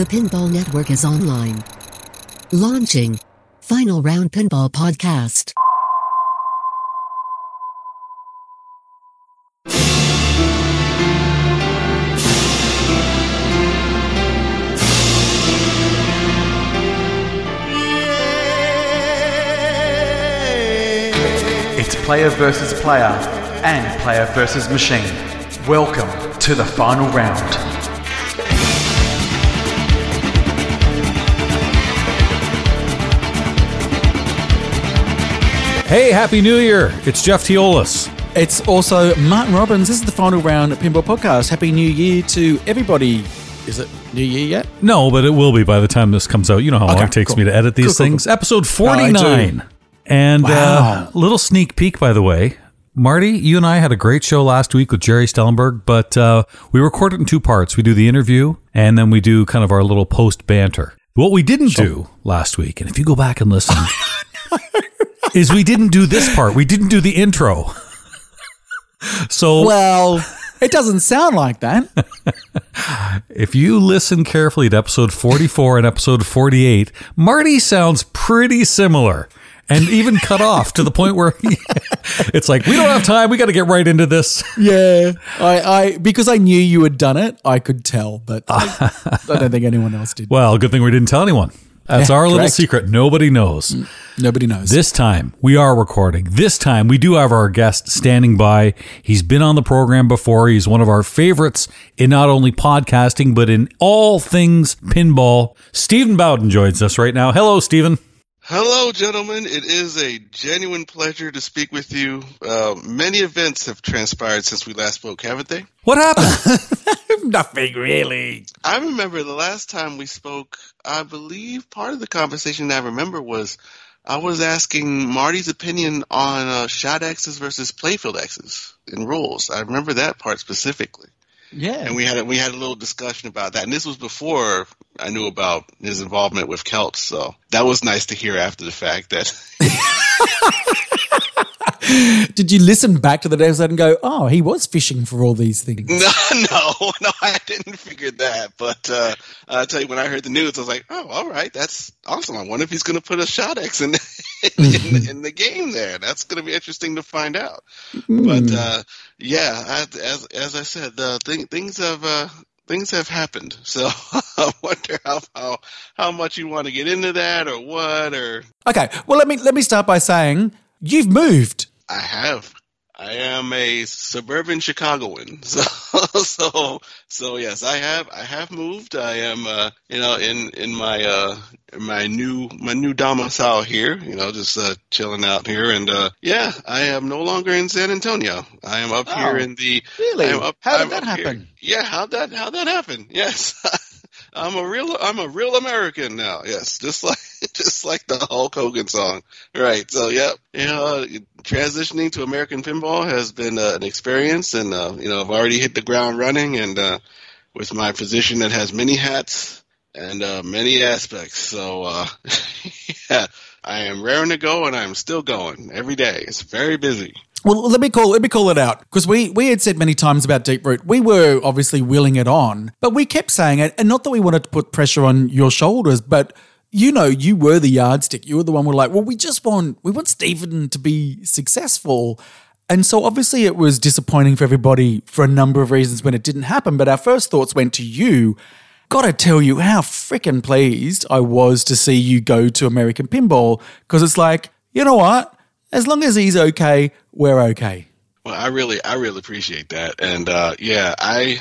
The Pinball Network is online. Launching Final Round Pinball Podcast. It's player versus player and player versus machine. Welcome to the final round. Hey, Happy New Year! It's Jeff Teolis. It's also Martin Robbins. This is the final round Pinball Podcast. Happy New Year to everybody. Is it New Year yet? No, but it will be by the time this comes out. You know how long it takes cool. me to edit these Cool, cool, things. cool. Episode I do. 49. and Wow. uh, little sneak peek, by the way. Marty, you and I had a great show last week with Jerry Stellenberg, but uh, we record it in two parts. We do the interview, and then we do kind of our little post banter. What we didn't do last week, and if you go back and listen, is we didn't do this part. We didn't do the intro. so Well, it doesn't sound like that. If you listen carefully to episode 44 and episode 48, Marty sounds pretty similar and even cut off to the point where it's like, we don't have time. We got to get right into this. yeah. I, I because I knew you had done it, I could tell, but I, I don't think anyone else did. Well, good thing we didn't tell anyone. That's Yeah, our little secret. Nobody knows. Nobody knows. This time we are recording. This time we do have our guest standing by. He's been on the program before. He's one of our favorites in not only podcasting, but in all things pinball. Steven Bowden joins us right now. Hello, Steven. Hello, gentlemen. It is a genuine pleasure to speak with you. Uh, many events have transpired since we last spoke, haven't they? What happened? Nothing really. I remember the last time we spoke, I believe part of the conversation I remember was I was asking Marty's opinion on uh, shot X's versus playfield X's in rules. I remember that part specifically. Yeah. And we had a, we had a little discussion about that. And this was before I knew about his involvement with Celts. So that was nice to hear after the fact that Did you listen back to the episode and go, "Oh, he was fishing for all these things"? No, no, no, I didn't figure that. But uh, I tell you, when I heard the news, I was like, "Oh, all right, that's awesome." I wonder if he's going to put a shot X in, in, in the game there. That's going to be interesting to find out. But uh, yeah, I, as as I said, the thing, things have uh, things have happened. So I wonder how, how how much you want to get into that or what or Okay. Well, let me let me start by saying you've moved. I have. I am a suburban Chicagoan, so so so yes, I have I have moved. I am uh, you know in in my uh in my new my new domicile here. You know, just uh, chilling out here, and uh, yeah, I am no longer in San Antonio. I am up Oh, here in the. really? Up, How did I'm that up here. happen? Yeah, how that how that happen? Yes. I'm a real I'm a real American now. Yes, just like just like the Hulk Hogan song. Right. So, yep. You know, transitioning to American pinball has been uh, an experience, and uh, you know, I've already hit the ground running, and uh, with my position that has many hats and uh, many aspects. So, uh, yeah, I am raring to go, and I'm still going every day. It's very busy. Well, let me call let me call it out because we we had said many times about Deeproot. We were obviously willing it on, but we kept saying it, and not that we wanted to put pressure on your shoulders, but you know, you were the yardstick. You were the one we're like, well, we just want we want Steven to be successful. And so obviously it was disappointing for everybody for a number of reasons when it didn't happen. But our first thoughts went to you. Gotta tell you how freaking pleased I was to see you go to American Pinball because it's like, you know what? As long as he's okay, we're okay. Well, I really, I really appreciate that, and uh, yeah, I,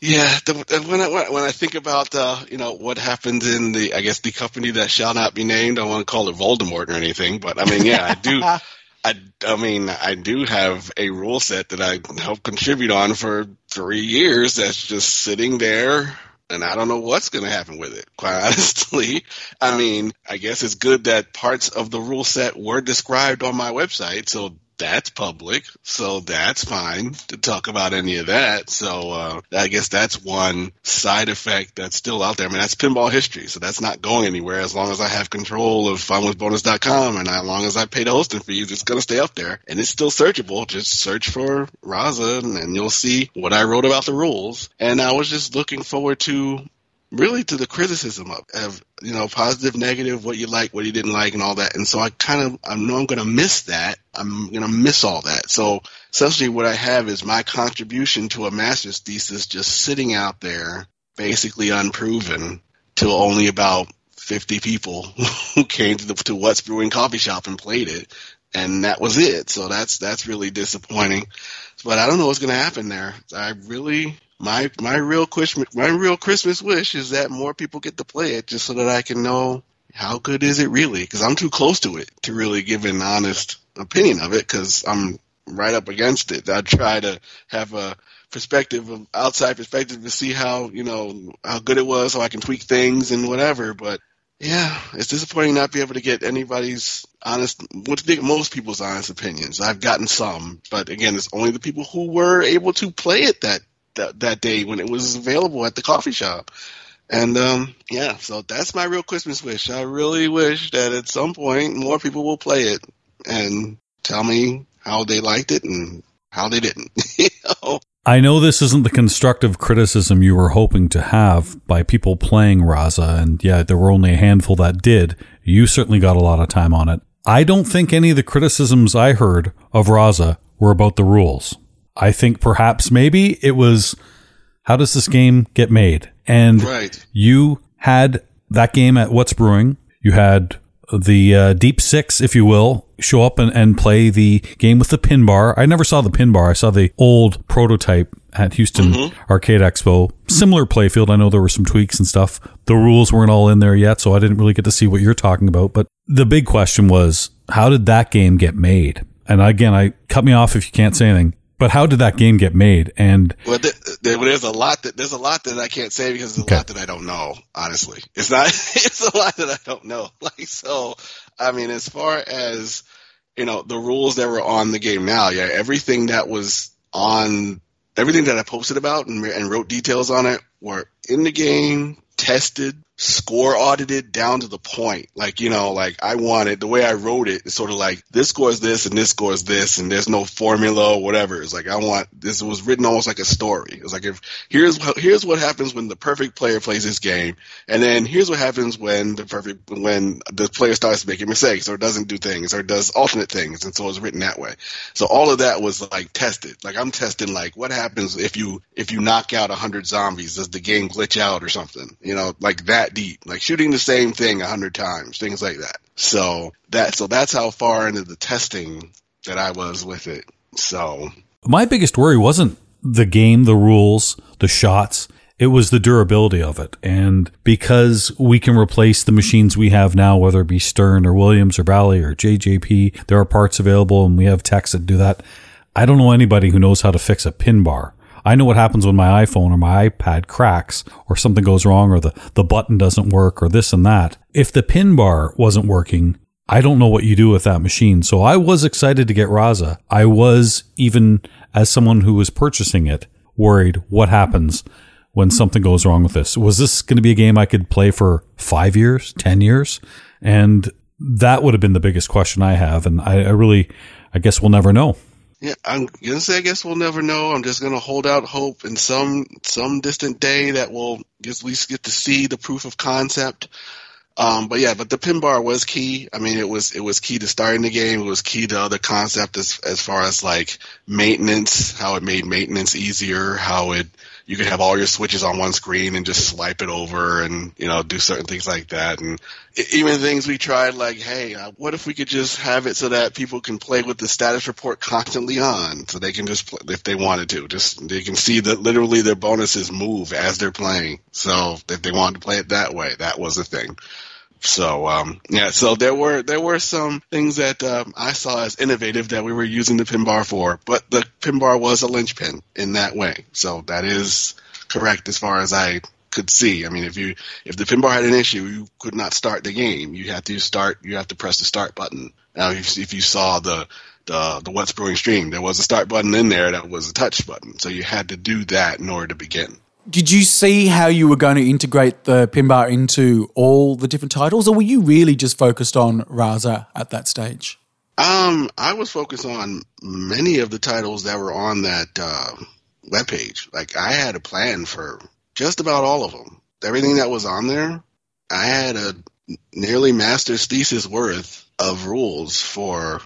yeah, the, when I when I think about uh, you know what happened in the, I guess the company that shall not be named, I don't want to call it Voldemort or anything, but I mean, yeah, I do. I, I mean, I do have a rule set that I helped contribute on for three years that's just sitting there, and I don't know what's going to happen with it, quite honestly. I mean, I guess it's good that parts of the rule set were described on my website, so that's public, so that's fine to talk about any of that. So uh, I guess that's one side effect that's still out there. I mean, that's pinball history, so that's not going anywhere as long as I have control of funwithbonus.com and as long as I pay the hosting fees, it's going to stay up there and it's still searchable. Just search for Raza and, you'll see what I wrote about the rules. And I was just looking forward to really to the criticism of, of you know positive, negative, what you like, what you didn't like, and all that. And so I kind of I know I'm going to miss that. I'm going to miss all that. So essentially, what I have is my contribution to a master's thesis just sitting out there, basically unproven, to only about 50 people who came to the to What's Brewing coffee shop and played it, and that was it. So that's that's really disappointing. But I don't know what's going to happen there. I really my my real Christmas my real Christmas wish is that more people get to play it just so that I can know how good is it really because I'm too close to it to really give an honest opinion of it because I'm right up against it. I try to have a perspective of outside perspective to see how you know how good it was so I can tweak things and whatever. But yeah, it's disappointing not be able to get anybody's honest, what think most people's honest opinions. I've gotten some, but again, it's only the people who were able to play it that that, that day when it was available at the coffee shop. And um, yeah, so that's my real Christmas wish. I really wish that at some point more people will play it and tell me how they liked it and how they didn't. you know? I know this isn't the constructive criticism you were hoping to have by people playing Raza, and yeah, there were only a handful that did. You certainly got a lot of time on it. I don't think any of the criticisms I heard of Raza were about the rules. I think perhaps maybe it was how does this game get made? And Right. you had that game at What's Brewing. You had the uh, Deep Six, if you will, show up and, and play the game with the pin bar. I never saw the pin bar. I saw the old prototype at Houston Arcade Expo. Similar playfield. I know there were some tweaks and stuff. The rules weren't all in there yet, so I didn't really get to see what you're talking about. But the big question was, how did that game get made? And again, I cut me off if you can't say anything. But how did that game get made? And Well, there, there's a lot that there's a lot that I can't say because there's Okay. a lot that I don't know. Honestly, it's not. It's a lot that I don't know. Like so, I mean, as far as you know, the rules that were on the game now, yeah, everything that was on, everything that I posted about and, and wrote details on it were in the game, tested, score audited down to the point. Like, you know, like I wanted the way I wrote it, it is sort of like this score is this and this score is this and there's no formula or whatever. It's like I want this was written almost like a story. It's like if here's here's what happens when the perfect player plays this game, and then here's what happens when the perfect when the player starts making mistakes or doesn't do things or does alternate things, and so it's written that way. So all of that was like tested. Like I'm testing like what happens if you if you knock out a hundred zombies, does the game glitch out or something? You know, like that deep, like shooting the same thing a hundred times, things like that. So that so that's how far into the testing that I was with it. So my biggest worry wasn't the game, the rules, the shots. It was the durability of it. And because we can replace the machines we have now, whether it be Stern or Williams or Bally or JJP, there are parts available and we have techs that do that. I don't know anybody who knows how to fix a pin bar. I know what happens when my iPhone or my iPad cracks or something goes wrong or the, the button doesn't work or this and that. If the pin bar wasn't working, I don't know what you do with that machine. So I was excited to get Raza. I was even as someone who was purchasing it worried what happens when something goes wrong with this. Was this going to be a game I could play for 5 years, 10 years? And that would have been the biggest question I have and I, I really I guess we'll never know. Yeah, I'm gonna say I guess we'll never know. I'm just gonna hold out hope in some some distant day that we'll at least get to see the proof of concept. Um, but yeah, but the pin bar was key. I mean, it was it was key to starting the game. It was key to other concept as as far as like maintenance, how it made maintenance easier, how it you could have all your switches on one screen and just swipe it over and you know do certain things like that. And even things we tried like hey uh, what if we could just have it so that people can play with the status report constantly on so they can just play if they wanted to just they can see that literally their bonuses move as they're playing. So if they wanted to play it that way that was a thing so um, yeah, so there were there were some things that um, I saw as innovative that we were using the pin bar for, but the pin bar was a linchpin in that way. So that is correct as far as I could see. I mean, if you if the pin bar had an issue, you could not start the game. You had to start. You have to press the start button. Now, if, if you saw the the the What's Brewing stream, there was a start button in there that was a touch button. So you had to do that in order to begin. Did you see how you were going to integrate the pin bar into all the different titles, or were you really just focused on Raza at that stage? Um, I was focused on many of the titles that were on that uh, webpage. Like I had a plan for just about all of them. everything that was on there, I had a nearly master's thesis worth of rules for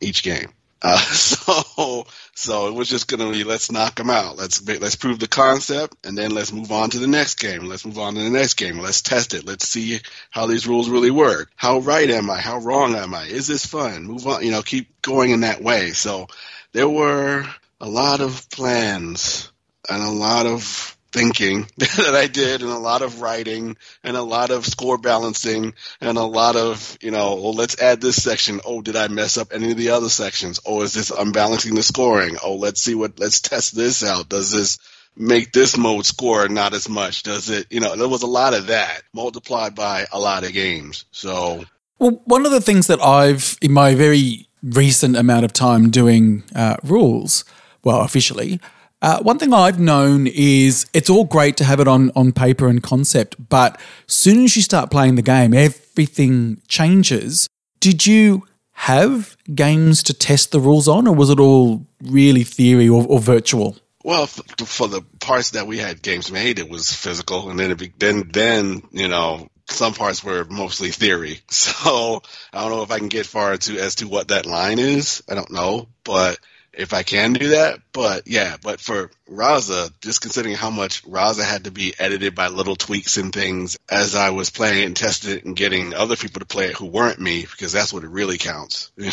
each game. Uh, so, so it was just going to be let's knock them out. Let's let's prove the concept, and then let's move on to the next game. Let's move on to the next game. Let's test it. Let's see how these rules really work. How right am I? How wrong am I? Is this fun? Move on. You know, keep going in that way. So there were a lot of plans and a lot of thinking that I did and a lot of writing and a lot of score balancing and a lot of, you know, well, let's add this section. Oh, did I mess up any of the other sections? Oh, is this unbalancing the scoring? Oh, let's see what, let's test this out. Does this make this mode score not as much? Does it, you know, there was a lot of that multiplied by a lot of games. So. Well, one of the things that I've, in my very recent amount of time doing uh, rules, well, officially, uh, one thing I've known is it's all great to have it on, on paper and concept, but soon as you start playing the game, everything changes. Did you have games to test the rules on, or was it all really theory or, or virtual? Well, for the parts that we had games made, it was physical, and then it, then then you know some parts were mostly theory. So I don't know if I can get far to as to what that line is. I don't know, but if I can do that. But yeah, but for Raza, just considering how much Raza had to be edited by little tweaks and things as I was playing and testing it and getting other people to play it who weren't me, because that's what it really counts. You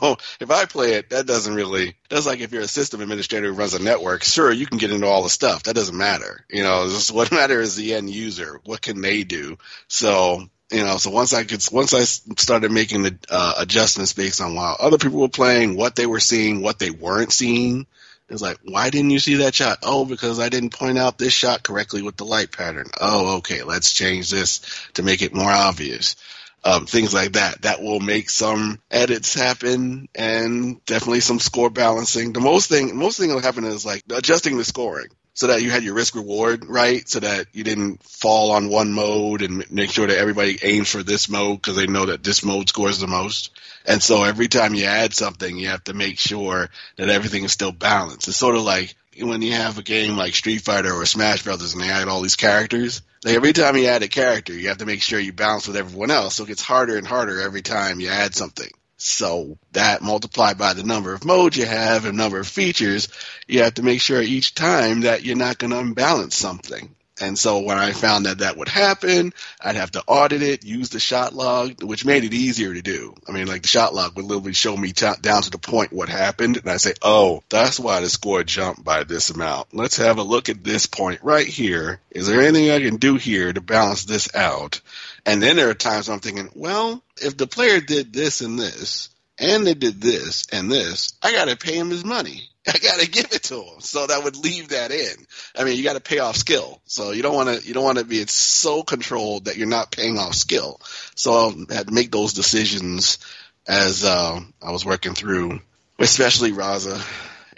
know, if I play it, that doesn't really, that's like if you're a system administrator who runs a network, sure, you can get into all the stuff. That doesn't matter. You know, what matters is the end user. What can they do? So you know, so once I could, once I started making the uh, adjustments based on while other people were playing, what they were seeing, what they weren't seeing, it's like, why didn't you see that shot? Oh, because I didn't point out this shot correctly with the light pattern. Oh, okay, let's change this to make it more obvious. Um, things like that. That will make some edits happen and definitely some score balancing. The most thing, most thing that will happen is like adjusting the scoring so that you had your risk reward right, so that you didn't fall on one mode and make sure that everybody aims for this mode because they know that this mode scores the most. And so every time you add something, you have to make sure that everything is still balanced. It's sort of like when you have a game like Street Fighter or Smash Brothers and they add all these characters. Like every time you add a character, you have to make sure you balance with everyone else. So it gets harder and harder every time you add something. So that multiplied by the number of modes you have and number of features, you have to make sure each time that you're not going to unbalance something. And so when I found that that would happen, I'd have to audit it, use the shot log, which made it easier to do. I mean, like the shot log would literally show me t- down to the point what happened. And I say, oh, that's why the score jumped by this amount. Let's have a look at this point right here. Is there anything I can do here to balance this out? And then there are times I'm thinking, well, if the player did this and this, and they did this and this, I got to pay him his money. I got to give it to him. So that would leave that in. I mean, you got to pay off skill. So you don't want to, you don't want to be so controlled that you're not paying off skill. So I had to make those decisions as uh, I was working through, especially Raza,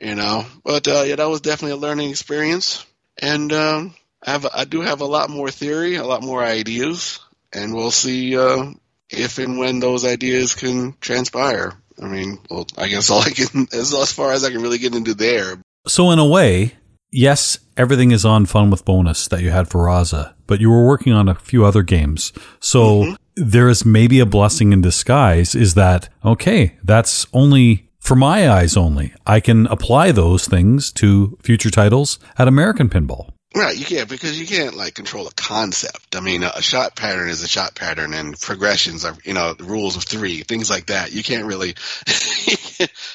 you know. But uh, yeah, that was definitely a learning experience. And um, I have, I do have a lot more theory, a lot more ideas and we'll see uh, if and when those ideas can transpire. I mean, well, I guess all I can, as, as far as I can really get into there. So, in a way, yes, everything is on Fun with Bonus that you had for Raza, but you were working on a few other games. So, mm-hmm. there is maybe a blessing in disguise is that, okay, that's only for my eyes only. I can apply those things to future titles at American Pinball. Right, you can't because you can't like control a concept. I mean, a shot pattern is a shot pattern, and progressions are you know rules of three, things like that. You can't really.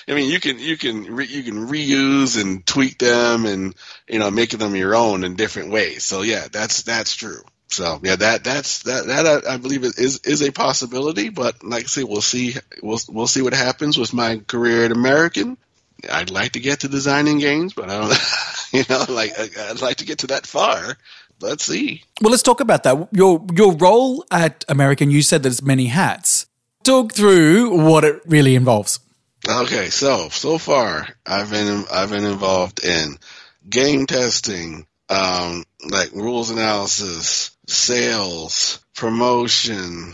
I mean, you can you can re, you can reuse and tweak them, and you know make them your own in different ways. So yeah, that's that's true. So yeah, that that's that that I, I believe is is a possibility. But like I say, we'll see we'll we'll see what happens with my career at American. I'd like to get to designing games, but I don't. you know, like I'd like to get to that far. Let's see. Well, let's talk about that. Your your role at American, you said there's many hats. Talk through what it really involves. Okay, so so far I've been I've been involved in game testing, um, like rules analysis, sales, promotion,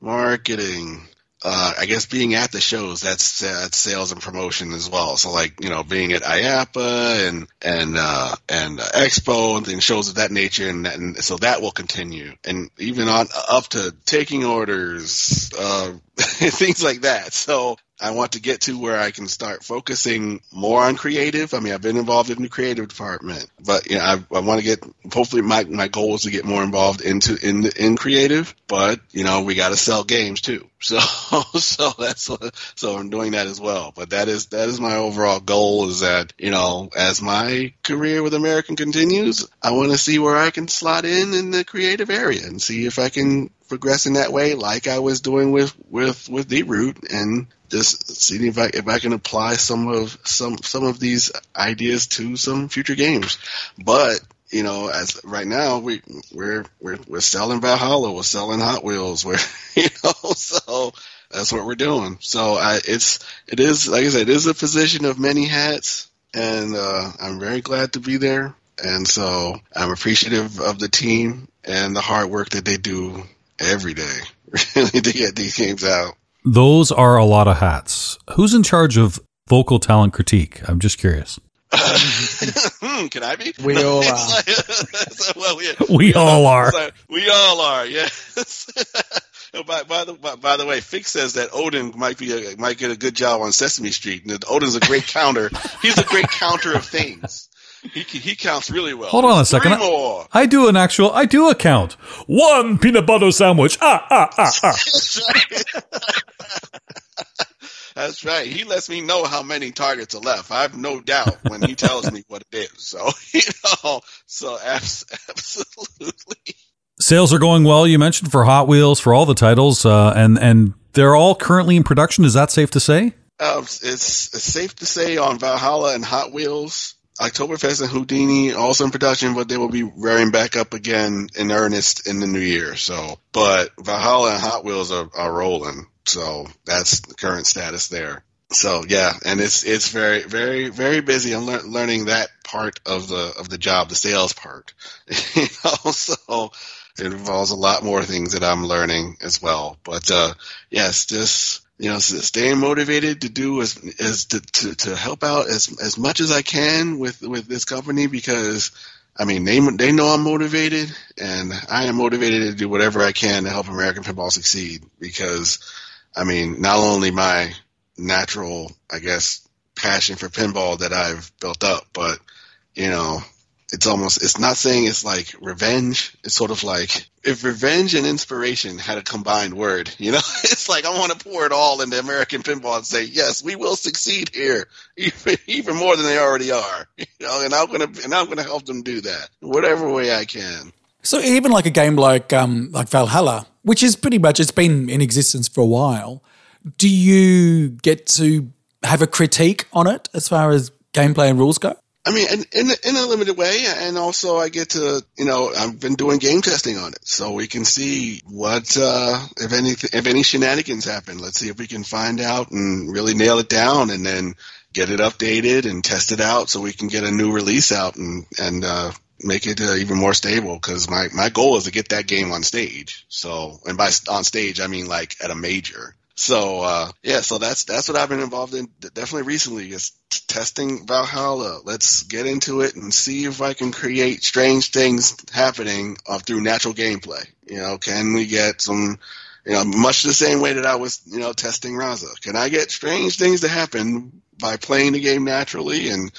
marketing, uh, I guess being at the shows that's that's sales and promotion as well. So like you know being at IAAPA and and uh, and uh, Expo and things shows of that nature, and, and so that will continue, and even on up to taking orders, uh, things like that. So I want to get to where I can start focusing more on creative. I mean, I've been involved in the creative department, but you know, I, I want to get. Hopefully, my my goal is to get more involved into in in creative. But you know, we got to sell games too. So so that's so I'm doing that as well. But that is that is my overall goal. Is that you know, as my career with American continues, I want to see where I can slot in in the creative area and see if I can progress in that way, like I was doing with with with Deeproot, and just seeing if I if I can apply some of some some of these ideas to some future games. But you know, as right now we we're we're we're selling Valhalla, we're selling Hot Wheels, we're you know, so that's what we're doing. So I it's it is like I said, it is a position of many hats, and uh, I'm very glad to be there. And so I'm appreciative of the team and the hard work that they do every day, really, to get these games out. Those are a lot of hats. Who's in charge of vocal talent critique? I'm just curious. Hmm, Can I be? We all are. like- so, well, yeah, We all are. so we all are. Yes. Oh, by, by the by, by the way, Fix says that Odin might be a, might get a good job on Sesame Street. And Odin's a great counter. He's a great counter of things. He he counts really well. Hold on a second. Three more. I do an actual, I do a count. One peanut butter sandwich. Ah, ah, ah, ah. That's right. He lets me know how many targets are left. I have no doubt when he tells me what it is. So you know, so absolutely. Sales are going well. You mentioned for Hot Wheels, for all the titles, uh, and, and they're all currently in production. Is that safe to say? Um, it's, it's safe to say on Valhalla and Hot Wheels, Oktoberfest and Houdini also in production, but they will be rearing back up again in earnest in the new year. So, but Valhalla and Hot Wheels are, are rolling. So that's the current status there. So yeah, and it's it's very very very busy. I'm lear- learning that part of the of the job, the sales part. you know, so it involves a lot more things that I'm learning as well. But uh, yes, just you know, staying motivated to do is is to, to, to help out as as much as I can with with this company because I mean they they know I'm motivated and I am motivated to do whatever I can to help American pinball succeed because I mean not only my natural I guess passion for pinball that I've built up but you know it's almost it's not saying it's like revenge. It's sort of like if revenge and inspiration had a combined word you know it's like i want to pour it all into american pinball and say yes we will succeed here even, more than they already are. You know and i'm gonna and i'm gonna help them do that whatever way i can. So even like a game like um, like Valhalla, which is pretty much it's been in existence for a while, do you get to have a critique on it as far as gameplay and rules go? I mean, in, in, in a limited way, and also I get to, you know, I've been doing game testing on it, so we can see what, uh, if any, if any shenanigans happen. Let's see if we can find out and really nail it down, and then get it updated and test it out, so we can get a new release out and and uh, make it uh, even more stable. Because my my goal is to get that game on stage. So, and by on stage, I mean like at a major. So uh, yeah, so that's that's what I've been involved in definitely recently is t- testing Valhalla. Let's get into it and see if I can create strange things happening uh, through natural gameplay. You know, can we get some, you know, much the same way that I was, you know, testing Raza. Can I get strange things to happen by playing the game naturally and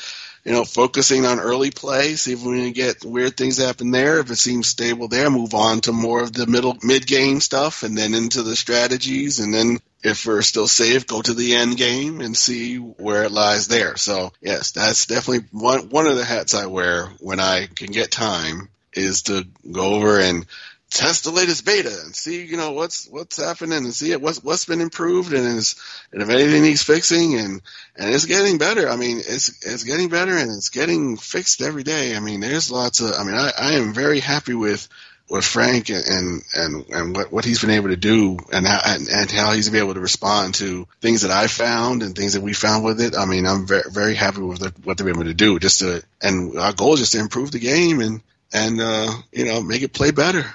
you know, focusing on early play, see if we can get weird things happen there. If it seems stable there, move on to more of the middle mid game stuff and then into the strategies and then if we're still safe, go to the end game and see where it lies there. So yes, that's definitely one one of the hats I wear when I can get time is to go over and test the latest beta and see, you know, what's what's happening and see it what's what's been improved and is and if anything needs fixing and and it's getting better. I mean, it's it's getting better and it's getting fixed every day. I mean, there's lots of. I mean, I, I am very happy with with Frank and and and, and what, what he's been able to do and how and, and how he's been able to respond to things that I found and things that we found with it. I mean, I'm very very happy with the, what they've been able to do. Just to and our goal is just to improve the game and and uh, you know make it play better.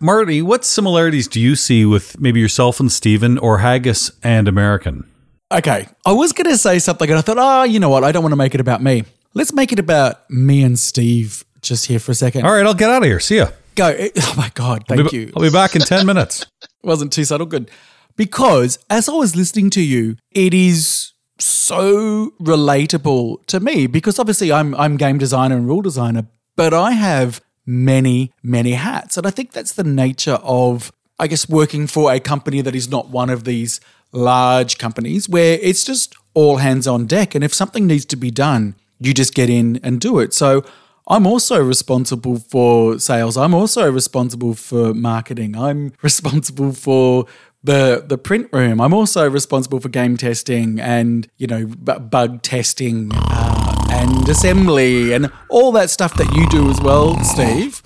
Marty, what similarities do you see with maybe yourself and Steven or Haggis and American? Okay, I was going to say something and I thought, oh, you know what? I don't want to make it about me. Let's make it about me and Steve just here for a second. All right, I'll get out of here. See ya. Go. Oh my God, thank I'll be, you. I'll be back in 10 minutes. wasn't too subtle. Good. Because as I was listening to you, it is so relatable to me because obviously I'm I'm game designer and rule designer, but I have many, many hats. And I think that's the nature of I guess working for a company that is not one of these large companies where it's just all hands on deck. And if something needs to be done, you just get in and do it. So I'm also responsible for sales. I'm also responsible for marketing. I'm responsible for the the print room. I'm also responsible for game testing and you know b- bug testing uh, and assembly and all that stuff that you do as well, Steve.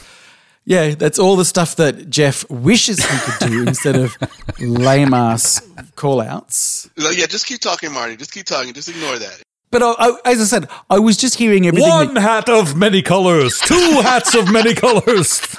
Yeah, that's all the stuff that Jeff wishes he could do instead of lame ass call outs. Yeah, just keep talking, Marty. Just keep talking. Just ignore that. But I, I, as I said, I was just hearing everything. One that- hat of many colors, two hats of many colors.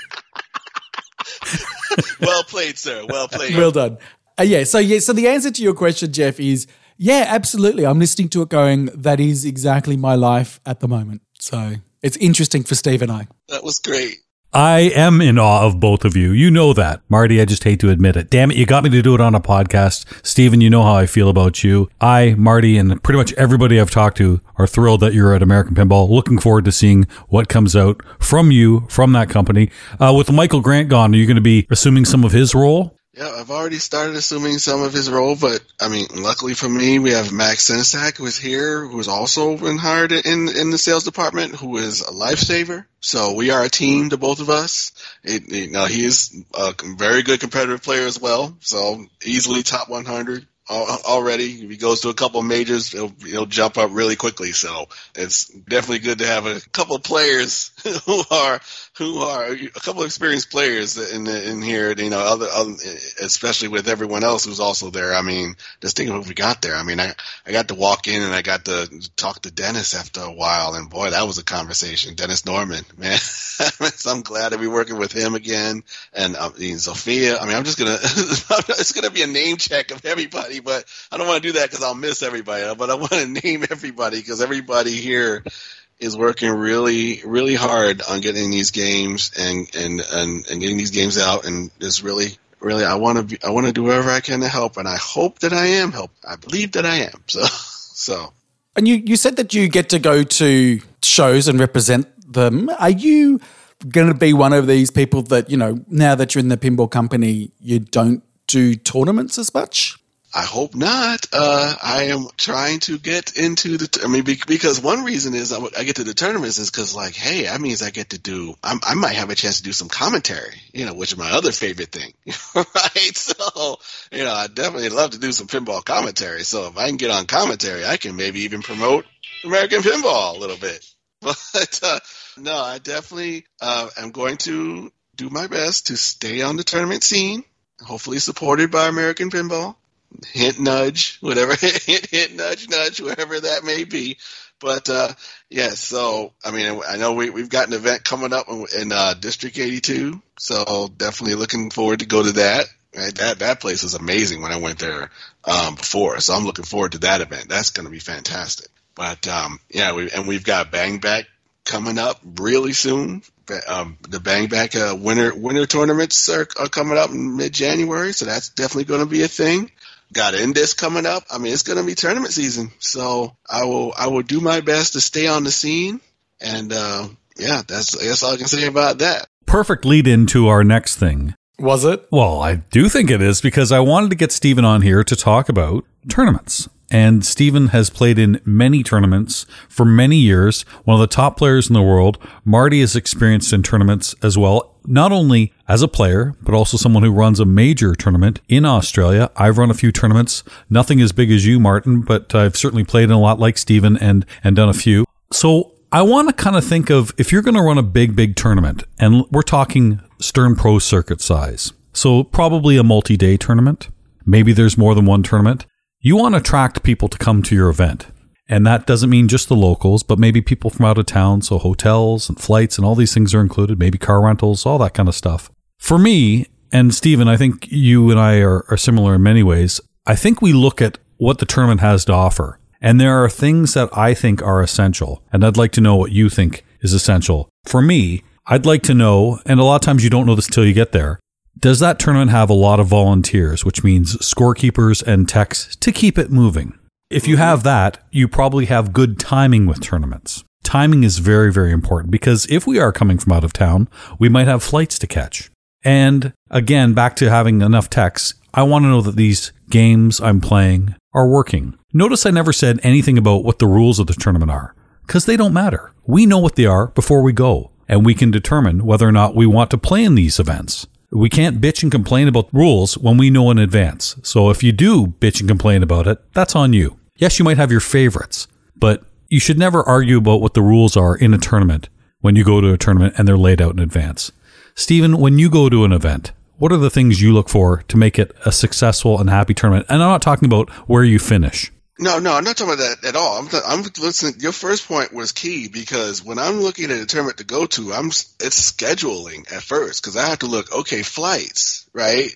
Well played, sir. Well played. well done. Uh, yeah. So yeah. So the answer to your question, Jeff, is yeah, absolutely. I'm listening to it, going, that is exactly my life at the moment. So it's interesting for Steve and I. that was great. I am in awe of both of you. You know that. Marty, I just hate to admit it. Damn it, you got me to do it on a podcast. Steven, you know how I feel about you. I, Marty, and pretty much everybody I've talked to are thrilled that you're at American Pinball. Looking forward to seeing what comes out from you, from that company. Uh, with Michael Grant gone, are you going to be assuming some of his role? Yeah, I've already started assuming some of his role, but I mean, luckily for me, we have Max Sensak who is here, who has also been hired in in the sales department, who is a lifesaver. So we are a team, the both of us. It, you know, he is a very good competitive player as well. So easily top 100 already. If he goes to a couple of majors, he'll, he'll jump up really quickly. So it's definitely good to have a couple players who are who are a couple of experienced players in in here. You know, other, other especially with everyone else who's also there. I mean, just think of what we got there. I mean, I I got to walk in and I got to talk to Dennis after a while, and boy, that was a conversation. Dennis Nordman, man. so I'm glad to be working with him again, and um, I mean, Sophia. I mean, I'm just gonna it's gonna be a name check of everybody, but I don't want to do that because I'll miss everybody. But I want to name everybody because everybody here is working really, really hard on getting these games and and and, and getting these games out, and is really, really, I want to I want to do whatever I can to help, and I hope that I am help. I believe that I am. So, so And you, you said that you get to go to shows and represent them. Are you going to be one of these people that, you know, now that you're in the pinball company, you don't do tournaments as much? I hope not. Uh, I am trying to get into the. I mean, be, because one reason is I, w- I get to the tournaments is because, like, hey, that means I get to do. I'm, I might have a chance to do some commentary, you know, which is my other favorite thing, right? So, you know, I definitely love to do some pinball commentary. So if I can get on commentary, I can maybe even promote American pinball a little bit. But uh, no, I definitely uh, am going to do my best to stay on the tournament scene. Hopefully, supported by American Pinball hint nudge whatever hint hint nudge nudge wherever that may be. But uh yeah so i mean i know we, we've got an event coming up in, in uh district 82 so definitely looking forward to go to that. That that place was amazing when i went there um before so i'm looking forward to that event. That's going to be fantastic. But um yeah we and we've got bang back coming up really soon. Um, the Bang Back uh, winter winter tournaments are, are coming up in mid January, so that's definitely going to be a thing got Indisc coming up. I mean, it's going to be tournament season, so I will I will do my best to stay on the scene, and uh, yeah, that's that's all I can say about that. Perfect lead into our next thing. Was it? Well, I do think it is because I wanted to get Steven on here to talk about tournaments. And Steven has played in many tournaments for many years, one of the top players in the world. Marty is experienced in tournaments as well, not only as a player, but also someone who runs a major tournament in Australia. I've run a few tournaments, nothing as big as you, Martin, but I've certainly played in a lot like Steven and, and done a few. So I want to kind of think of if you're going to run a big, big tournament, and we're talking Stern Pro circuit size. So probably a multi day tournament. Maybe there's more than one tournament. You want to attract people to come to your event. And that doesn't mean just the locals, but maybe people from out of town. So hotels and flights and all these things are included, maybe car rentals, all that kind of stuff. For me, and Steven, I think you and I are, are similar in many ways. I think we look at what the tournament has to offer. And there are things that I think are essential. And I'd like to know what you think is essential. For me, I'd like to know, and a lot of times you don't know this until you get there, does that tournament have a lot of volunteers, which means scorekeepers and techs to keep it moving? If you have that, you probably have good timing with tournaments. Timing is very, very important because if we are coming from out of town, we might have flights to catch. And again, back to having enough techs, I want to know that these games I'm playing are working. Notice I never said anything about what the rules of the tournament are, because they don't matter. We know what they are before we go, and we can determine whether or not we want to play in these events. We can't bitch and complain about rules when we know in advance. So if you do bitch and complain about it, that's on you. Yes, you might have your favorites, but you should never argue about what the rules are in a tournament when you go to a tournament and they're laid out in advance. Steven, when you go to an event, what are the things you look for to make it a successful and happy tournament? And I'm not talking about where you finish. No, no, I'm not talking about that at all. I'm, th- I'm listening. Your first point was key because when I'm looking at a tournament to go to, I'm it's scheduling at first because I have to look. Okay, flights, right?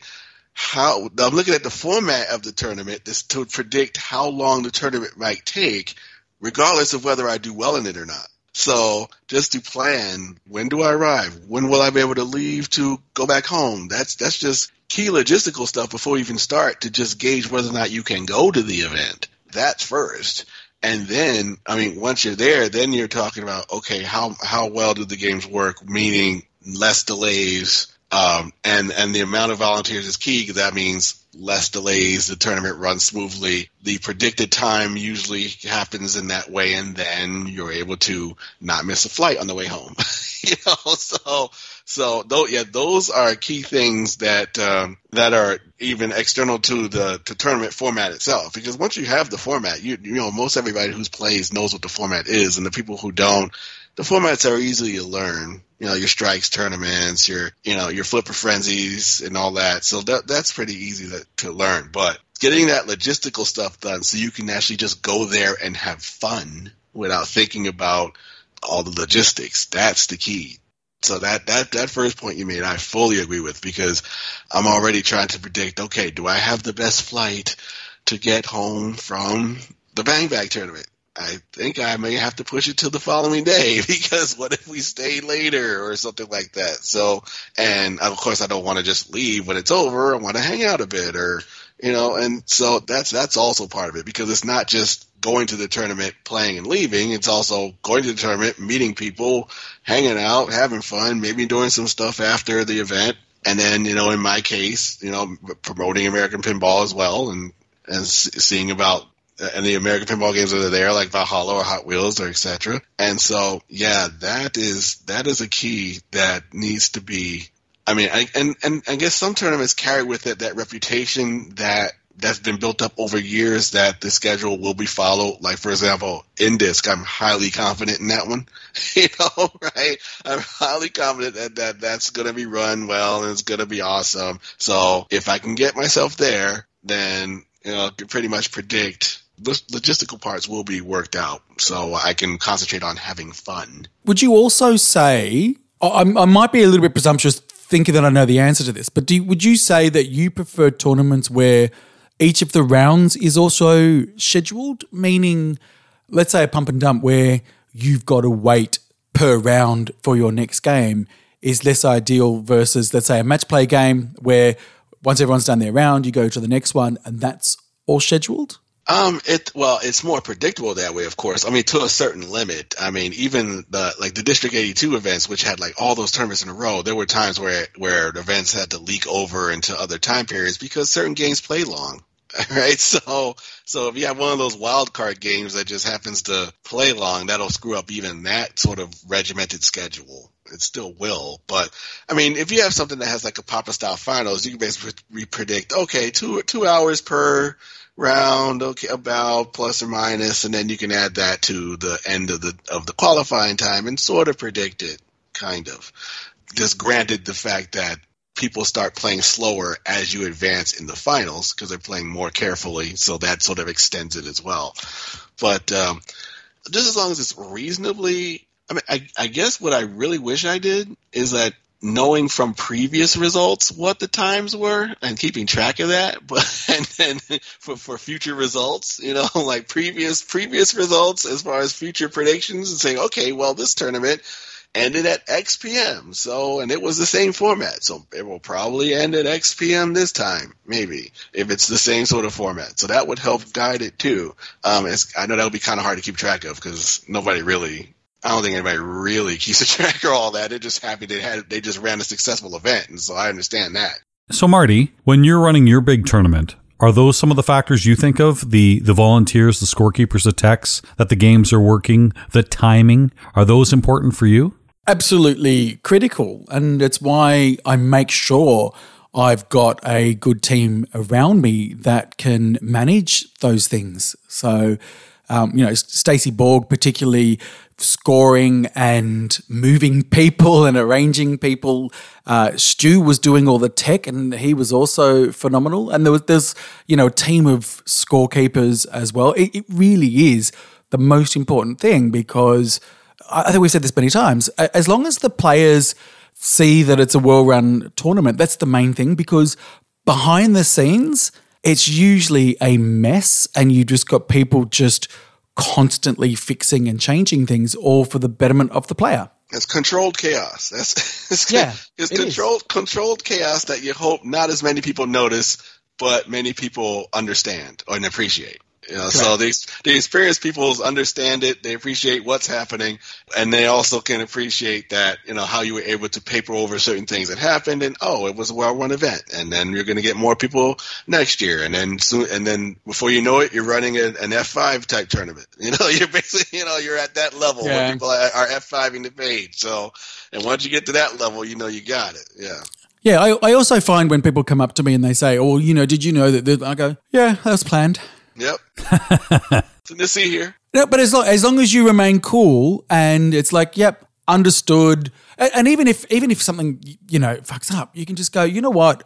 How I'm looking at the format of the tournament is to predict how long the tournament might take, regardless of whether I do well in it or not. So just to plan, when do I arrive? When will I be able to leave to go back home? That's that's just key logistical stuff before you even start to just gauge whether or not you can go to the event. That's first. And then, I mean, once you're there, then you're talking about, okay, how, how well do the games work? Meaning less delays, um, and, and the amount of volunteers is key because that means less delays, the tournament runs smoothly. The predicted time usually happens in that way, and then you're able to not miss a flight on the way home. you know, so so though yeah, those are key things that um, that are even external to the to tournament format itself. Because once you have the format, you you know most everybody who plays knows what the format is, and the people who don't, the formats are easy to learn. You know, your strikes tournaments, your you know your flipper frenzies, and all that. So that that's pretty easy to, to learn. But getting that logistical stuff done, so you can actually just go there and have fun without thinking about all the logistics. That's the key. So that, that, that first point you made, I fully agree with because I'm already trying to predict, okay, do I have the best flight to get home from the Bang Back tournament? I think I may have to push it to the following day because what if we stay later or something like that? So, and of course I don't want to just leave when it's over. I want to hang out a bit or, you know, and so that's, that's also part of it because it's not just going to the tournament, playing and leaving. It's also going to the tournament, meeting people, hanging out, having fun, maybe doing some stuff after the event. And then, you know, in my case, you know, promoting American pinball as well and, and seeing about and the American pinball games that are there, like Valhalla or Hot Wheels or etc. And so, yeah, that is that is a key that needs to be. I mean, I, and and I guess some tournaments carry with it that reputation that that's been built up over years that the schedule will be followed. Like for example, Indisc, I'm highly confident in that one. you know, right? I'm highly confident that, that that's going to be run well and it's going to be awesome. So if I can get myself there, then you know, I can pretty much predict logistical parts will be worked out, so I can concentrate on having fun. Would you also say? I, I might be a little bit presumptuous thinking that I know the answer to this, but do, would you say that you prefer tournaments where each of the rounds is also scheduled, meaning, let's say a pump and dump where you've got to wait per round for your next game is less ideal versus, let's say, a match play game where once everyone's done their round, you go to the next one and that's all scheduled? Um, it well, it's more predictable that way, of course. I mean, to a certain limit. I mean, even the like the District 82 events, which had like all those tournaments in a row, there were times where where the events had to leak over into other time periods because certain games play long. Right, so so if you have one of those wild card games that just happens to play long, that'll screw up even that sort of regimented schedule. It still will, but I mean, if you have something that has like a Papa style finals, you can basically predict, okay, two two hours per round, okay, about plus or minus, and then you can add that to the end of the of the qualifying time and sort of predict it, kind of. Just granted the fact that people start playing slower as you advance in the finals because they're playing more carefully, so that sort of extends it as well. But um, just as long as it's reasonably, I mean, I, I guess what I really wish I did is that knowing from previous results what the times were and keeping track of that but and then for, for future results you know like previous previous results as far as future predictions and saying okay well this tournament ended at xpm so and it was the same format. So it will probably end at xpm this time maybe if it's the same sort of format. So that would help guide it too. Um, i know that would be kind of hard to keep track of because nobody really I don't think anybody really keeps a track of all that. They're just happy they had they just ran a successful event, and so I understand that. So, Marty, when you're running your big tournament, are those some of the factors you think of? The the volunteers, the scorekeepers, the techs, that the games are working, the timing. Are those important for you? Absolutely critical, and it's why I make sure I've got a good team around me that can manage those things. So, um, you know, Stacey Borg particularly scoring and moving people and arranging people. Uh, Stu was doing all the tech, and he was also phenomenal. And there was there's you know a team of scorekeepers as well. It, it really is the most important thing because I think we've said this many times. As long as the players see that it's a well-run tournament, that's the main thing. Because behind the scenes, it's usually a mess, and you just got people just constantly fixing and changing things, all for the betterment of the player. It's controlled chaos. That's it's, yeah, it's it controlled is. controlled chaos that you hope not as many people notice, but many people understand and appreciate. You know, so the the experienced people understand it. They appreciate what's happening, and they also can appreciate that you know how you were able to paper over certain things that happened, and oh, it was a well-run event, and then you're going to get more people next year, and then soon, and then before you know it, you're running a, an F5 type tournament. You know, you're basically you know you're at that level yeah. where people are, are F5ing the page. So, and once you get to that level, you know you got it. Yeah. Yeah, I, I also find when people come up to me and they say, "Oh, you know, did you know that?" I go, "Yeah, that was planned." Yep. Something to see here. No, but as long, as long as you remain cool and it's like, yep, understood. And, and even if even if something you know fucks up, you can just go, you know what,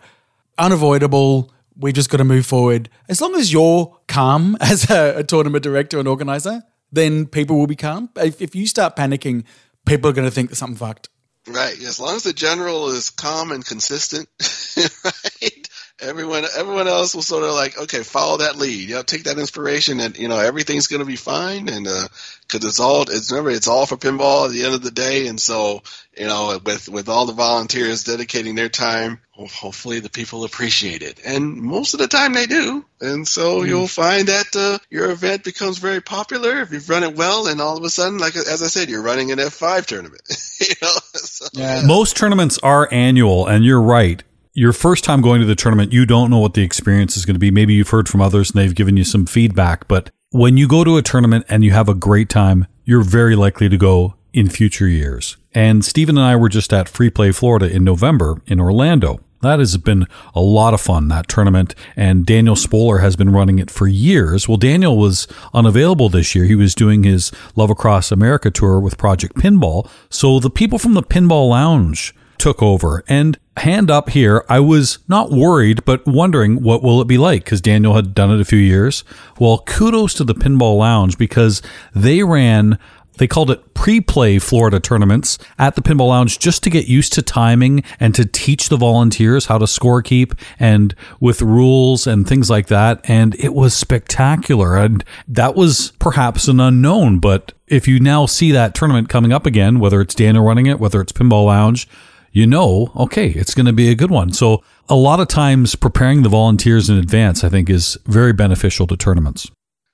unavoidable. We just got to move forward. As long as you're calm as a, a tournament director and organizer, then people will be calm. If, if you start panicking, people are going to think that something fucked. Right. As long as the general is calm and consistent, right? Everyone everyone else was sort of like okay follow that lead. You know take that inspiration and you know everything's going to be fine. And because uh, it's all it's remember it's all for pinball at the end of the day. And so you know with with all the volunteers dedicating their time hopefully the people appreciate it. And most of the time they do. And so mm. you'll find that uh, your event becomes very popular. If you've run it well and all of a sudden like as i said you're running an f5 tournament. You know so, yeah. most tournaments are annual and you're right your first time going to the tournament, you don't know what the experience is going to be. Maybe you've heard from others and they've given you some feedback, but when you go to a tournament and you have a great time, you're very likely to go in future years. And Stephen and I were just at Free Play Florida in November in Orlando. That has been a lot of fun, that tournament. And Daniel Spolar has been running it for years. Well, Daniel was unavailable this year. He was doing his Love Across America tour with Project Pinball. So the people from the Pinball Lounge took over. And hand up here, I was not worried, but wondering what will it be like because Daniel had done it a few years. Well, kudos to the Pinball Lounge because they ran they called it pre-play Florida tournaments at the Pinball Lounge just to get used to timing and to teach the volunteers how to score keep and with rules and things like that. And it was spectacular. And that was perhaps an unknown, but if you now see that tournament coming up again, whether it's Daniel running it, whether it's Pinball Lounge, you know, okay, it's going to be a good one. So a lot of times preparing the volunteers in advance, I think, is very beneficial to tournaments.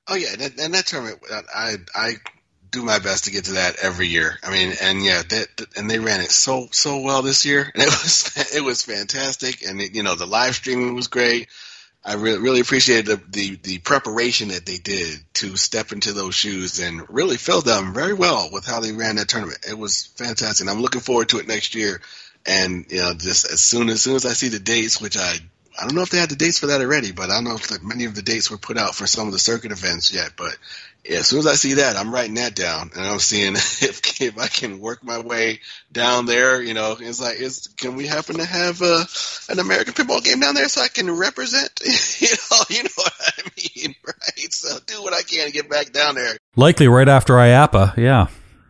Oh yeah, and that, and that tournament, I I do my best to get to that every year. I mean, and yeah, that and they ran it so so well this year, and it was it was fantastic, and it, you know the live streaming was great. I really really appreciated the, the the preparation that they did to step into those shoes and really filled them very well with how they ran that tournament. It was fantastic. I'm looking forward to it next year and you know, just as soon as soon as I see the dates, which I I don't know if they had the dates for that already, but I don't know if many of the dates were put out for some of the circuit events yet. But yeah, as soon as I see that, I'm writing that down, and I'm seeing if if I can work my way down there. You know, it's like, is can we happen to have a, uh, an American pinball game down there so I can represent? you know, you know what I mean, right? So do what I can to get back down there. Likely right after IAAPA, yeah.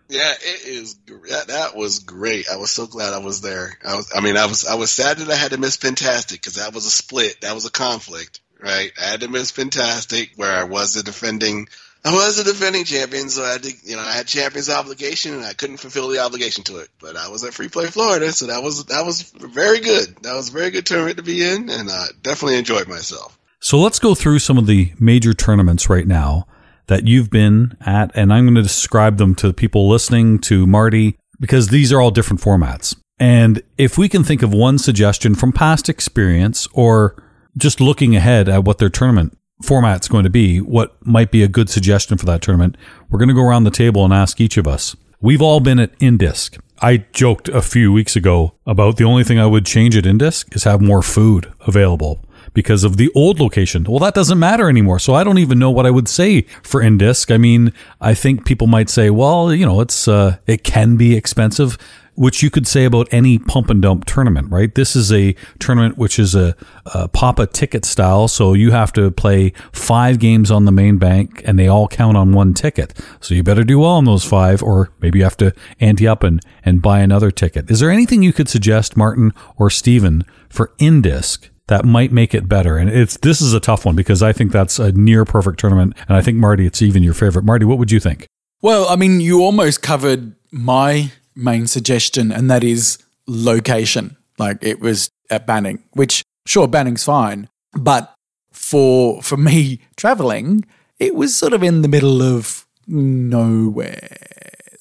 Yeah, it is. That, that was great. I was so glad I was there. I was. I mean, I was. I was sad that I had to miss Pintastic because that was a split. That was a conflict, right? I had to miss Pintastic where I was the defending. I was a defending champion, so I had to, you know, I had champions obligation, and I couldn't fulfill the obligation to it. But I was at Free Play Florida, so that was that was very good. That was a very good tournament to be in, and I definitely enjoyed myself. So let's go through some of the major tournaments right now that you've been at, and I'm going to describe them to people listening, to Marty, because these are all different formats. And if we can think of one suggestion from past experience or just looking ahead at what their tournament format's going to be, what might be a good suggestion for that tournament, we're going to go around the table and ask each of us. We've all been at Indisc. I joked a few weeks ago about the only thing I would change at Indisc is have more food available because of the old location. Well, that doesn't matter anymore. So I don't even know what I would say for Indisc. I mean, I think people might say, well, you know, it's uh, it can be expensive, which you could say about any pump and dump tournament, right? This is a tournament which is a, a pop a ticket style, so you have to play five games on the main bank, and they all count on one ticket. So you better do well on those five, or maybe you have to ante up and and buy another ticket. Is there anything you could suggest, Martin or Stephen, for Indisc? That might make it better. And it's this is a tough one because I think that's a near perfect tournament, and I think Marty, it's even your favorite. Marty, what would you think? Well, I mean, you almost covered my main suggestion, and that is location. Like it was at Banning, which sure Banning's fine, but for for me traveling, it was sort of in the middle of nowhere.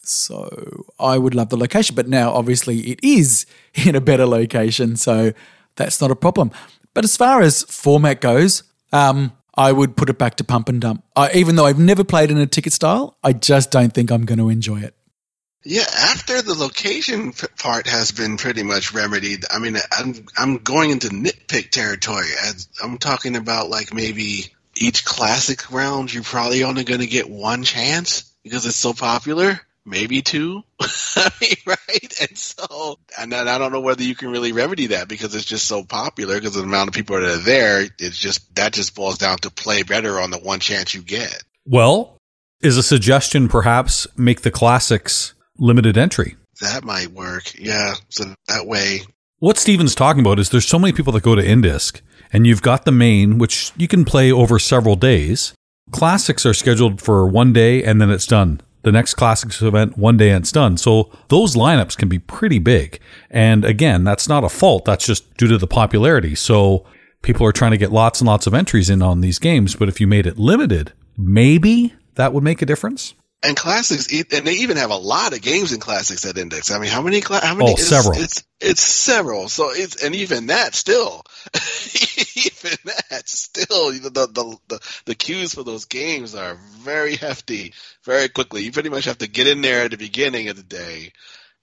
So I would love the location, but now obviously it is in a better location, so that's not a problem. But as far as format goes, um, I would put it back to pump and dump. I, even though I've never played in a ticket style, I just don't think I'm going to enjoy it. Yeah, after the location part has been pretty much remedied, I mean, I'm I'm going into nitpick territory. I'm talking about like maybe each classic round, you're probably only going to get one chance because it's so popular maybe two. I mean, right? And so, and then I don't know whether you can really remedy that because it's just so popular because of the amount of people that are there. It's just, that just boils down to play better on the one chance you get. Well, is a suggestion perhaps make the classics limited entry? That might work. Yeah. So that way. What Steven's talking about is there's so many people that go to Indisc and you've got the main, which you can play over several days. Classics are scheduled for one day and then it's done the next classics event one day and it's done. So those lineups can be pretty big. And again, that's not a fault. That's just due to the popularity. So people are trying to get lots and lots of entries in on these games. But if you made it limited, maybe that would make a difference. And classics, and they even have a lot of games in classics at Indisc. I mean, how many? How many? Oh, it's, several. It's it's several. So it's and even that still, even that still, the, the the the queues for those games are very hefty, very quickly. You pretty much have to get in there at the beginning of the day,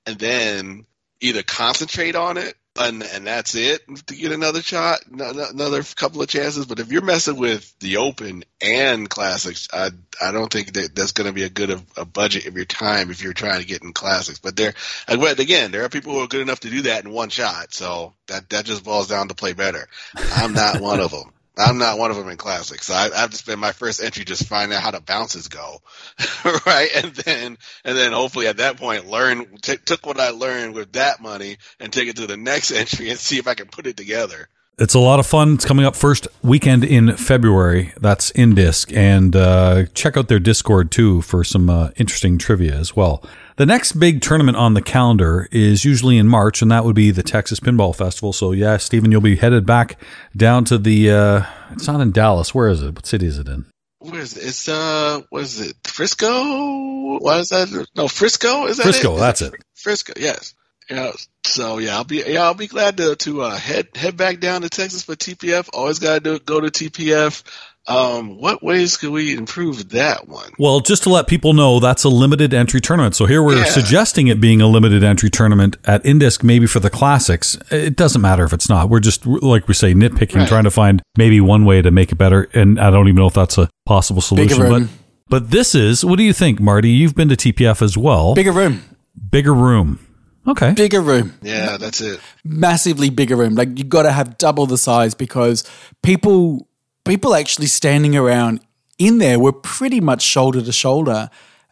and then either concentrate on it and and that's it to get another shot, another couple of chances. But if you're messing with the Open and Classics, I I don't think that that's going to be a good a budget of your time if you're trying to get in Classics. But there, again, there are people who are good enough to do that in one shot. So that that just boils down to play better. I'm not one of them. I'm not one of them in classics. So I, I have to spend my first entry just finding out how the bounces go, right? And then, and then hopefully at that point learn, t- took what I learned with that money and take it to the next entry and see if I can put it together. It's a lot of fun. It's coming up first weekend in February. That's Indisc. And uh, check out their Discord too for some uh, interesting trivia as well. The next big tournament on the calendar is usually in March, and that would be the Texas Pinball Festival. So, yeah, Stephen, you'll be headed back down to the. Uh, it's not in Dallas. Where is it? What city is it in? Where is it? It's uh, what is it? Frisco? What is that? No, Frisco. Is that Frisco? It? That's it. Frisco. Yes. Yeah. So yeah, I'll be yeah, I'll be glad to to uh, head head back down to Texas for TPF. Always got to go to TPF. Um, what ways could we improve that one? Well, just to let people know, that's a limited entry tournament. So here we're yeah. suggesting it being a limited entry tournament at Indisc, maybe for the classics. It doesn't matter if it's not. We're just, like we say, nitpicking, right. trying to find maybe one way to make it better. And I don't even know if that's a possible solution. But, but this is, what do you think, Marty? You've been to TPF as well. Bigger room. Bigger room. Okay. Bigger room. Yeah, that's it. Massively bigger room. Like you got to have double the size because people people actually standing around in there were pretty much shoulder to shoulder.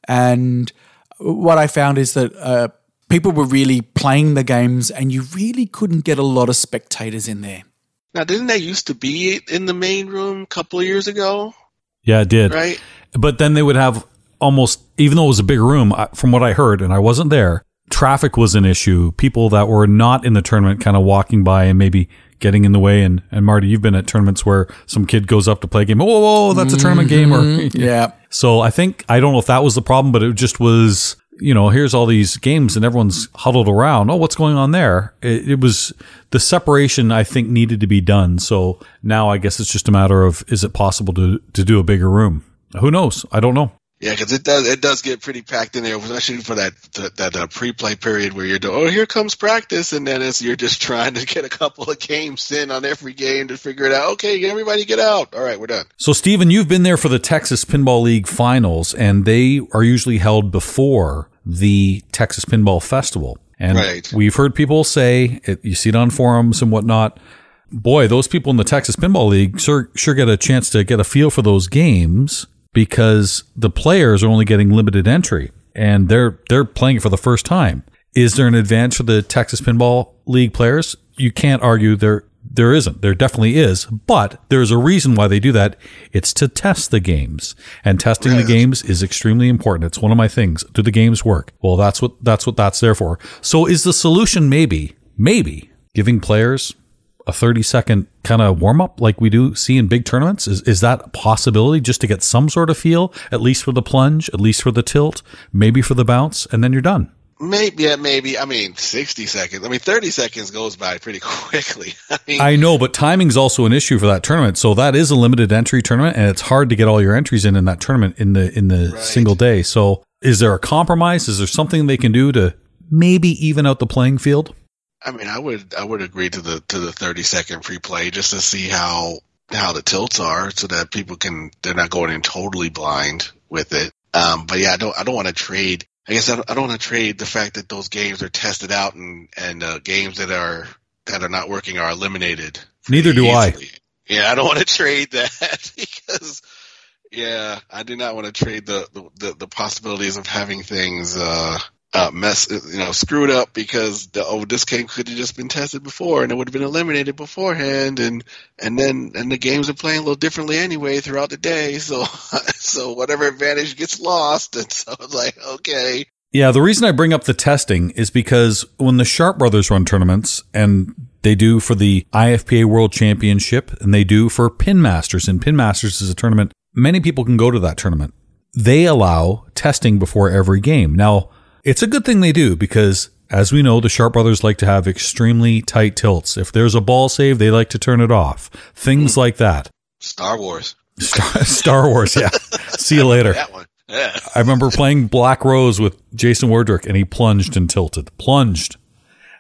And what I found is that uh, people were really playing the games, and you really couldn't get a lot of spectators in there. Now, didn't that used to be in the main room a couple of years ago? Yeah, it did. Right. But then they would have almost, even though it was a big room, from what I heard, and I wasn't there, traffic was an issue. People that were not in the tournament kind of walking by and maybe getting in the way. And, and Marty, you've been at tournaments where some kid goes up to play a game. Whoa, whoa, that's a tournament game. Or mm-hmm. Yeah. So I think I don't know if that was the problem, but it just was. You know, here's all these games and everyone's huddled around. Oh, what's going on there? It, it was the separation I think needed to be done. So now I guess it's just a matter of is it possible to to do a bigger room? Who knows? I don't know. Yeah, because it does it does get pretty packed in there, especially for that that, that uh, pre-play period where you're doing. Oh, here comes practice, and then it's you're just trying to get a couple of games in on every game to figure it out. Okay, everybody get out. All right, we're done. So, Stephen, you've been there for the Texas Pinball League finals, and they are usually held before the Texas Pinball Festival. And Right. we've heard people say, it, you see it on forums and whatnot. Boy, those people in the Texas Pinball League sure, sure get a chance to get a feel for those games because the players are only getting limited entry and they're they're playing it for the first time. Is there an advantage for the Texas Pinball League players? You can't argue there there isn't. There definitely is, but there's a reason why they do that. It's to test the games, and testing the games is extremely important. It's one of my things. Do the games work? Well, that's what that's what that's there for. So, is the solution maybe maybe giving players a 30 second kind of warm up like we do see in big tournaments? Is, is that a possibility just to get some sort of feel, at least for the plunge, at least for the tilt, maybe for the bounce, and then you're done? Maybe, yeah, maybe. I mean, sixty seconds. I mean, thirty seconds goes by pretty quickly. I mean, I know, but timing's also an issue for that tournament. So that is a limited entry tournament, and it's hard to get all your entries in in that tournament in the in the single day. So is there a compromise? Is there something they can do to maybe even out the playing field? I mean, I would I would agree to the to the thirty second free play just to see how how the tilts are, so that people can they're not going in totally blind with it. Um, but yeah, I don't I don't want to trade. I guess I don't, I don't want to trade the fact that those games are tested out and and uh, games that are that are not working are eliminated. Neither do I. Yeah, I don't want to trade that because yeah, I do not want to trade the the, the, the possibilities of having things uh, uh mess you know screwed up because the, oh this game could have just been tested before and it would have been eliminated beforehand and and then and the games are playing a little differently anyway throughout the day so so whatever advantage gets lost and so it's like okay Yeah, the reason I bring up the testing is because when the Sharpe Brothers run tournaments, and they do for the IFPA World Championship, and they do for Pin Masters, and Pin Masters is a tournament, many people can go to that tournament. They allow testing before every game. Now, it's a good thing they do because, as we know, the Sharpe Brothers like to have extremely tight tilts. If there's a ball save, they like to turn it off. Things like that. Star Wars Star, Star Wars, yeah. See you later. that one yeah I remember playing Black Rose with Jason Wardrick, and he plunged and tilted, plunged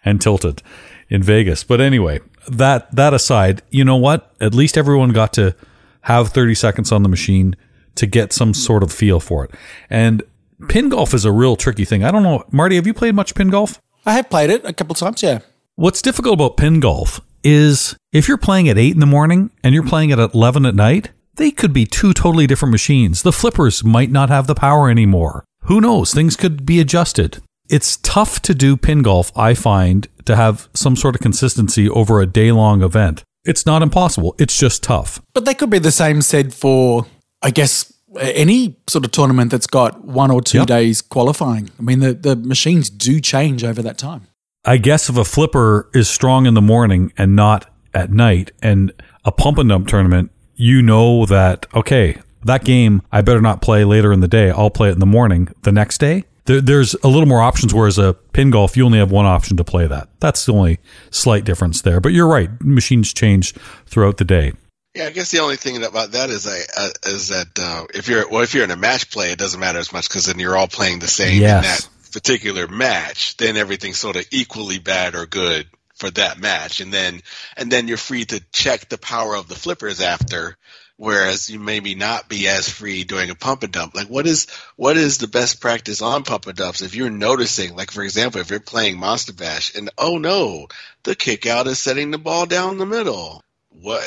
and tilted in Vegas. But anyway, that that aside, you know what? At least everyone got to have 30 seconds on the machine to get some sort of feel for it. And pin golf is a real tricky thing. I don't know, Marty, have you played much pin golf? I have played it a couple times, yeah. What's difficult about pin golf is if you're playing at 8 in the morning and you're playing at 11 at night, they could be two totally different machines. The flippers might not have the power anymore. Who knows? Things could be adjusted. It's tough to do pin golf, I find, to have some sort of consistency over a day long event. It's not impossible, it's just tough. But they could be the same said for, I guess, any sort of tournament that's got one or two Yep. days qualifying. I mean, the, the machines do change over that time. I guess if a flipper is strong in the morning and not at night, and a pump and dump tournament, you know that, okay, that game I better not play later in the day. I'll play it in the morning the next day. There, there's a little more options, whereas a pin golf, you only have one option to play that. That's the only slight difference there. But you're right, machines change throughout the day. Yeah, I guess the only thing about that is I, uh, is that uh, if you're well, if you're in a match play, it doesn't matter as much because then you're all playing the same in that particular match. Then everything's sort of equally bad or good for that match, and then and then you're free to check the power of the flippers after. Whereas you maybe not be as free doing a pump and dump. Like what is what is the best practice on pump and dumps? If you're noticing, like for example, if you're playing Monster Bash and oh no, the kick out is setting the ball down the middle what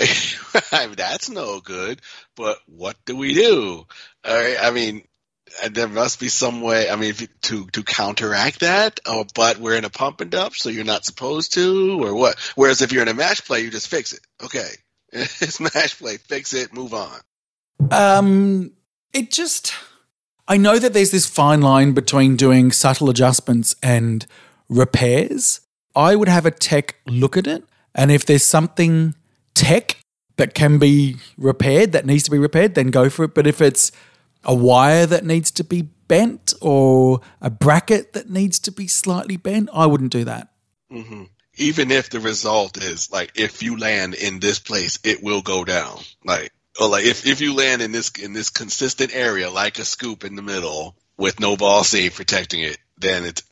I mean, that's no good but what do we do i mean there must be some way. I mean, to to counteract that. Oh, but we're in a pump and dump, so you're not supposed to, or what? Whereas if you're in a match play, you just fix it. Okay, it's match play. Fix it. Move on. Um, it just. I know that there's this fine line between doing subtle adjustments and repairs. I would have a tech look at it, and if there's something tech that can be repaired, that needs to be repaired, then go for it. But if it's a wire that needs to be bent or a bracket that needs to be slightly bent, I wouldn't do that. hmm Even if the result is like, if you land in this place, it will go down. Like, or like if, if you land in this in this consistent area, like a scoop in the middle with no ball save protecting it, then it's.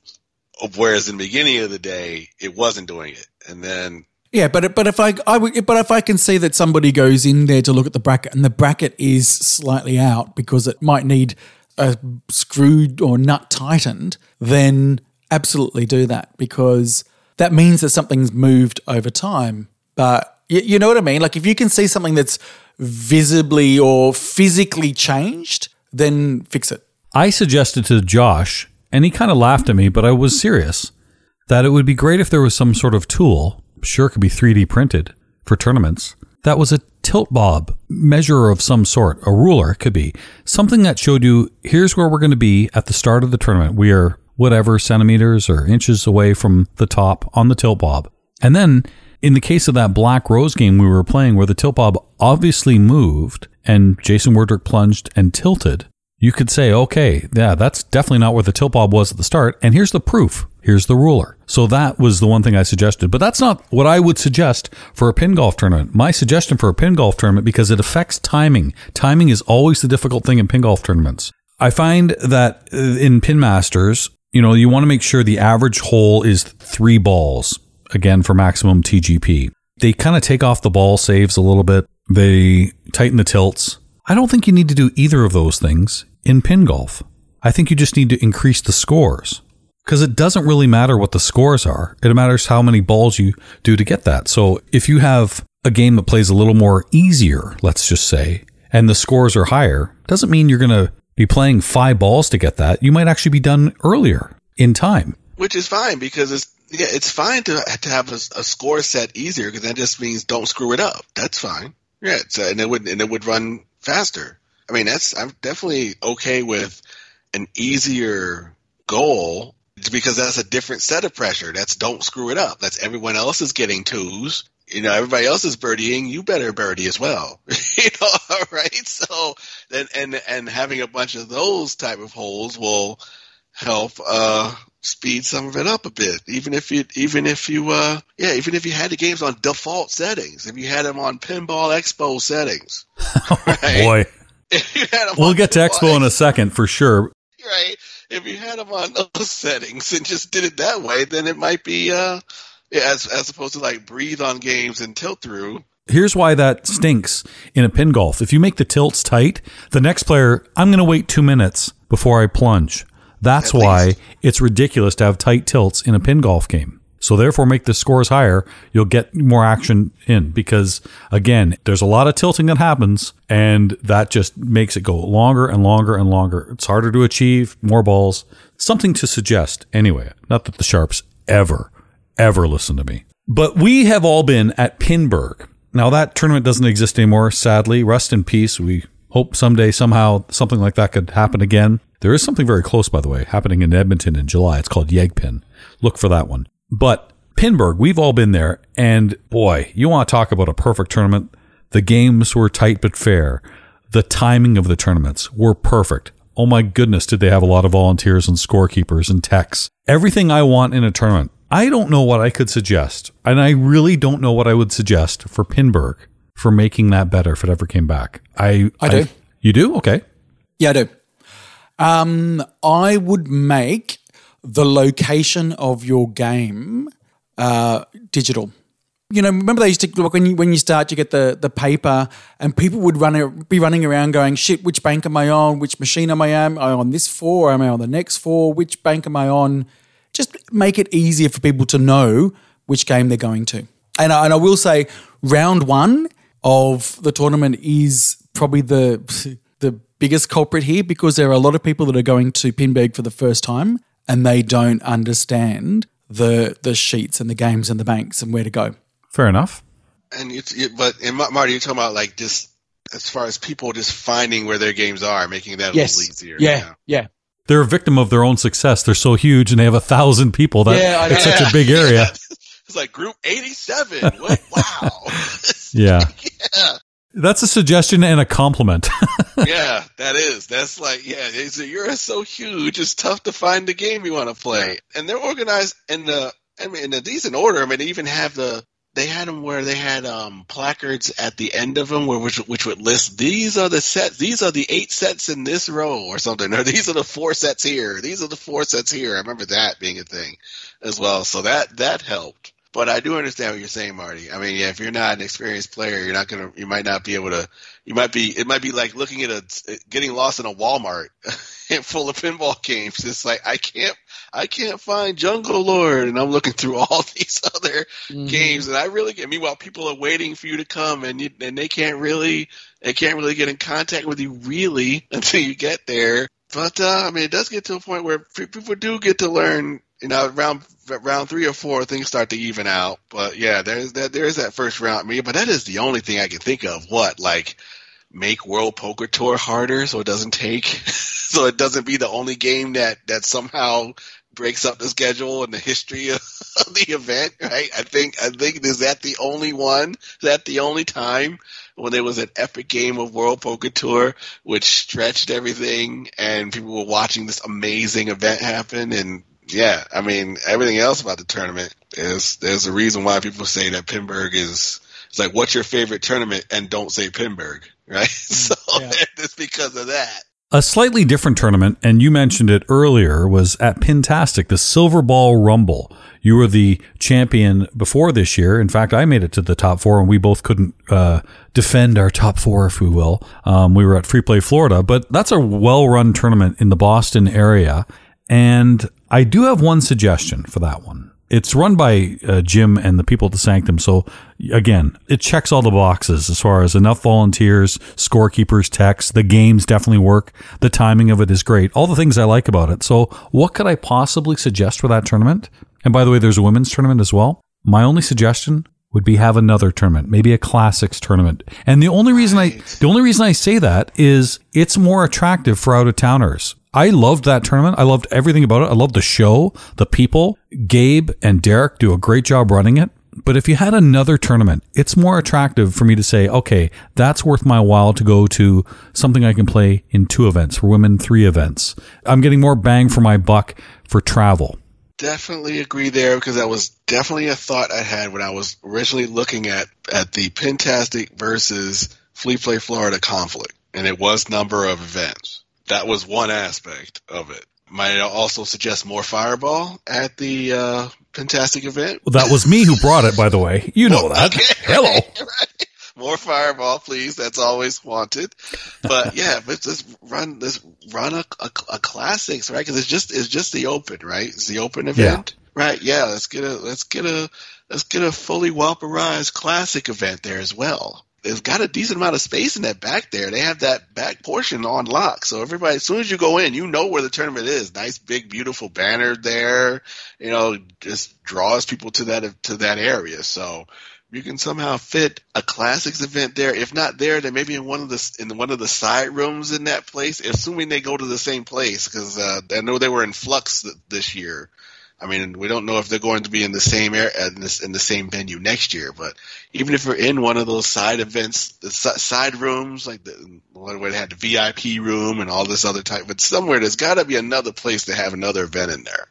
Whereas in the beginning of the day, it wasn't doing it, and then Yeah, but but if I, but if I can see that somebody goes in there to look at the bracket and the bracket is slightly out because it might need a screwed or nut tightened, then absolutely do that because that means that something's moved over time. But you, you know what I mean? Like if you can see something that's visibly or physically changed, then fix it. I suggested to Josh, and he kind of laughed at me, but I was serious, that it would be great if there was some sort of tool, sure could be 3D printed for tournaments, that was a tilt bob measure of some sort, a ruler it could be, something that showed you here's where we're going to be at the start of the tournament. We are whatever centimeters or inches away from the top on the tilt bob. And then in the case of that Black Rose game we were playing where the tilt bob obviously moved and Jason Wardrick plunged and tilted, you could say, okay, yeah, that's definitely not where the tilt bob was at the start. And here's the proof. Here's the ruler. So that was the one thing I suggested. But that's not what I would suggest for a pin golf tournament. My suggestion for a pin golf tournament, because it affects timing. Timing is always the difficult thing in pin golf tournaments. I find that uh, in Pin Masters, you know, you want to make sure the average hole is three balls, again, for maximum TGP. They kind of take off the ball saves a little bit. They tighten the tilts. I don't think you need to do either of those things in pin golf. I think you just need to increase the scores because it doesn't really matter what the scores are. It matters how many balls you do to get that. So if you have a game that plays a little more easier, let's just say, and the scores are higher, doesn't mean you're going to be playing five balls to get that. You might actually be done earlier in time. which is fine because it's yeah, it's fine to to have a, a score set easier because that just means don't screw it up. That's fine. Yeah, so, and it would and it would run faster. I mean, that's I'm definitely okay with an easier goal because that's a different set of pressure. That's don't screw it up. That's everyone else is getting twos. You know, everybody else is birdieing. You better birdie as well. you know, right? So, and and and having a bunch of those type of holes will help uh speed some of it up a bit. Even if you even if you uh yeah, even if you had the games on default settings, if you had them on Pinball Expo settings. Right? Boy, If you had 'em we'll get to Expo in a second for sure. right? If you had them on those settings and just did it that way, then it might be uh, as as opposed to like breathe on games and tilt through. Here's why that stinks in a pin golf. If you make the tilts tight, the next player, I'm going to wait two minutes before I plunge. That's At why least. it's ridiculous to have tight tilts in a pin golf game. So therefore, make the scores higher. You'll get more action in because again, there's a lot of tilting that happens, and that just makes it go longer and longer and longer. It's harder to achieve, more balls. Something to suggest anyway. Not that the sharps ever, ever listen to me. But we have all been at Pinburgh. Now that tournament doesn't exist anymore, sadly. Rest in peace. We hope someday, somehow, something like that could happen again. There is something very close, by the way, happening in Edmonton in July. It's called Yegpin. Look for that one. But Pinburgh, we've all been there, and boy, you want to talk about a perfect tournament. The games were tight but fair. The timing of the tournaments were perfect. Oh my goodness, did they have a lot of volunteers and scorekeepers and techs? Everything I want in a tournament. I don't know what I could suggest, and I really don't know what I would suggest for Pinburgh for making that better if it ever came back. I I do. you do? Okay. Yeah, I do. Um, I would make the location of your game uh, digital. You know, remember they used to like when you when you start, you get the the paper, and people would run be running around going, "Shit, which bank am I on? Which machine am I on? Am I on this four? Am I on the next four? Which bank am I on?" Just make it easier for people to know which game they're going to. And I, and I will say, round one of the tournament is probably the the biggest culprit here because there are a lot of people that are going to Pinburgh for the first time and they don't understand the the sheets and the games and the banks and where to go. Fair enough. And it's it, but and Ma- Marty, you're talking about like just as far as people just finding where their games are, making that a Yes. little easier. Yeah, yeah. They're a victim of their own success. They're so huge and they have a thousand people. That Yeah, it's know. such a big area. It's like group 87. What? Wow. Yeah. yeah. That's a suggestion and a compliment. yeah, that is. That's like, yeah, it's, you're so huge. It's tough to find the game you want to play. And they're organized in the, I mean, in a decent order. I mean, they even have the, they had them where they had um, placards at the end of them, where which, which would list these are the sets, these are the eight sets in this row or something, or these are the four sets here, these are the four sets here. I remember that being a thing as well. So that that helped. But I do understand what you're saying, Marty. I mean, yeah, if you're not an experienced player, you're not gonna, you might not be able to. You might be, it might be like looking at a, getting lost in a Walmart full of pinball games. It's like I can't, I can't find Jungle Lord, and I'm looking through all these other games, and I really get. Meanwhile, people are waiting for you to come, and you, and they can't really, they can't really get in contact with you really until you get there. But uh, I mean, it does get to a point where people do get to learn. You know, round round three or four, things start to even out. But yeah, there's that there is that first round. me, but that is the only thing I can think of. What like make World Poker Tour harder so it doesn't take, so it doesn't be the only game that that somehow breaks up the schedule and the history of, of the event. Right? I think I think is that the only one? Is that the only time? when there was an epic game of World Poker Tour, which stretched everything, and people were watching this amazing event happen. And yeah, I mean, everything else about the tournament is there's a reason why people say that Pinburgh is. It's like, what's your favorite tournament? And don't say Pinburgh, right? So it's because of that. A slightly different tournament, and you mentioned it earlier, was at Pintastic, the Silver Ball Rumble. You were the champion before this year. In fact, I made it to the top four, and we both couldn't uh, defend our top four, if we will. Um, we were at Free Play Florida, but that's a well run tournament in the Boston area. And I do have one suggestion for that one. It's run by uh, Jim and the people at the Sanctum. So again, it checks all the boxes as far as enough volunteers, scorekeepers, techs. The games definitely work. The timing of it is great. All the things I like about it. So what could I possibly suggest for that tournament? And by the way, there's a women's tournament as well. My only suggestion would be have another tournament, maybe a classics tournament. And the only reason I the only reason I say that is it's more attractive for out of towners. I loved that tournament. I loved everything about it. I loved the show, the people. Gabe and Derek do a great job running it. But if you had another tournament, it's more attractive for me to say, okay, that's worth my while to go to something I can play in two events, for women, three events. I'm getting more bang for my buck for travel. Definitely agree there because that was definitely a thought I had when I was originally looking at at the Pintastic versus Free Play Florida conflict, and it was number of events. That was one aspect of it. Might I also suggest more Fireball at the uh, Pintastic event? Well, that was me who brought it, by the way. You know that. Okay. Hello. Right. More Fireball, please. That's always wanted. But yeah, but just run this run a, a, a classics, right? Because it's just it's just the open, right? It's the open event, right? Yeah. Let's get a let's get a let's get a fully Walperized classic event there as well. They've got a decent amount of space in that back there. They have that back portion on lock. So everybody, as soon as you go in, you know where the tournament is. Nice big beautiful banner there. You know, just draws people to that to that area. So you can somehow fit a classics event there. If not there, then maybe in one of the in one of the side rooms in that place. Assuming they go to the same place, because uh, I know they were in flux th- this year. I mean, we don't know if they're going to be in the same air in, this, in the same venue next year. But even if we're in one of those side events, the side rooms, like the where they had the VIP room and all this other type, but somewhere there's got to be another place to have another event in there.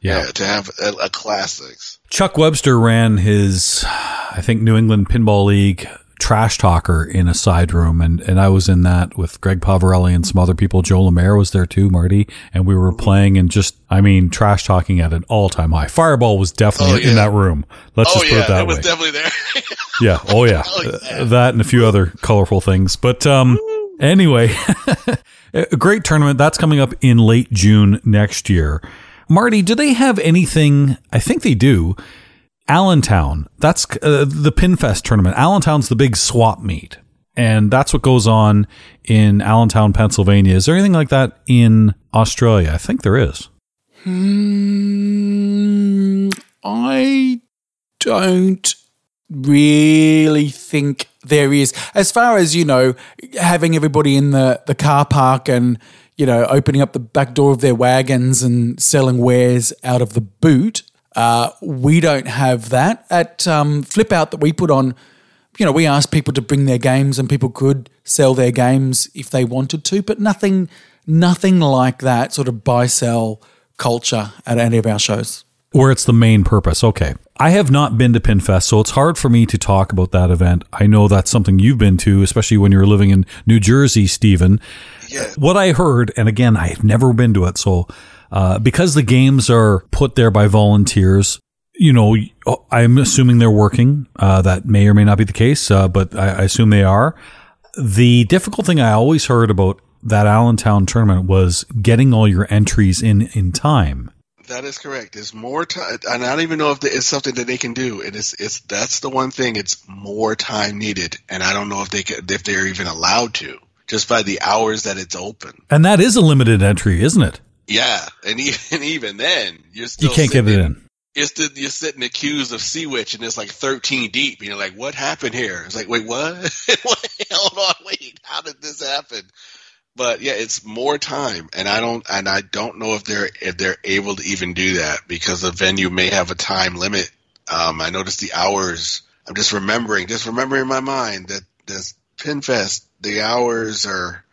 Yeah. to have a, a classics. Chuck Webster ran his, I think, New England Pinball League trash talker in a side room, and, and I was in that with Greg Pavarelli and some other people. Joe Lemaire was there too, Marty, and we were playing and just, I mean, trash talking at an all time high. Fireball was definitely Oh, yeah. in that room. Let's oh just yeah, put it that it was way. definitely there. Yeah. Oh yeah. Yeah. Uh, That and a few other colorful things. But um anyway, a great tournament that's coming up in late June next year. Marty, do they have anything? I think they do. Allentown. That's uh, the Pinfest tournament. Allentown's the big swap meet. And that's what goes on in Allentown, Pennsylvania. Is there anything like that in Australia? I think there is. Hmm, I don't really think there is. As far as, you know, having everybody in the, the car park and, you know, opening up the back door of their wagons and selling wares out of the boot, uh, we don't have that. At um, Flip Out that we put on, you know, we asked people to bring their games and people could sell their games if they wanted to, but nothing, nothing like that sort of buy sell culture at any of our shows. Where it's the main purpose. Okay. I have not been to PinFest, so it's hard for me to talk about that event. I know that's something you've been to, especially when you're living in New Jersey, Stephen. Yeah. What I heard, and again, I've never been to it, so uh, because the games are put there by volunteers, you know, I'm assuming they're working. Uh, that may or may not be the case, uh, but I, I assume they are. The difficult thing I always heard about that Allentown tournament was getting all your entries in in time. That is correct. It's more time, and I don't even know if it's something that they can do. It's it's that's the one thing. It's more time needed, and I don't know if they can, if they're even allowed to just by the hours that it's open. And that is a limited entry, isn't it? Yeah, and even even then, you're still You can't give it in. You're, still, you're sitting accused of Sea Witch, and it's like 13 deep. And you're like, what happened here? It's like, wait, what? Hold on, wait, how did this happen? But yeah, it's more time, and I don't, and I don't know if they're if they're able to even do that because the venue may have a time limit. Um, I noticed the hours. I'm just remembering, just remembering in my mind that this Pinfest, the hours are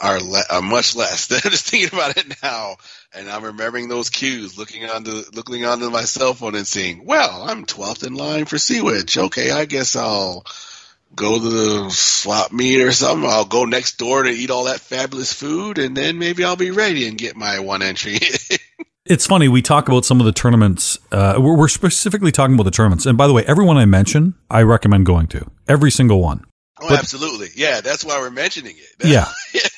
are, le- are much less. Just thinking about it now, and I'm remembering those cues, looking onto looking onto my cell phone and seeing, well, I'm 12th in line for Sea Witch. Okay, I guess I'll go to the swap meet or something. I'll go next door to eat all that fabulous food, and then maybe I'll be ready and get my one entry. It's funny. We talk about some of the tournaments. Uh, we're, we're specifically talking about the tournaments. And by the way, everyone I mention, I recommend going to every single one. Oh, But- absolutely, yeah. That's why we're mentioning it. Yeah.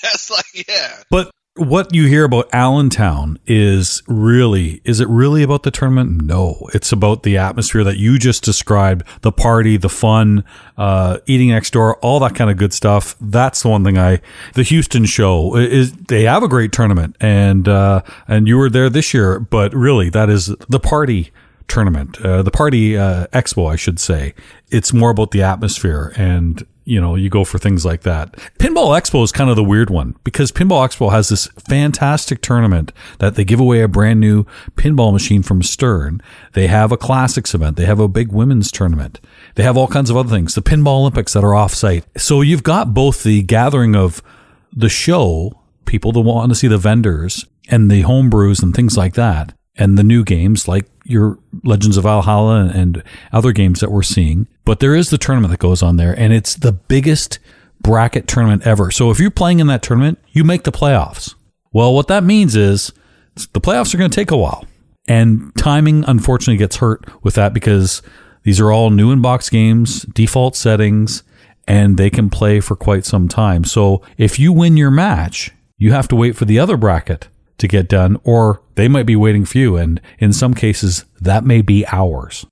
that's like yeah. But what you hear about Allentown is really, is it really about the tournament? No, it's about the atmosphere that you just described, the party, the fun, uh, eating next door, all that kind of good stuff. That's the one thing I, the Houston show is, they have a great tournament and, uh, and you were there this year, but really that is the party tournament, uh, the party, uh, expo, I should say. It's more about the atmosphere and, you know, you go for things like that. Pinball Expo is kind of the weird one because Pinball Expo has this fantastic tournament that they give away a brand new pinball machine from Stern. They have a classics event. They have a big women's tournament. They have all kinds of other things. The Pinball Olympics that are off site. So you've got both the gathering of the show, people that want to see the vendors and the home brews and things like that, and the new games like your Legends of Valhalla and other games that we're seeing. But there is the tournament that goes on there, and it's the biggest bracket tournament ever. So if you're playing in that tournament, you make the playoffs. Well, what that means is the playoffs are going to take a while. And timing, unfortunately, gets hurt with that because these are all new in box games, default settings, and they can play for quite some time. So if you win your match, you have to wait for the other bracket to get done, or they might be waiting for you. And in some cases, that may be hours.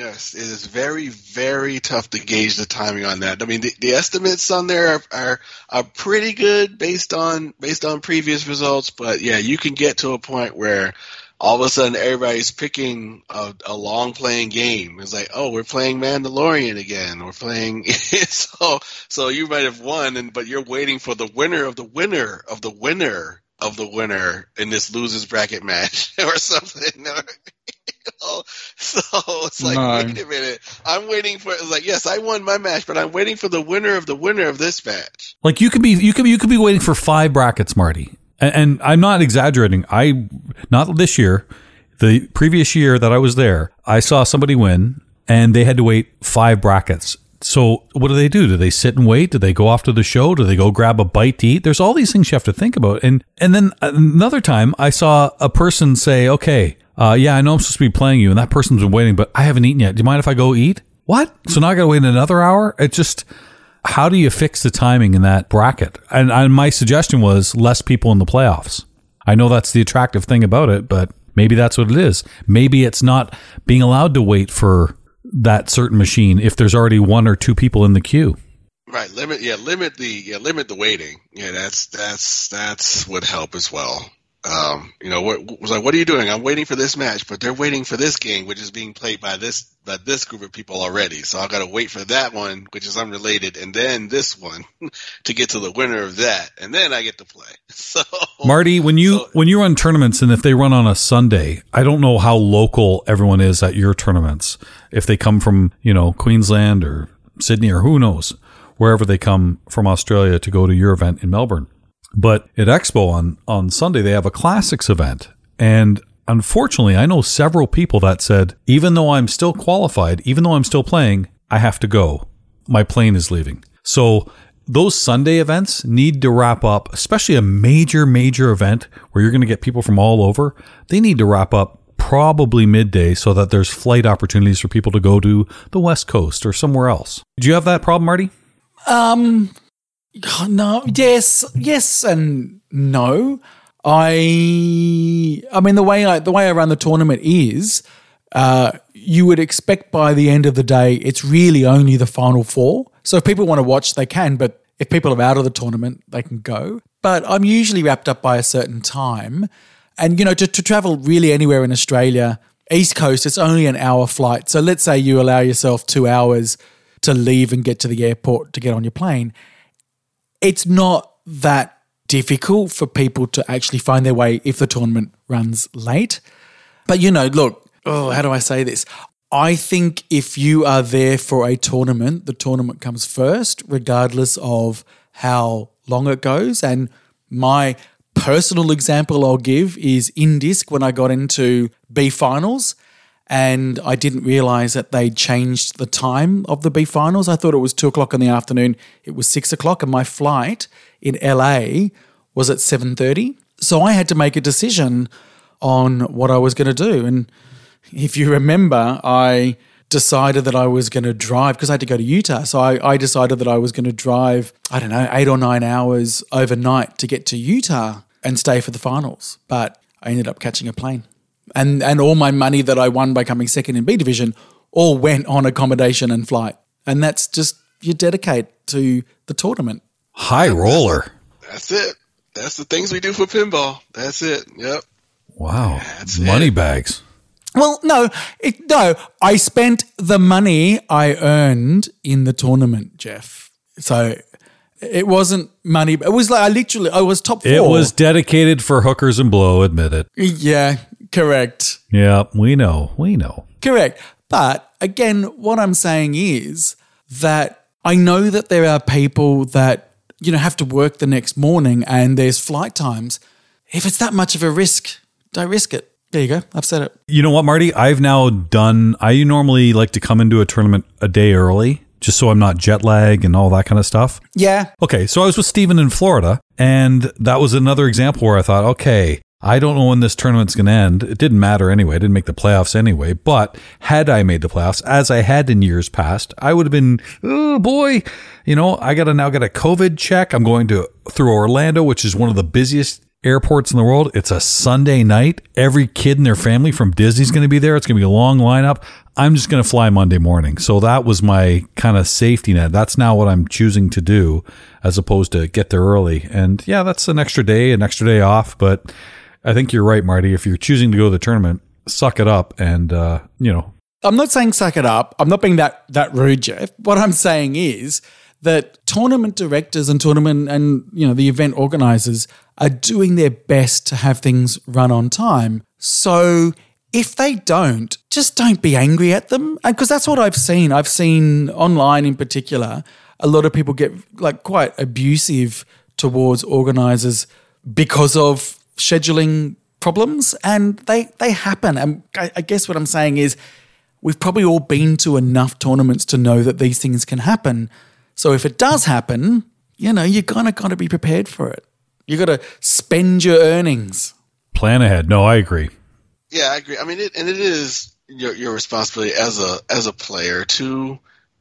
Yes, it is very, very tough to gauge the timing on that. I mean, the, the estimates on there are, are are pretty good based on based on previous results, but yeah, you can get to a point where all of a sudden everybody's picking a, a long playing game. It's like, oh, we're playing Mandalorian again. We're playing so so you might have won, and but you're waiting for the winner of the winner of the winner of the winner in this losers bracket match or something. Oh, so it's like, No. wait a minute. I'm waiting for. It's like, yes, I won my match, but I'm waiting for the winner of the winner of this match. Like you could be, you could you could be waiting for five brackets, Marty. And, and I'm not exaggerating. I not this year, the previous year that I was there, I saw somebody win, and they had to wait five brackets. So what do they do? Do they sit and wait? Do they go off to the show? Do they go grab a bite to eat? There's all these things you have to think about. And and then another time, I saw a person say, "Okay, uh, yeah, I know I'm supposed to be playing you, and that person's been waiting, but I haven't eaten yet. Do you mind if I go eat?" What? So now I got to wait another hour? It just how do you fix the timing in that bracket? And, and my suggestion was less people in the playoffs. I know that's the attractive thing about it, but maybe that's what it is. Maybe it's not being allowed to wait for that certain machine if there's already one or two people in the queue. Right, limit yeah, limit the yeah, limit the waiting. Yeah, that's that's that's would help as well. Um, you know, what was like, what are you doing? I'm waiting for this match, but they're waiting for this game, which is being played by this by this group of people already. So I've got to wait for that one, which is unrelated, and then this one to get to the winner of that, and then I get to play. So Marty, when you so- when you run tournaments and if they run on a Sunday, I don't know how local everyone is at your tournaments. If they come from, you know, Queensland or Sydney or who knows, wherever they come from Australia to go to your event in Melbourne. But at Expo on on Sunday they have a classics event and unfortunately I know several people that said even though I'm still qualified, even though I'm still playing, I have to go. My plane is leaving. So those Sunday events need to wrap up, especially a major, major event where you're going to get people from all over. They need to wrap up probably midday so that there's flight opportunities for people to go to the West Coast or somewhere else. Do you have that problem, Marty? Um, no, yes, yes, and no. I, I mean, the way I the way I run the tournament is, uh, you would expect by the end of the day, it's really only the final four. So if people want to watch, they can. But if people are out of the tournament, they can go. But I'm usually wrapped up by a certain time, and you know, to, to travel really anywhere in Australia, East Coast, it's only an hour flight. So let's say you allow yourself two hours to leave and get to the airport to get on your plane it's not that difficult for people to actually find their way if the tournament runs late. But you know, look, oh, how do I say this? I think if you are there for a tournament, the tournament comes first, regardless of how long it goes. And my personal example I'll give is Indisc when I got into B finals and I didn't realize that they changed the time of the B finals. I thought it was two o'clock in the afternoon. It was six o'clock, and my flight in LA was at seven thirty. So I had to make a decision on what I was going to do. And if you remember, I decided that I was going to drive because I had to go to Utah. So I, I decided that I was going to drive, I don't know, eight or nine hours overnight to get to Utah and stay for the finals. But I ended up catching a plane and and all my money that I won by coming second in B division all went on accommodation and flight. And that's just you dedicate to the tournament. High roller. that's it. That's the things we do for pinball. That's it. Yep. Wow. That's Money it. bags. Well, no, it, no. I spent the money I earned in the tournament, Jeff. So it wasn't money. It was like I literally I was top four. It was dedicated for hookers and blow, admit it. yeah, correct. Yeah, we know. We know. Correct. But again, what I'm saying is that I know that there are people that, you know, have to work the next morning and there's flight times. If it's that much of a risk, don't risk it. There you go. I've said it. You know what, Marty? I've now done, I normally like to come into a tournament a day early just so I'm not jet lag and all that kind of stuff. Yeah. Okay, so I was with Steven in Florida, and that was another example where I thought, okay, I don't know when this tournament's going to end. It didn't matter anyway. I didn't make the playoffs anyway. But had I made the playoffs, as I had in years past, I would have been, oh boy, you know, I got to now get a COVID check. I'm going to through Orlando, which is one of the busiest airports in the world. It's a Sunday night. Every kid in their family from Disney's going to be there. It's going to be a long lineup. I'm just going to fly Monday morning. So that was my kind of safety net. That's now what I'm choosing to do as opposed to get there early. And yeah, that's an extra day, an extra day off. But I think you're right, Marty. If you're choosing to go to the tournament, suck it up and, uh, you know, I'm not saying suck it up. I'm not being that that rude, Jeff. What I'm saying is that tournament directors and tournament and you know the event organizers are doing their best to have things run on time. So if they don't, just don't be angry at them because that's what I've seen. I've seen online in particular a lot of people get like quite abusive towards organizers because of scheduling problems and they they happen. And I, I guess what I'm saying is we've probably all been to enough tournaments to know that these things can happen. So if it does happen, you know, you're kind of got to be prepared for it. You got to spend your earnings. plan ahead. No, I agree. Yeah, I agree. I mean, it, and it is your your responsibility as a as a player to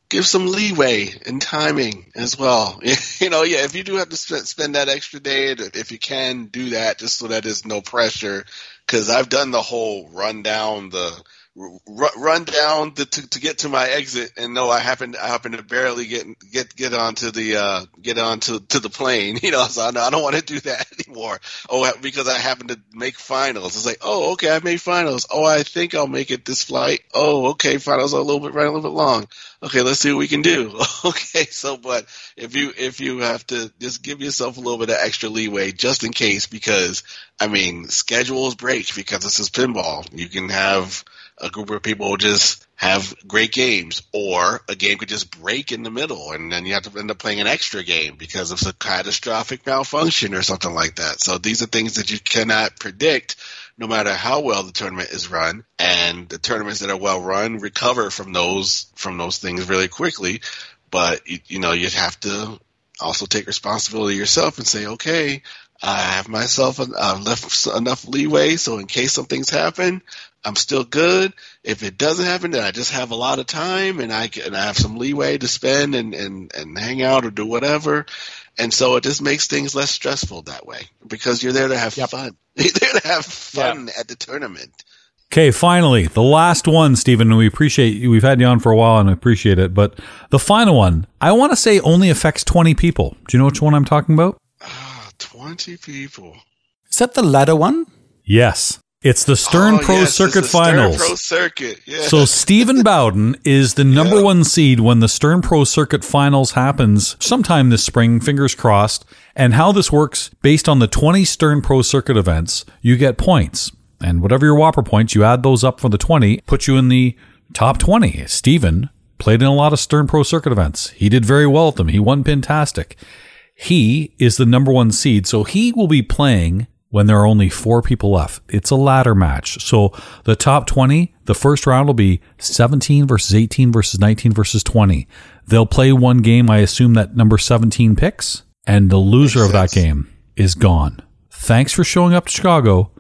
give some leeway in timing as well. You know, yeah, if you do have to spend, spend that extra day, if you can do that, just so that there's no pressure. Because I've done the whole run down the run down the, to, to get to my exit and no I happen I happen to barely get get get onto the uh, get onto to the plane. You know, so I, I don't want to do that anymore. Oh, because I happen to make finals. It's like, oh, okay, I made finals. Oh, I think I'll make it this flight. Oh, okay, finals are a little bit right a little bit long. Okay, let's see what we can do. okay, so but if you if you have to just give yourself a little bit of extra leeway just in case because I mean schedules break because this is pinball. You can have a group of people just have great games, or a game could just break in the middle, and then you have to end up playing an extra game because of a catastrophic malfunction or something like that. So these are things that you cannot predict, no matter how well the tournament is run. And the tournaments that are well run recover from those from those things really quickly. But you, you know you have to also take responsibility yourself and say, okay, I have myself I've uh, left enough leeway so in case some things happen, I'm still good. If it doesn't happen, then I just have a lot of time and I can, I have some leeway to spend and, and, and hang out or do whatever. And so it just makes things less stressful that way because you're there to have yep. fun. You're there to have fun yep. at the tournament. Okay, finally, the last one, Steven. We appreciate you. We've had you on for a while and appreciate it. But the final one, I want to say only affects 20 people. Do you know which one I'm talking about? Ah, 20 people. Is that the ladder one? Yes. It's the Stern oh, Pro yes, Circuit Finals. Stern Pro Circuit. Yeah. So Steven Bowden is the number yeah. one seed when the Stern Pro Circuit Finals happens sometime this spring. Fingers crossed. And how this works, based on the 20 Stern Pro Circuit events, you get points. And whatever your Whopper points, you add those up for the 20, put you in the top 20. Steven played in a lot of Stern Pro Circuit events. He did very well at them. He won Pintastic. He is the number one seed, so he will be playing when there are only four people left. It's a ladder match. So the top 20, the first round will be 17 versus 18 versus 19 versus 20. They'll play one game. I assume that number 17 picks, and the loser of that game is gone. Thanks for showing up to Chicago.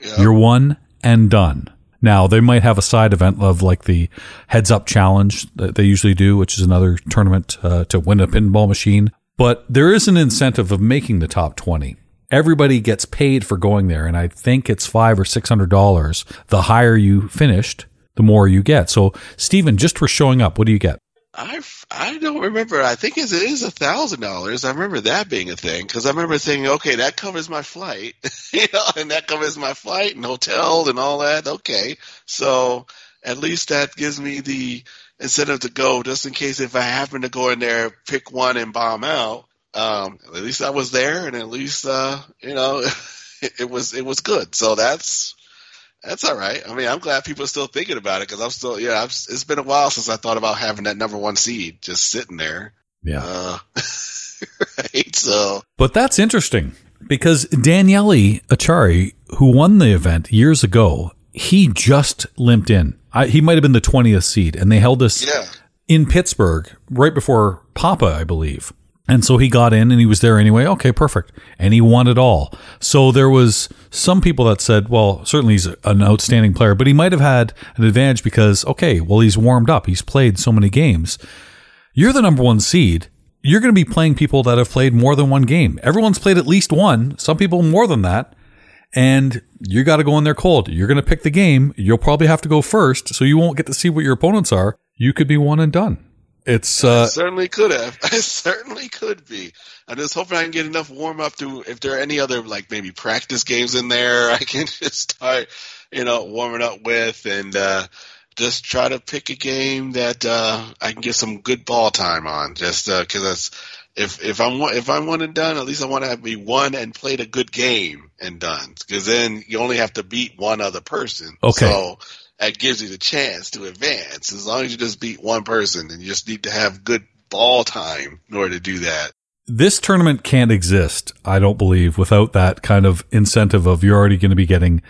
Yep. You're one and done. Now, they might have a side event of like the heads up challenge that they usually do, which is another tournament uh, to win a pinball machine. But there is an incentive of making the top 20 everybody gets paid for going there. And I think it's five or six hundred dollars. The higher you finished, the more you get. So, Steven, just for showing up, what do you get? I I don't remember. I think it is a thousand dollars. I remember that being a thing because I remember thinking, okay, that covers my flight, you know, and that covers my flight and hotel and all that. Okay, so at least that gives me the incentive to go just in case if I happen to go in there, pick one and bomb out um, at least I was there, and at least uh, you know it, it, was it was good. So that's that's all right. I mean, I'm glad people are still thinking about it because I'm still yeah. I've, it's been a while since I thought about having that number one seed just sitting there. Yeah. Uh, right. So, but that's interesting because Daniele Acciari, who won the event years ago, he just limped in. I, he might have been the 20th seed, and they held this yeah. in Pittsburgh right before PAPA, I believe. And so he got in and he was there anyway. Okay, perfect. And he won it all. So there was some people that said, well, certainly he's an outstanding player, but he might have had an advantage because, okay, well, he's warmed up. He's played so many games. You're the number one seed. You're going to be playing people that have played more than one game. Everyone's played at least one, some people more than that. And you got to go in there cold. You're going to pick the game. You'll probably have to go first, so you won't get to see what your opponents are. You could be one and done. It's uh, I certainly could have. I certainly could be. I'm just hoping I can get enough warm up to if there are any other like maybe practice games in there I can just start, you know, warming up with and uh just try to pick a game that uh I can get some good ball time on. Just uh, cuz that's if if I'm if I'm one and done, at least I want to have me one and played a good game and done. Because then you only have to beat one other person. Okay. So that gives you the chance to advance. As long as you just beat one person, and you just need to have good ball time in order to do that. This tournament can't exist, I don't believe, without that kind of incentive of you're already going to be getting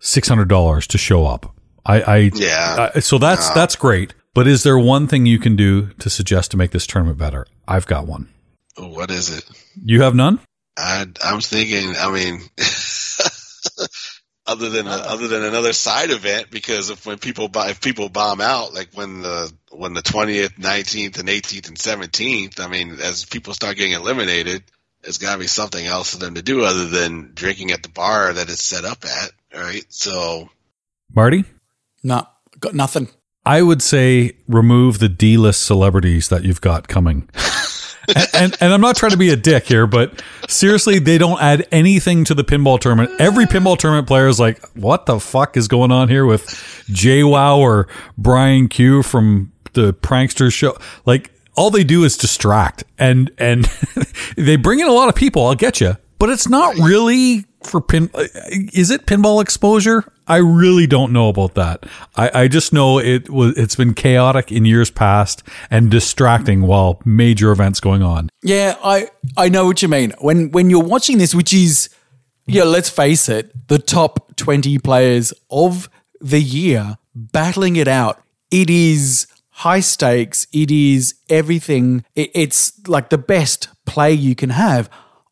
six hundred dollars to show up. I, I yeah. I, so that's that's great. But is there one thing you can do to suggest to make this tournament better? I've got one. What is it? You have none. I, I'm thinking. I mean, other than a, other than another side event because if when people if people bomb out like when the when the 20th 19th and 18th and 17th i mean as people start getting eliminated there's got to be something else for them to do other than drinking at the bar that it's set up at right so marty no Got nothing. I would say remove the D list celebrities that you've got coming. and, and, I'm not trying to be a dick here, but seriously, they don't add anything to the pinball tournament. Every pinball tournament player is like, what the fuck is going on here with JWoww or Brian Q from the prankster show? Like, all they do is distract and and they bring in a lot of people, I'll get you. But it's not really for pin uh, is it pinball exposure? I really don't know about that. I, I just know it was it's been chaotic in years past and distracting while major events going on. Yeah, I I know what you mean. When when you're watching this, which is yeah, let's face it, the top 20 players of the year battling it out. It is high stakes. It is everything. It, it's like the best play you can have.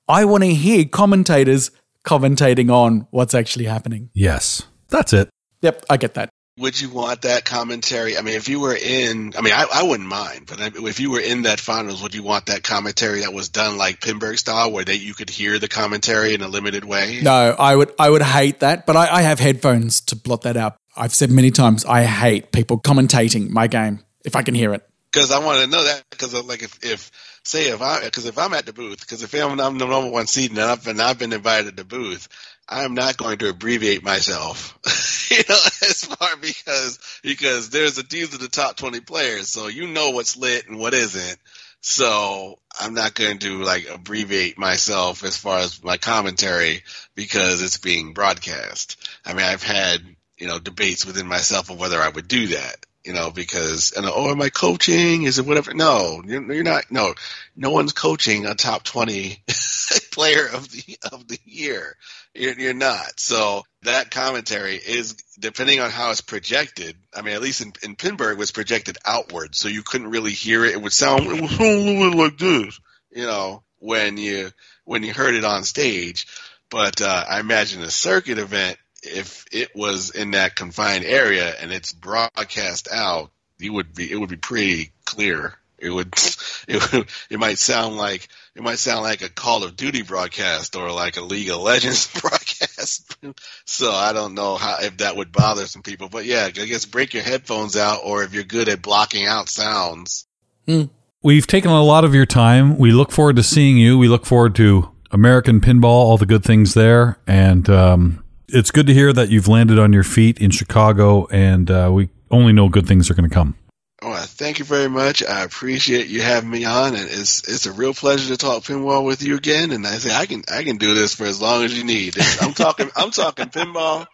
I want to hear commentators commentating on what's actually happening. Yes. That's it. Yep, I get that. Would you want that commentary? I mean, if you were in, I mean, I, I wouldn't mind, but if you were in that finals, would you want that commentary that was done like Pinburgh style, where they you could hear the commentary in a limited way? No, I would, I would hate that, but I, I have headphones to blot that out. I've said many times, I hate people commentating my game if I can hear it. Because I want to know that, because like if, if say if I, because if I'm at the booth, because if I'm, I'm the number one seed and I've, and I've been invited to the booth, I'm not going to abbreviate myself, you know, as far because because there's a these are the top 20 players, so you know what's lit and what isn't. So I'm not going to like abbreviate myself as far as my commentary because it's being broadcast. I mean, I've had you know debates within myself of whether I would do that you know, because and oh, am I coaching? Is it whatever? No, you're, you're not. No, no one's coaching a top twenty player of the of the year. You're, you're not. So that commentary is depending on how it's projected. I mean, at least in, in Pinburgh, was projected outward, so you couldn't really hear it. It would sound it a little bit like this, you know, when you when you heard it on stage. But uh, I imagine a circuit event if it was in that confined area and it's broadcast out, you would be it would be pretty clear. It would it would, it might sound like it might sound like a Call of Duty broadcast or like a League of Legends broadcast. so I don't know how if that would bother some people, but yeah, I guess break your headphones out or if you're good at blocking out sounds. Hmm. We've taken a lot of your time. We look forward to seeing you. We look forward to American Pinball, all the good things there, and um, it's good to hear that you've landed on your feet in Chicago, and uh, we only know good things are going to come. Oh, thank you very much. I appreciate you having me on, and it's it's a real pleasure to talk pinball with you again. And I say I can I can do this for as long as you need. I'm talking I'm talking pinball,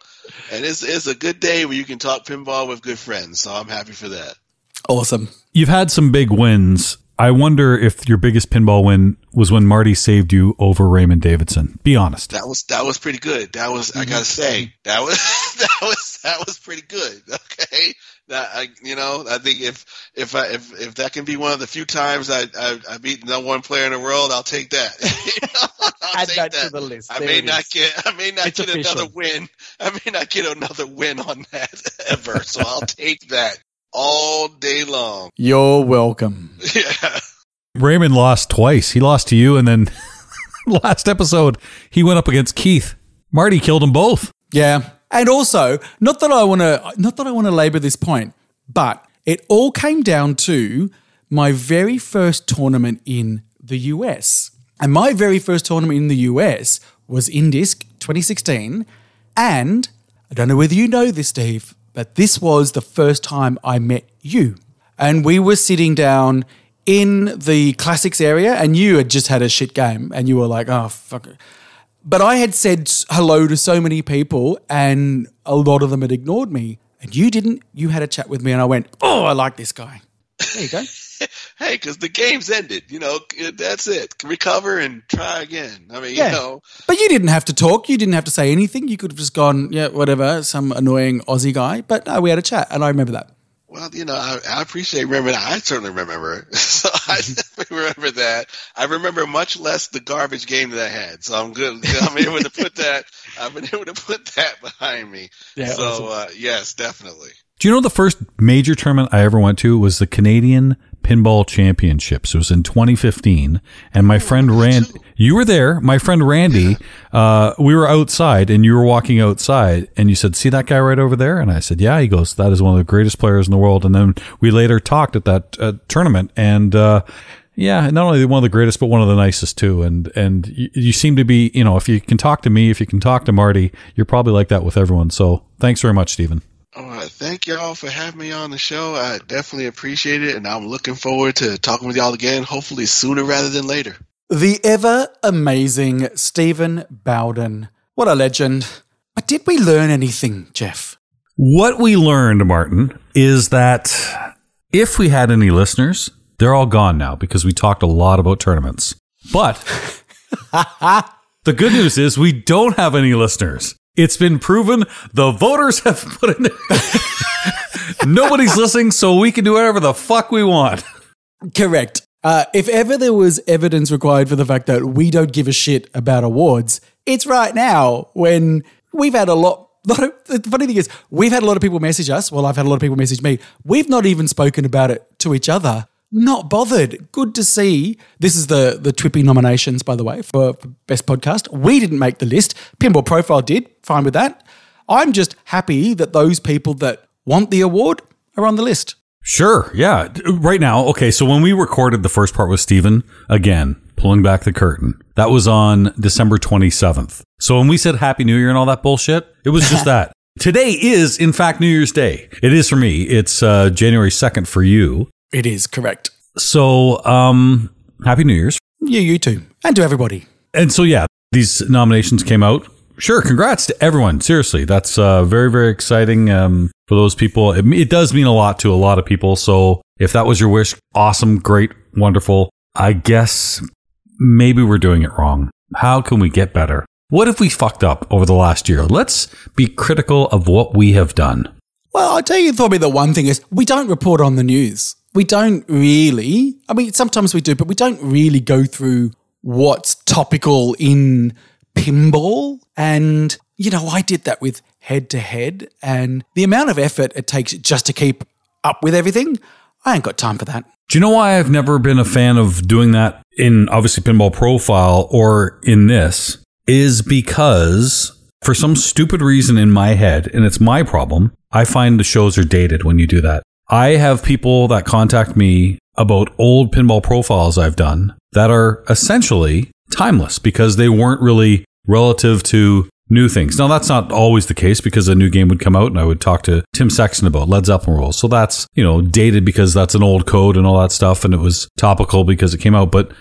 and it's it's a good day where you can talk pinball with good friends. So I'm happy for that. Awesome. You've had some big wins I wonder if your biggest pinball win was when Marty saved you over Raymond Davidson. Be honest. That was that was pretty good. That was I gotta mm-hmm. say that was that was that was pretty good. Okay, that I you know I think if if I if if that can be one of the few times I I, I beat the one player in the world, I'll take that. I'll Add take that, that, to the list. I may not is. get I may not it's get official. another win. I may not get another win on that ever. So I'll take that all day long. You're welcome. Yeah. Raymond lost twice. He lost to you, and then last episode he went up against Keith. Marty killed them both. Yeah, and also not that I want to not that I want to labor this point, but it all came down to my very first tournament in the US. And my very first tournament in the US was Indisc 2016. And I don't know whether you know this, Steve, but this was the first time I met you. And we were sitting down in the classics area, and you had just had a shit game, and you were like, oh, fuck it. But I had said hello to so many people, and a lot of them had ignored me. And you didn't. You had a chat with me, and I went, oh, I like this guy. There you go. hey, because the game's ended. You know, that's it. Recover and try again. I mean, yeah. you know. But you didn't have to talk. You didn't have to say anything. You could have just gone, yeah, whatever, some annoying Aussie guy. But no, we had a chat, and I remember that. Well, you know, I, I appreciate remembering. I certainly remember. So I remember that. I remember much less the garbage game that I had. So I'm good. I'm able to put that. I've been able to put that behind me. Yeah, so awesome. uh, yes, definitely. Do you know the first major tournament I ever went to was the Canadian Pinball Championships? It was in 2015, and my friend Rand, you were there. My friend Randy, uh, we were outside, and you were walking outside, and you said, "See that guy right over there?" And I said, "Yeah." He goes, "That is one of the greatest players in the world." And then we later talked at that uh, tournament, and uh, yeah, not only one of the greatest, but one of the nicest too. And and you, you seem to be, you know, if you can talk to me, if you can talk to Marty, you're probably like that with everyone. So thanks very much, Steven. All right, thank y'all for having me on the show. I definitely appreciate it, and I'm looking forward to talking with y'all again, hopefully sooner rather than later. The ever amazing Steven Bowden. What a legend. But did we learn anything, Jeff? What we learned, Martin, is that if we had any listeners, they're all gone now because we talked a lot about tournaments. But the good news is we don't have any listeners. It's been proven the voters have put in Nobody's listening, so we can do whatever the fuck we want. Correct. Uh, if ever there was evidence required for the fact that we don't give a shit about awards, it's right now when we've had a lot. lot of, the funny thing is, we've had a lot of people message us. Well, I've had a lot of people message me. We've not even spoken about it to each other. Not bothered. Good to see. This is the the TWIPY nominations, by the way, for, for best podcast. We didn't make the list. Pinball Profile did. Fine with that. I'm just happy that those people that want the award are on the list. Sure. Yeah. Right now. Okay. So when we recorded the first part with Steven, again, pulling back the curtain, that was on December 27th. So when we said Happy New Year and all that bullshit, it was just that. Today is, in fact, New Year's Day. It is for me. It's uh, January 2nd for you. It is correct. So, um, Happy New Year's. Yeah, you too. And to everybody. And so, yeah, these nominations came out. Sure, congrats to everyone. Seriously, that's uh, very, very exciting um, for those people. It, it does mean a lot to a lot of people. So, if that was your wish, awesome, great, wonderful. I guess maybe we're doing it wrong. How can we get better? What if we fucked up over the last year? Let's be critical of what we have done. Well, I tell you, probably the one thing is we don't report on the news. We don't really. I mean, sometimes we do, but we don't really go through what's topical in pinball. And, you know, I did that with head to head, and the amount of effort it takes just to keep up with everything, I ain't got time for that. Do you know why I've never been a fan of doing that in obviously Pinball Profile or in this? Is because for some stupid reason in my head, and it's my problem, I find the shows are dated when you do that. I have people that contact me about old pinball profiles I've done that are essentially timeless because they weren't really relative to new things. Now that's not always the case because a new game would come out and I would talk to Tim Sexton about Led Zeppelin rules. So that's, you know, dated because that's an old code and all that stuff and it was topical because it came out, but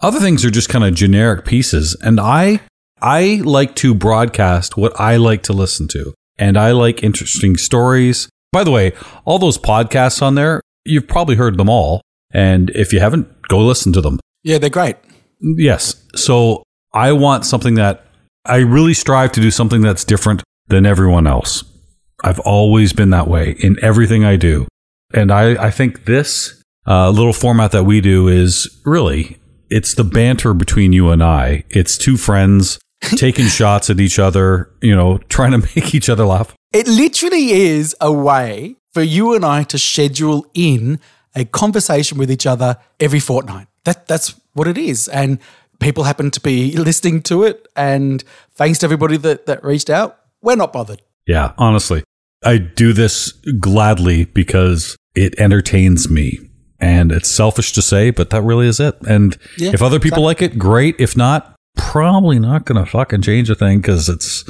other things are just kind of generic pieces and I I like to broadcast what I like to listen to and I like interesting stories. By the way, all those podcasts on there, you've probably heard them all and if you haven't, go listen to them. Yeah, they're great. Yes. So I want something that I really strive to do something that's different than everyone else. I've always been that way in everything I do. And I, I think this uh, little format that we do is really, it's the banter between you and I. It's two friends taking shots at each other, you know, trying to make each other laugh. It literally is a way for you and I to schedule in a conversation with each other every fortnight. That that's what it is. And people happen to be listening to it. And thanks to everybody that, that reached out. We're not bothered. Yeah, honestly. I do this gladly because it entertains me. And it's selfish to say, but that really is it. And Yeah, if other people like it, great. If not, probably not going to fucking change a thing because it's,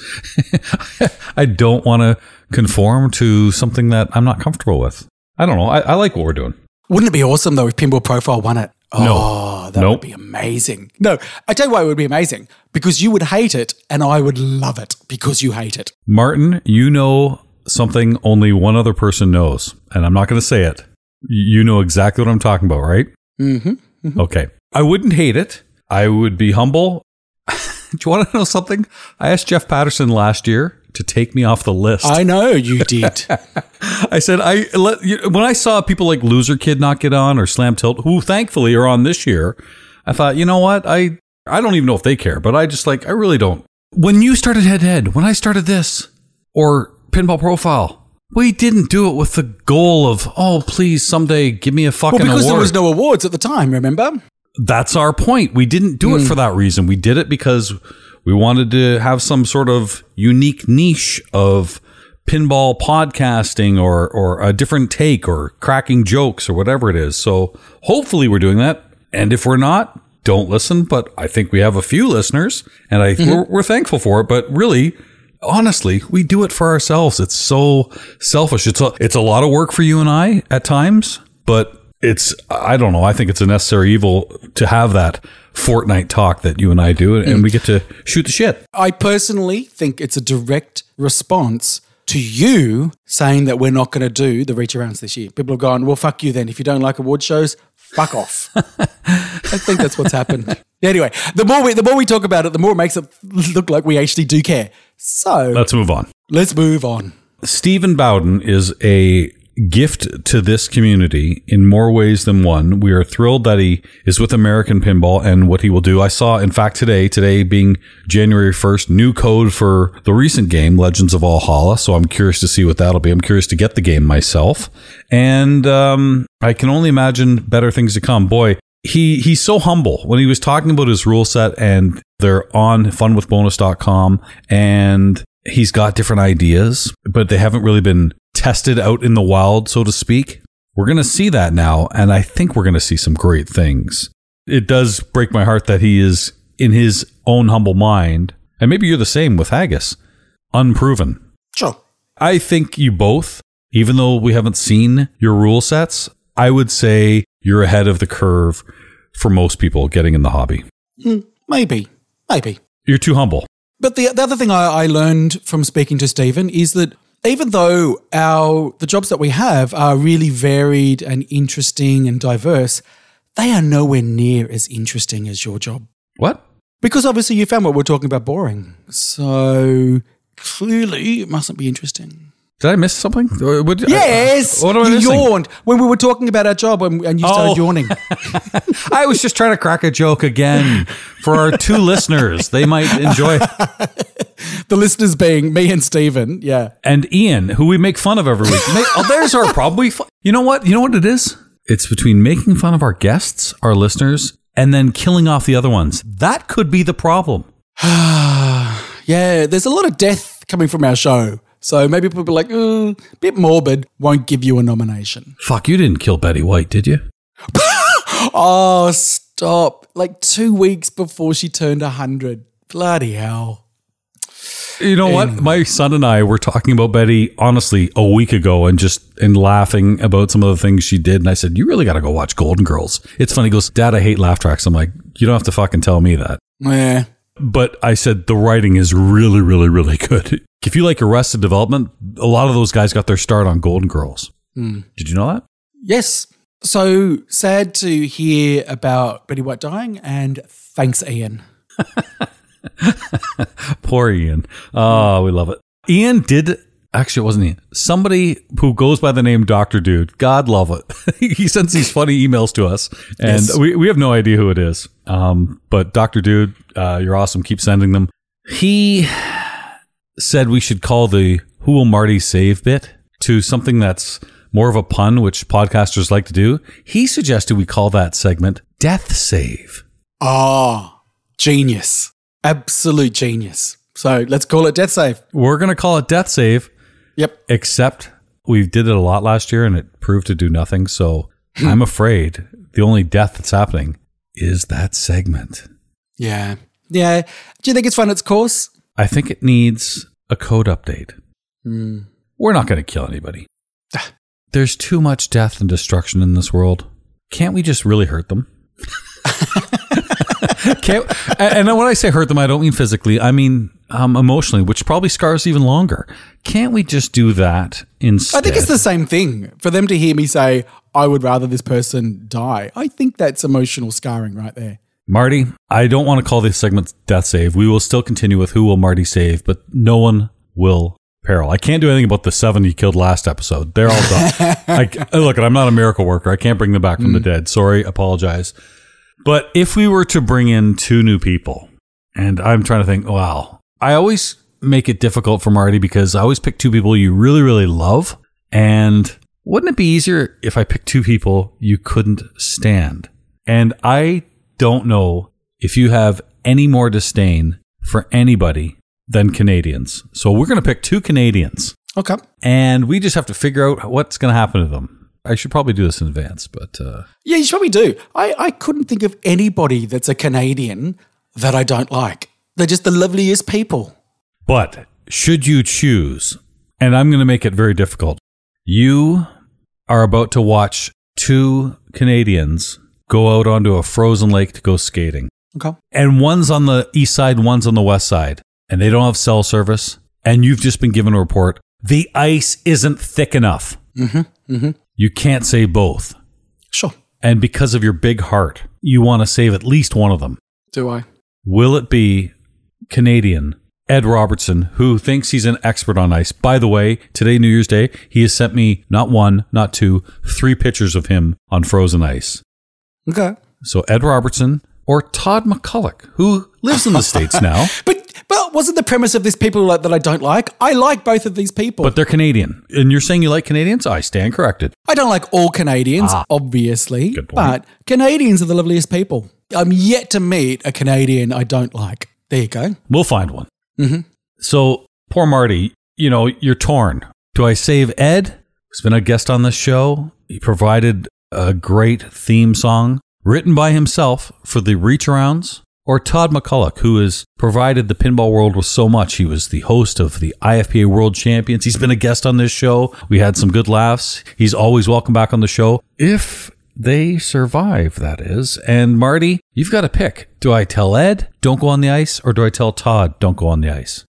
I don't want to conform to something that I'm not comfortable with. I don't know. I, I like what we're doing. Wouldn't it be awesome though if Pinball Profile won it? No. Oh, that Nope. would be amazing. No, I tell you why it would be amazing. Because you would hate it and I would love it because you hate it. Martin, you know something only one other person knows, and I'm not going to say it. You know exactly what I'm talking about, right? Mm-hmm. Okay. I wouldn't hate it. I would be humble. Do you want to know something? I asked Jeff Patterson last year to take me off the list. I know you did. I said I let you, when I saw people like Loser Kid not get on or Slam Tilt, who thankfully are on this year. I thought, you know what? I I don't even know if they care, but I just like I really don't. When you started head to head, when I started this or Pinball Profile, We didn't do it with the goal of, oh, please someday give me a fucking Well, because award. there was no awards at the time, remember? That's our point. We didn't do it hmm. for that reason. We did it because we wanted to have some sort of unique niche of pinball podcasting or or a different take or cracking jokes or whatever it is. So hopefully we're doing that. And if we're not, don't listen. But I think we have a few listeners, and I mm-hmm. we're, we're thankful for it. But really, honestly, we do it for ourselves. It's so selfish. It's a it's a lot of work for you and I at times, but it's I don't know. I think it's a necessary evil to have that fortnight talk that you and I do, and we get to shoot the shit. I personally think it's a direct response to you saying that we're not going to do the reach arounds this year. People have gone, well, fuck you then. If you don't like award shows, fuck off. I think that's what's happened. Anyway, the more we the more we talk about it, the more it makes it look like we actually do care. So Let's move on. let's move on. Steven Bowden is a gift to this community in more ways than one. We are thrilled that he is with American Pinball and what he will do. I saw, in fact, today, today being January 1st, new code for the recent game, Legends of Valhalla. So I'm curious to see what that'll be. I'm curious to get the game myself. And um, I can only imagine better things to come. Boy, he he's so humble when he was talking about his rule set and they're on funwithbonus.com and he's got different ideas but they haven't really been tested out in the wild so to speak we're going to see that now and i think we're going to see some great things it does break my heart that he is in his own humble mind and maybe you're the same with haggis unproven Sure. I think you both, even though we haven't seen your rule sets, I would say you're ahead of the curve for most people getting in the hobby. Hmm, maybe. Maybe. You're too humble. But the, the other thing I, I learned from speaking to Steven is that even though our the jobs that we have are really varied and interesting and diverse, they are nowhere near as interesting as your job. What? Because obviously you found what we're talking about boring. So clearly it mustn't be interesting. Did I miss something? Uh, what- Yes! uh, what am I you missing? yawned when we were talking about our job and, and you started Oh. yawning. I was just trying to crack a joke again for our two listeners. They might enjoy. the listeners being me and Steven. Yeah. And Ian, who we make fun of every week. Oh, there's our problem. You know what? You know what it is? It's between making fun of our guests, our listeners, and then killing off the other ones. That could be the problem. Yeah, there's a lot of death coming from our show. So maybe people are like, "Uh, a bit morbid, won't give you a nomination. Fuck, you didn't kill Betty White, did you? Oh, stop. Like two weeks before she turned 100. Bloody hell. You know what? My son and I were talking about Betty honestly a week ago and just and laughing about some of the things she did. And I said, You really got to go watch Golden Girls. It's funny. He goes, Dad, I hate laugh tracks. I'm like, You don't have to fucking tell me that. Yeah. But I said, The writing is really, really, really good. If you like Arrested Development, a lot of those guys got their start on Golden Girls. Hmm. Did you know that? Yes. So sad to hear about Betty White dying, and thanks, Ian. Poor Ian. Oh, we love it. Ian did. Actually, it wasn't Ian. Somebody who goes by the name Doctor Dude. God love it. he sends these funny emails to us, and Yes. we, we have no idea who it is. Um, but Doctor Dude, uh, you're awesome. Keep sending them. He said we should call the "Who Will Marty Save" bit to something that's more of a pun, which podcasters like to do. He suggested we call that segment "Death Save." Oh, genius. Absolute genius. So let's call it Death Save. We're gonna call it "Death Save." Yep. except we did it a lot last year and it proved to do nothing. So hmm. I'm afraid the only death that's happening is that segment. Yeah. Yeah. Do you think it's run its course? I think it needs a code update. Hmm. We're not going to kill anybody. Ah. There's too much death and destruction in this world. Can't we just really hurt them? Can't, and when I say hurt them, I don't mean physically. I mean um, emotionally, which probably scars even longer. Can't we just do that instead? I think it's the same thing. For them to hear me say, I would rather this person die, I think that's emotional scarring right there. Marty, I don't want to call this segment Death Save. We will still continue with Who Will Marty Save, but no one will peril. I can't do anything about the seven you killed last episode. They're all done. I, look, I'm not a miracle worker. I can't bring them back from the dead. Sorry, apologize. But if we were to bring in two new people, and I'm trying to think, wow, I always make it difficult for Marty because I always pick two people you really, really love And wouldn't it be easier if I picked two people you couldn't stand? And I don't know if you have any more disdain for anybody than Canadians. So we're going to pick two Canadians Okay. and we just have to figure out what's going to happen to them. I should probably do this in advance, but uh, Yeah, you should probably do. I, I couldn't think of anybody that's a Canadian that I don't like. They're just the loveliest people. but should you choose, and I'm going to make it very difficult. You are about to watch two Canadians go out onto a frozen lake to go skating. Okay. and one's on the east side, one's on the west side, and they don't have cell service, and you've just been given a report the ice isn't thick enough. Mm-hmm, You can't save both. Sure. And because of your big heart, you want to save at least one of them. Do I? Will it be Canadian Ed Robertson, who thinks he's an expert on ice? By the way, today, New Year's Day, he has sent me not one, not two, three pictures of him on frozen ice. Okay. So Ed Robertson or Todd MacCulloch, who lives in the States now. But but wasn't the premise of this people like, that I don't like? I like both of these people. But they're Canadian. And you're saying you like Canadians? I stand corrected. I don't like all Canadians, ah. obviously. Good point. But Canadians are the loveliest people. I'm yet to meet a Canadian I don't like. There you go. We'll find one. Mm-hmm. So, poor Marty, you know, you're torn. Do I save Ed, who's been a guest on this show? He provided a great theme song written by himself for the reach arounds. Or Todd MacCulloch, who has provided the pinball world with so much. He was the host of the IFPA World Champions. He's been a guest on this show. We had some good laughs. He's always welcome back on the show. If they survive, that is. And Marty, you've got to pick. Do I tell Ed, don't go on the ice, or do I tell Todd, don't go on the ice?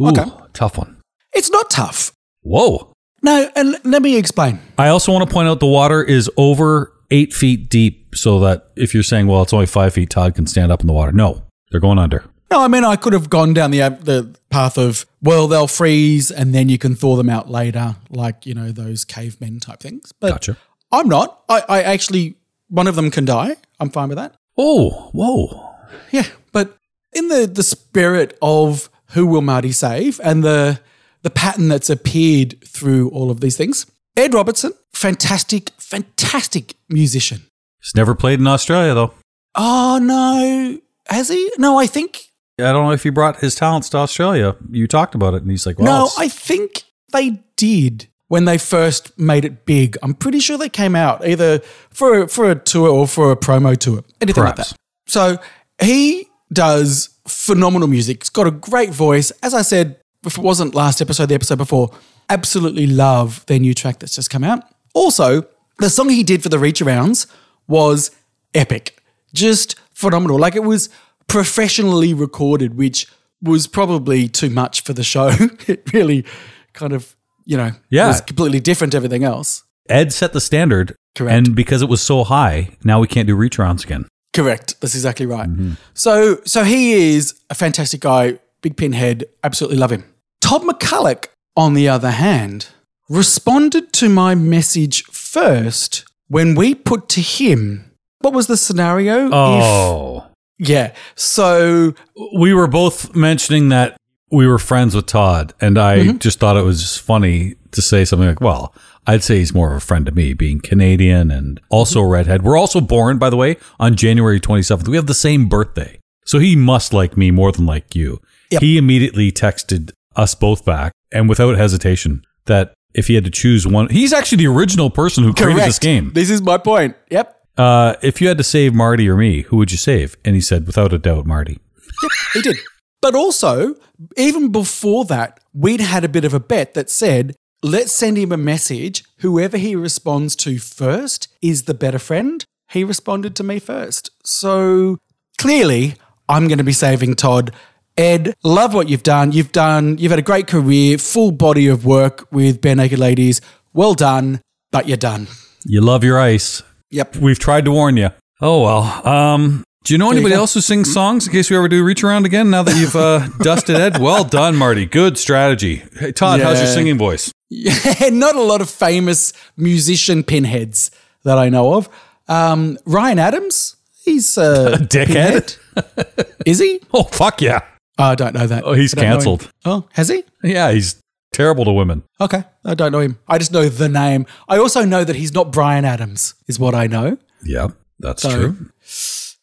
Ooh, Okay. tough one. It's not tough. Whoa. No, and let me explain. I also want to point out the water is over eight feet deep, so that if you're saying, well, it's only five feet, Todd can stand up in the water. No, they're going under. No, I mean I could have gone down the the path of well they'll freeze and then you can thaw them out later, like you know those cavemen type things. But Gotcha. I'm not. I, I actually one of them can die. I'm fine with that. Oh, whoa. Yeah, but in the the spirit of who will Marty save and the the pattern that's appeared through all of these things, Ed Robertson, fantastic, fantastic musician. He's never played in Australia, though. Oh no, has he? No, I think I don't know if he brought his talents to Australia. You talked about it, and he's like, well, no, I think they did when they first made it big. I'm pretty sure they came out either for a, for a tour or for a promo tour, anything like that. So he does phenomenal music. He's got a great voice. As I said, if it wasn't last episode, the episode before, absolutely love their new track that's just come out. Also, the song he did for the reach arounds was epic, just phenomenal. Like it was professionally recorded, which was probably too much for the show. it really kind of, you know, Yeah. was completely different to everything else. Ed set the standard. Correct. And because it was so high, now we can't do reach rounds again. Correct. That's exactly right. Mm-hmm. So so he is a fantastic guy, big pinhead, absolutely love him. Todd MacCulloch, on the other hand, responded to my message first when we put to him what was the scenario? Oh. If, yeah. So we were both mentioning that we were friends with Todd, and I Mm-hmm. just thought it was just funny to say something like, well, I'd say he's more of a friend to me, being Canadian and also a redhead. We're also born, by the way, on January 27th. We have the same birthday. So he must like me more than like you. Yep. He immediately texted us both back and without hesitation that if he had to choose one, he's actually the original person who created this game. This is my point. Yep. Uh, if you had to save Marty or me, who would you save? And he said, without a doubt, Marty. Yep, He did. But also, even before that, we'd had a bit of a bet that said, let's send him a message. Whoever he responds to first is the better friend. He responded to me first. So clearly, I'm going to be saving Todd. Ed, love what you've done. You've done, you've had a great career, full body of work with Bare Naked Ladies. Well done, but you're done. You love your ice. Yep. We've tried to warn you. Oh well. Um, do you know anybody go. else who sings songs in case we ever do reach around again? Now that you've uh, dusted Ed, well done, Marty. Good strategy. Hey Todd, how's your singing voice? Yeah, not a lot of famous musician pinheads that I know of. Um, Ryan Adams, he's a dickhead? pinhead. Is he? Oh fuck yeah! Oh, I don't know that. Oh, he's I don't know him. cancelled. Oh, has he? Yeah, he's Terrible to women. Okay, I don't know him. I just know the name. I also know that he's not Bryan Adams, is what I know. Yeah, that's So- true.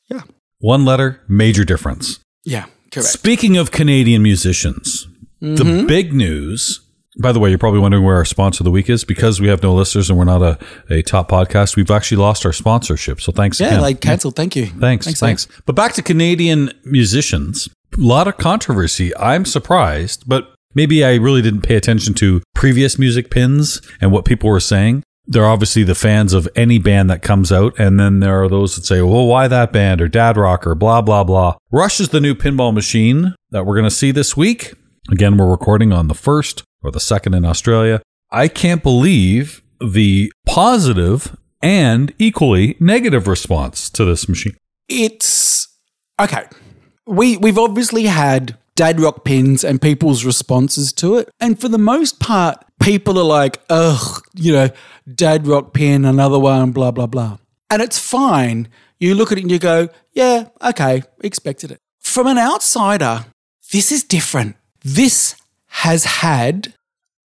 Yeah. One letter, major difference. Yeah, correct. Speaking of Canadian musicians, Mm-hmm. the big news. By the way, you're probably wondering where our sponsor of the week is because we have no listeners and we're not a, a top podcast. We've actually lost our sponsorship. So thanks Yeah, again. like cancelled. Thank you. Thanks, thanks. thanks. But back to Canadian musicians. A lot of controversy. I'm surprised, but maybe I really didn't pay attention to previous music pins and what people were saying. There are obviously the fans of any band that comes out, and then there are those that say, well, why that band or Dad Rock or blah, blah, blah. Rush is the new pinball machine that we're going to see this week. Again, we're recording on the first or the second in Australia. I can't believe the positive and equally negative response to this machine. It's okay. We we've obviously had dad rock pins and people's responses to it, and for the most part, people are like, "Ugh, you know, dad rock pin, another one, blah blah blah," and it's fine. You look at it and you go, "Yeah, okay, expected it." From an outsider, this is different. This has had,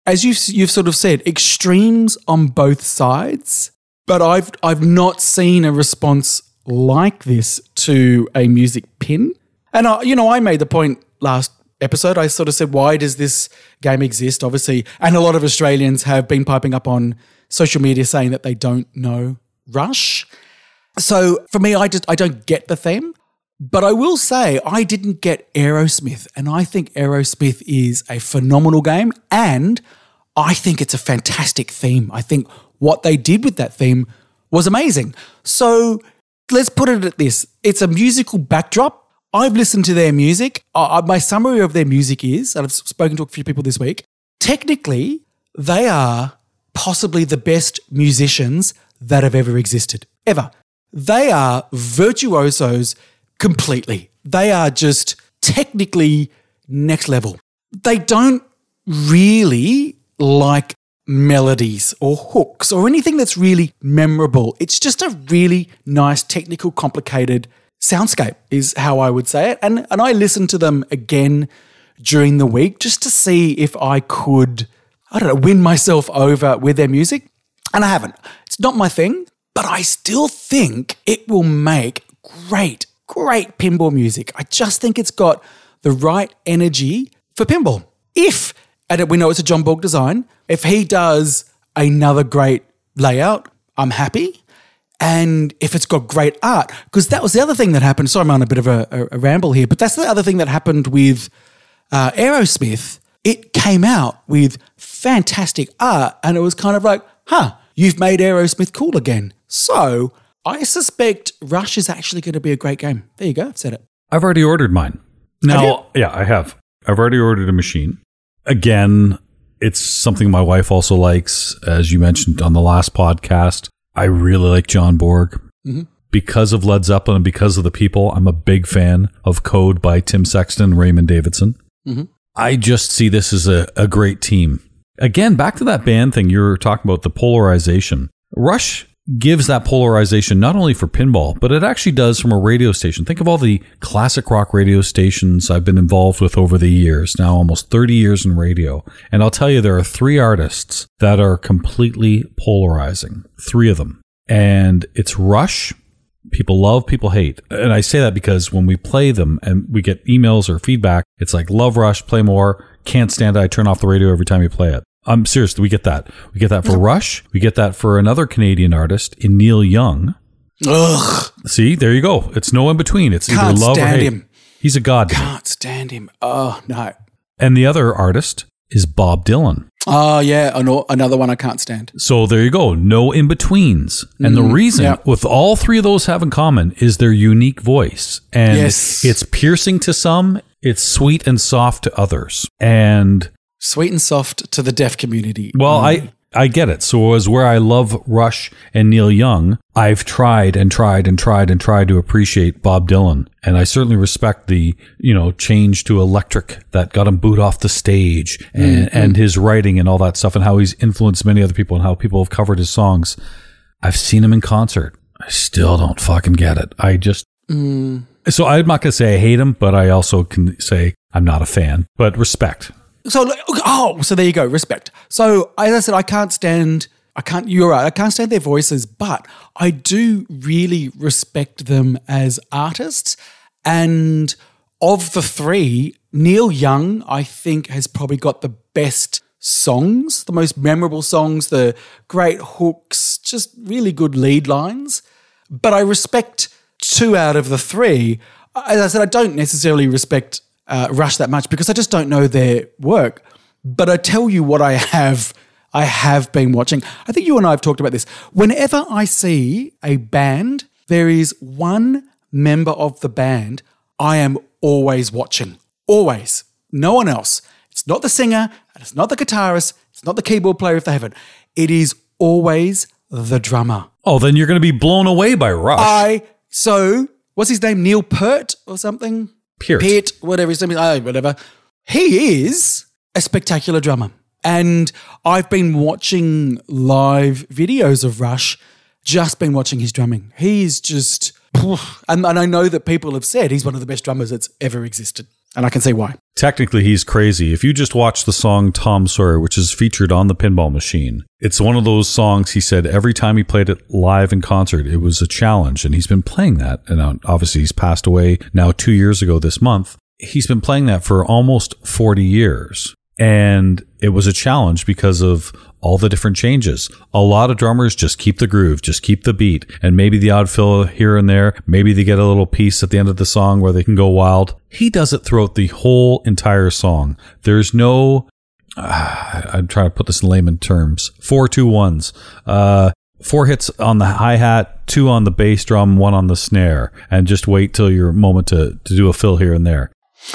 as you've you've sort of said, extremes on both sides but I've I've not seen a response like this to a music pin. And I, you know, I made the point last episode. I sort of said, why does this game exist? Obviously, and a lot of Australians have been piping up on social media saying that they don't know Rush. So for me, I just I don't get the theme. But I will say I didn't get Aerosmith, and I think Aerosmith is a phenomenal game, and I think it's a fantastic theme. I think what they did with that theme was amazing. So let's put it at this: it's a musical backdrop. I've listened to their music. Uh, my summary of their music is, and I've spoken to a few people this week. Technically, they are possibly the best musicians that have ever existed, ever. They are virtuosos completely. They are just technically next level. They don't really like melodies or hooks or anything that's really memorable. It's just a really nice, technical, complicated soundscape, is how I would say it. And, and I listened to them again during the week just to see if I could, I don't know, win myself over with their music. And I haven't. It's not my thing, but I still think it will make great, great pinball music. I just think it's got the right energy for pinball. If, and we know it's a John Borg design, if he does another great layout, I'm happy. And if it's got great art, because that was the other thing that happened. Sorry, I'm on a bit of a, a, a ramble here, but that's the other thing that happened with uh, Aerosmith. It came out with fantastic art, and it was kind of like, huh, you've made Aerosmith cool again. So I suspect Rush is actually going to be a great game. There you go, I've said it. I've already ordered mine. Now, yeah, I have. I've already ordered a machine. Again, it's something my wife also likes. As you mentioned on the last podcast, I really like John Borg. Mm-hmm. Because of Led Zeppelin and because of the people, I'm a big fan of Code by Tim Sexton and Raymond Davidson. Mm-hmm. I just see this as a, a great team. Again, back to that band thing you were talking about, the polarization. Rush gives that polarization not only for pinball, but it actually does from a radio station. Think of all the classic rock radio stations I've been involved with over the years, now almost 30 years in radio. And I'll tell you, there are three artists that are completely polarizing, three of them. And it's Rush, people love, people hate. And I say that because when we play them and we get emails or feedback, it's like, love Rush, play more, can't stand it, I turn off the radio every time you play it. I'm serious, we get that. We get that for Rush. We get that for another Canadian artist in Neil Young. Ugh, See, there you go. It's no in between. It's Can't either love or stand hate. him. He's a god. can't stand him. Oh, no. And the other artist is Bob Dylan. Oh, yeah, another one I can't stand. So there you go. No in betweens. And the mm, reason yeah. with all three of those have in common is their unique voice. And Yes. it's piercing to some, it's sweet and soft to others. And Sweet and soft to the deaf community. well, um, I I get it. So as where I love Rush and Neil Young, I've tried and tried and tried and tried to appreciate Bob Dylan. And I certainly respect the, you know, change to electric that got him booed off the stage and, mm-hmm. and his writing and all that stuff and how he's influenced many other people and how people have covered his songs. I've seen him in concert. I still don't fucking get it. I just mm. so I'm not going to say I hate him, but I also can say I'm not a fan. But respect. So oh, so there you go, respect. So as I said, I can't stand. I can't. You're right. I can't stand their voices, but I do really respect them as artists. And of the three, Neil Young, I think, has probably got the best songs, the most memorable songs, the great hooks, just really good lead lines. But I respect two out of the three. As I said, I don't necessarily respect uh, Rush that much because I just don't know their work. But I tell you what I have. I have been watching. I think you and I have talked about this. Whenever I see a band, there is one member of the band I am always watching. Always. No one else. It's not the singer, it's not the guitarist, it's not the keyboard player if they haven't. It is always the drummer. Oh, then you're going to be blown away by Rush. I so what's his name? Neil Peart or something? Peart. Peart, whatever his name is. Whatever. He is a spectacular drummer. And I've been watching live videos of Rush, just been watching his drumming. He's just and, and I know that people have said he's one of the best drummers that's ever existed. And I can say why. Technically, he's crazy. If you just watch the song Tom Sawyer, which is featured on the pinball machine, it's one of those songs he said every time he played it live in concert, it was a challenge. And he's been playing that. And uh, obviously, he's passed away now two years ago this month. He's been playing that for almost 40 years. And it was a challenge because of all the different changes. A lot of drummers just keep the groove, just keep the beat, and maybe the odd fill here and there. Maybe they get a little piece at the end of the song where they can go wild. He does it throughout the whole entire song. There's no, uh, I'm trying to put this in layman terms, four, two, ones. Uh, four hits on the hi hat, two on the bass drum, one on the snare, and just wait till your moment to, to do a fill here and there.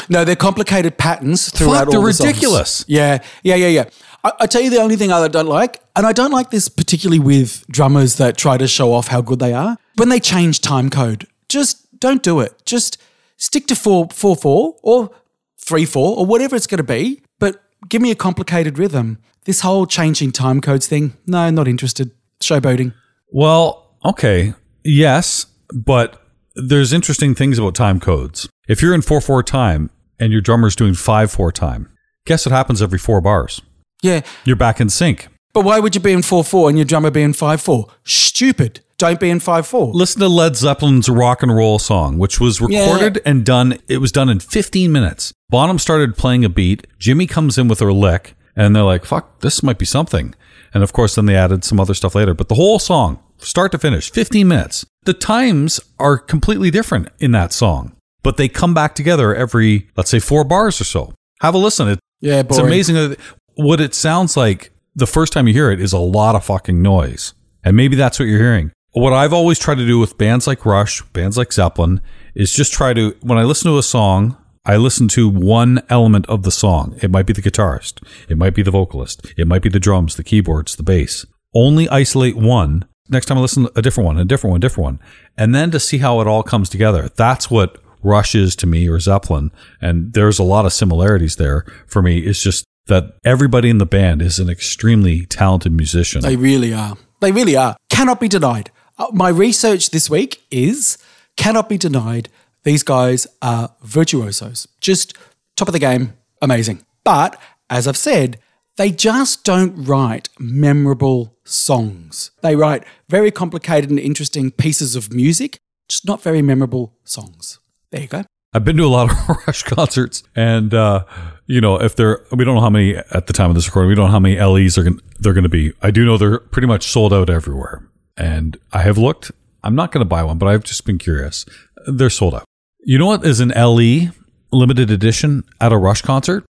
No, they're complicated patterns throughout Fuck, they're all the songs. ridiculous. Yeah, yeah, yeah, yeah. I, I tell you the only thing I don't like, and I don't like this particularly with drummers that try to show off how good they are. When they change time code, just don't do it. Just stick to four, four, four, or three, four, or whatever it's going to be. But give me a complicated rhythm. This whole changing time codes thing, no, not interested. Showboating. Well, okay. Yes, but there's interesting things about time codes. If you're in 4 4 time and your drummer's doing 5 4 time, guess what happens every four bars? Yeah, You're back in sync. but why would you be in four, four and your drummer be in five, four? Stupid. Don't be in five, four. Listen to Led Zeppelin's rock and roll song, which was recorded and done. It was done in 15 minutes. Bonham started playing a beat. Jimmy comes in with her lick, and they're like, fuck, this might be something. And of course, then they added some other stuff later. But the whole song, start to finish, 15 minutes. The times are completely different in that song, but they come back together every, let's say, four bars or so. Have a listen. It, Yeah, it's amazing. that- What it sounds like the first time you hear it is a lot of fucking noise. And maybe that's what you're hearing. What I've always tried to do with bands like Rush, bands like Zeppelin, is just try to, when I listen to a song, I listen to one element of the song. It might be the guitarist. It might be the vocalist. It might be the drums, the keyboards, the bass. Only isolate one. Next time I listen, a different one, a different one, different one. And then to see how it all comes together. That's what Rush is to me or Zeppelin. And there's a lot of similarities there for me. It's just that everybody in the band is an extremely talented musician. They really are. They really are. Cannot be denied. Uh, my research this week is cannot be denied. These guys are virtuosos. Just top of the game. Amazing. But as I've said, they just don't write memorable songs. They write very complicated and interesting pieces of music, just not very memorable songs. There you go. I've been to a lot of Rush concerts, and uh, you know, if they're, we don't know how many at the time of this recording. We don't know how many LEs are going they're going to be. I do know they're pretty much sold out everywhere, and I have looked. I'm not going to buy one, but I've just been curious. They're sold out. You know what is an LE limited edition at a Rush concert?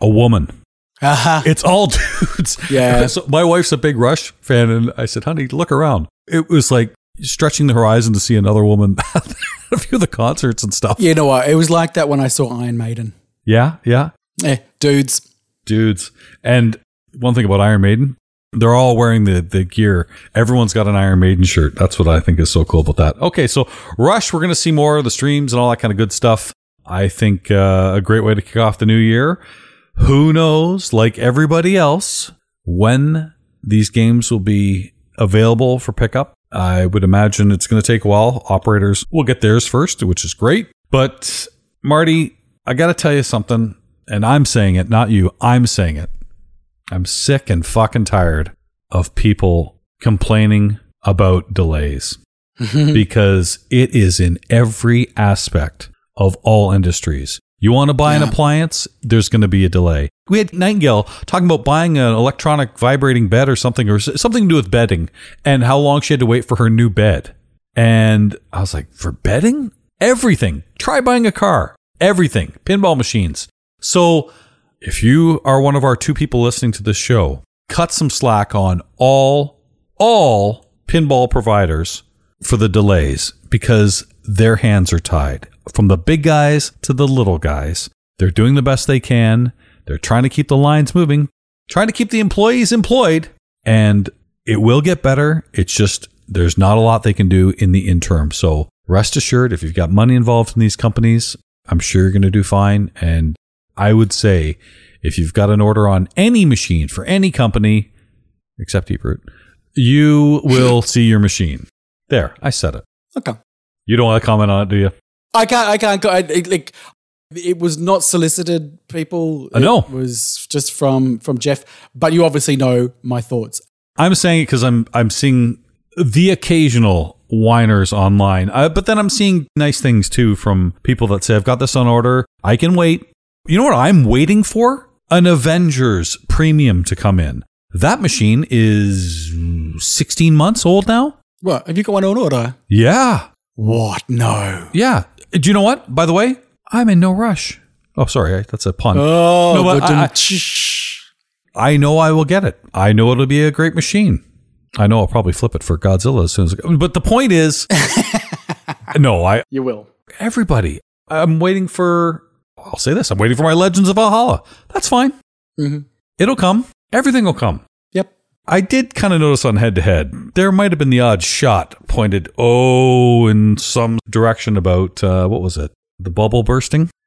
A woman. Aha. It's all dudes. Yeah. So my wife's a big Rush fan, and I said, "Honey, look around." It was like stretching the horizon to see another woman at a few of the concerts and stuff. You know what? It was like that when I saw Iron Maiden. Yeah, yeah, Eh, dudes. dudes. And one thing about Iron Maiden, they're all wearing the the gear. Everyone's got an Iron Maiden shirt. That's what I think is so cool about that. Okay, so Rush, we're gonna see more of the streams and all that kind of good stuff. I think uh, a great way to kick off the new year. Who knows? Like everybody else, when these games will be available for pickup. I would imagine it's going to take a while. Operators will get theirs first, which is great. But Marty, I got to tell you something. and I'm saying it, not you, I'm saying it. I'm sick and fucking tired of people complaining about delays because it is in every aspect of all industries. You want to buy an appliance, there's going to be a delay. We had Nightingale talking about buying an electronic vibrating bed or something, or something to do with bedding, and how long she had to wait for her new bed. And I was like, for bedding? Everything. Try buying a car. Everything. Pinball machines. So if you are one of our two people listening to this show, cut some slack on all, all pinball providers for the delays because their hands are tied. From the big guys to the little guys, they're doing the best they can. They're trying to keep the lines moving, trying to keep the employees employed, and it will get better. It's just there's not a lot they can do in the interim. So rest assured, if you've got money involved in these companies, I'm sure you're going to do fine. And I would say if you've got an order on any machine for any company, except Deeproot, you will see your machine. There, I said it. Okay. You don't want to comment on it, do you? I can't. I can't. go- I, it, like, it was not solicited. People. I know. It was just from from Jeff. But you obviously know my thoughts. I'm saying it because I'm I'm seeing the occasional whiners online, uh, but then I'm seeing nice things too from people that say I've got this on order. I can wait. You know what I'm waiting for? An Avengers premium to come in. That machine is 16 months old now. What have you got one on order? Yeah, What? No. yeah. Do you know what? By the way, I'm in no rush. Oh, sorry, that's a pun. Oh, No, but but I- I- I know I will get it. I know it'll be a great machine. I know I'll probably flip it for Godzilla as soon as. But the point is, no, I you will. everybody. I'm waiting for. I'll say this: I'm waiting for my Legends of Valhalla. That's fine. Mhm. It'll come. Everything will come. I did kind of notice on head to head, there might have been the odd shot pointed, oh, in some direction about, uh, what was it? The bubble bursting?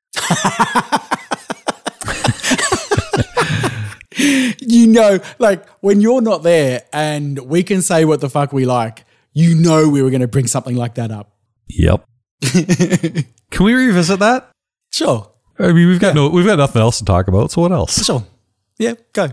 You know, like when you're not there and we can say what the fuck we like, you know we were going to bring something like that up. Yep. Can we revisit that? Sure. I mean, we've got no, we've got nothing else to talk about. So what else? Sure. Yeah, go.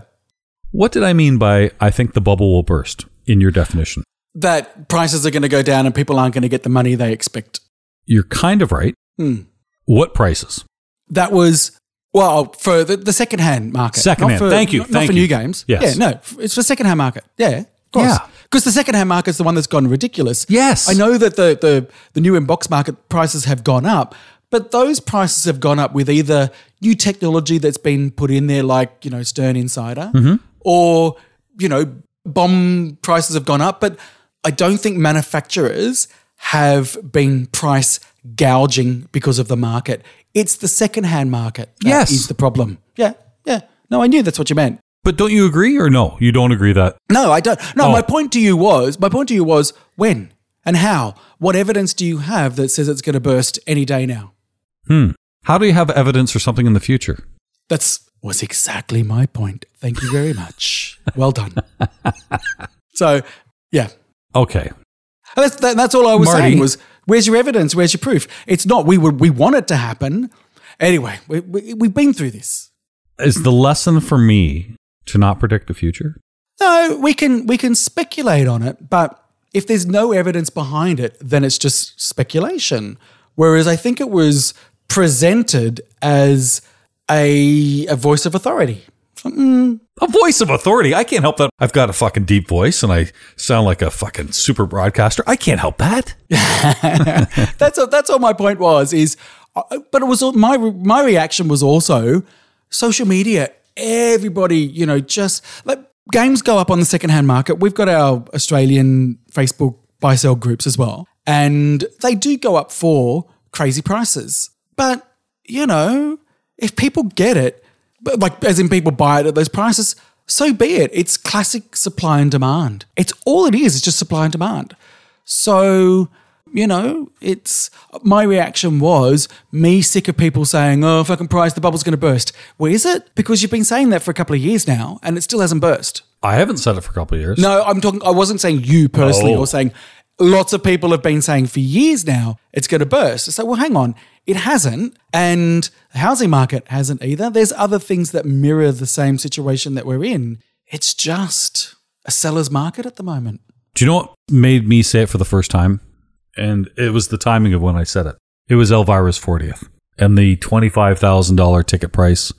What did I mean by I think the bubble will burst in your definition? That prices are going to go down and people aren't going to get the money they expect. You're kind of right. Hmm. What prices? That was well for the, the second-hand market. Secondhand. Not for- Thank you. Not, Thank for you. new games. Yes. Yeah, no, it's for second-hand market. Yeah, of course. Yeah. Because the second-hand market's the one that's gone ridiculous. Yes. I know that the, the, the new in-box market prices have gone up, but those prices have gone up with either new technology that's been put in there, like, you know, Stern Insider, Mm-hmm. Or, you know, bomb prices have gone up. But I don't think manufacturers have been price gouging because of the market. It's the second-hand market that Yes. is the problem. Yeah, yeah. No, I knew that's what you meant. But don't you agree or no? You don't agree that No, I don't. No, Oh. my point to you was my point to you was when and how. What evidence do you have that says it's going to burst any day now? Hmm. How do you have evidence for something in the future? That's was exactly my point. Thank you very much. well done. so, yeah, Okay. And that's that, that's all I was Marty. saying was where's your evidence? Where's your proof? It's not we would we want it to happen. Anyway, we, we, we've been through this. Is the lesson for me to not predict the future? No, we can we can speculate on it, but if there's no evidence behind it, then it's just speculation. Whereas I think it was presented as a a voice of authority. A voice of authority. I can't help that. I've got a fucking deep voice and I sound like a fucking super broadcaster. I can't help that. That's all, that's all my point was. Is uh, but it was all, my my reaction was also social media. Everybody, you know, just like games go up on the secondhand market. We've got our Australian Facebook buy sell groups as well, and they do go up for crazy prices. But you know, if people get it, like as in people buy it at those prices, so be it. It's classic supply and demand. It's all it is. It's just supply and demand. So, you know, it's my reaction was me sick of people saying, oh, fucking price, the bubble's going to burst. Well, is it? Because you've been saying that for a couple of years now and it still hasn't burst. I haven't said it for a couple of years. No, I'm talking, I wasn't saying you personally Oh. or saying lots of people have been saying for years now it's going to burst. So, well, hang on, it hasn't, and the housing market hasn't either. There's other things that mirror the same situation that we're in. It's just a seller's market at the moment. Do you know what made me say it for the first time? And it was the timing of when I said it. It was Elvira's 40th and the $25,000 ticket price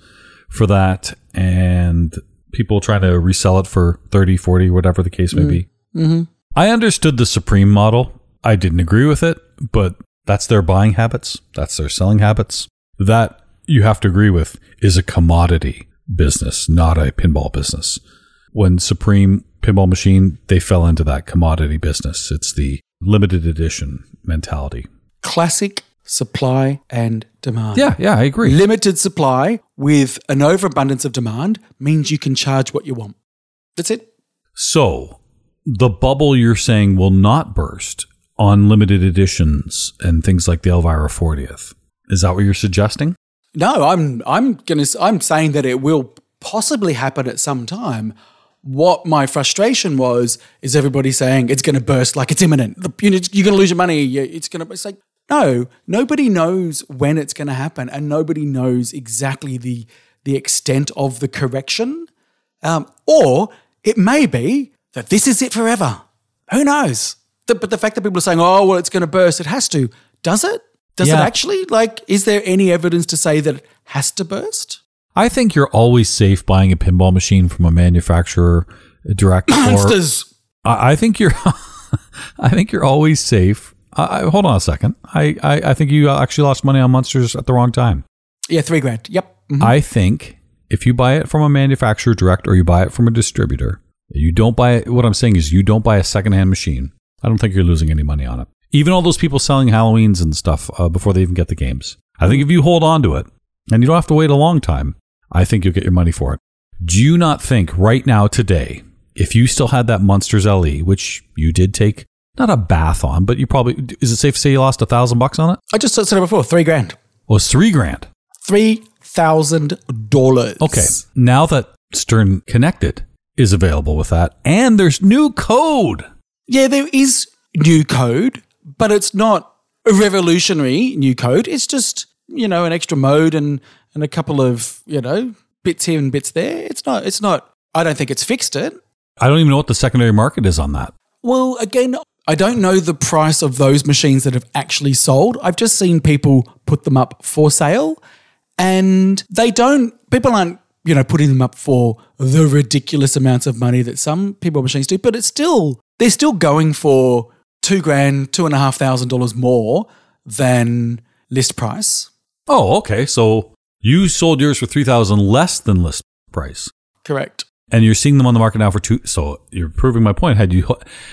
for that and people trying to resell it for 30, 40, whatever the case may be. Mm-hmm. I understood the Supreme model. I didn't agree with it, but that's their buying habits. That's their selling habits. That you have to agree with is a commodity business, not a pinball business. When Supreme Pinball Machine, they fell into that commodity business. It's the limited edition mentality. Classic supply and demand. Yeah, yeah, I agree. Limited supply with an overabundance of demand means you can charge what you want. That's it. So, the bubble you're saying will not burst on limited editions and things like the Elvira 40th. Is that what you're suggesting? No, I'm I'm gonna I'm saying that it will possibly happen at some time. What my frustration was is everybody saying it's going to burst like it's imminent. You know, You're going to lose your money. It's going to. It's like no, nobody knows when it's going to happen, and nobody knows exactly the the extent of the correction. Um, or it may be that this is it forever. Who knows? The- but the fact that people are saying, "Oh, well, it's going to burst," it has to. Does it? Does Yeah. it actually? Like, is there any evidence to say that it has to burst? I think you're always safe buying a pinball machine from a manufacturer direct. or Monsters. I I think you're, I think you're always safe. I, hold on a second. I, I, I think you actually lost money on monsters at the wrong time. Yeah, three grand. Yep. Mhm. I think if you buy it from a manufacturer direct or you buy it from a distributor, you don't buy. What I'm saying is you don't buy a secondhand machine. I don't think you're losing any money on it. Even all those people selling Halloweens and stuff uh, before they even get the games. I think if you hold on to it and you don't have to wait a long time, I think you'll get your money for it. Do you not think right now, today, if you still had that Monsters LE, which you did take not a bath on, but you probably, is it safe to say you lost a thousand bucks on it? I just said it before. Three grand. Well, it's three grand. Three thousand dollars. Okay. Now that Stern Connected is available with that, and there's new code. Yeah, there is new code, but it's not a revolutionary new code. It's just you know an extra mode and and a couple of you know bits here and bits there. It's not. It's not. I don't think it's fixed it. I don't even know what the secondary market is on that. Well, again, I don't know the price of those machines that have actually sold. I've just seen people put them up for sale and they don't, people aren't, you know, putting them up for the ridiculous amounts of money that some people machines do, but it's still, they're still going for two grand, two and a half thousand dollars more than list price. Oh, okay. So you sold yours for 3000 less than list price. Correct. And you're seeing them on the market now for two. So you're proving my point. Had you,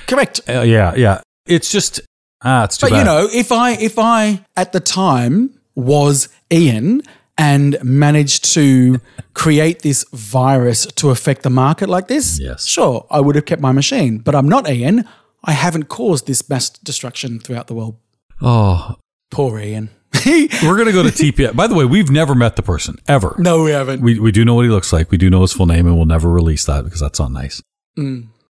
Correct. uh, yeah, yeah. It's just, ah, it's too But bad. you know, if I if I at the time was Ian and managed to create this virus to affect the market like this, Yes. sure, I would have kept my machine. But I'm not Ian. I haven't caused this mass destruction throughout the world. oh, Poor Ian. we're going to go to TPF. By the way, we've never met the person ever. no, we haven't. We, we do know what he looks like. We do know his full name, and we'll never release that because that's not nice.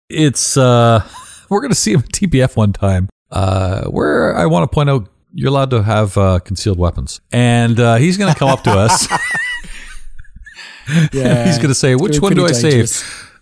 It's uh, we're gonna see him at TPF one time. Uh, where I want to point out you're allowed to have uh, concealed weapons, and uh, he's gonna come up to us. yeah, he's gonna say, "Which one do I save?"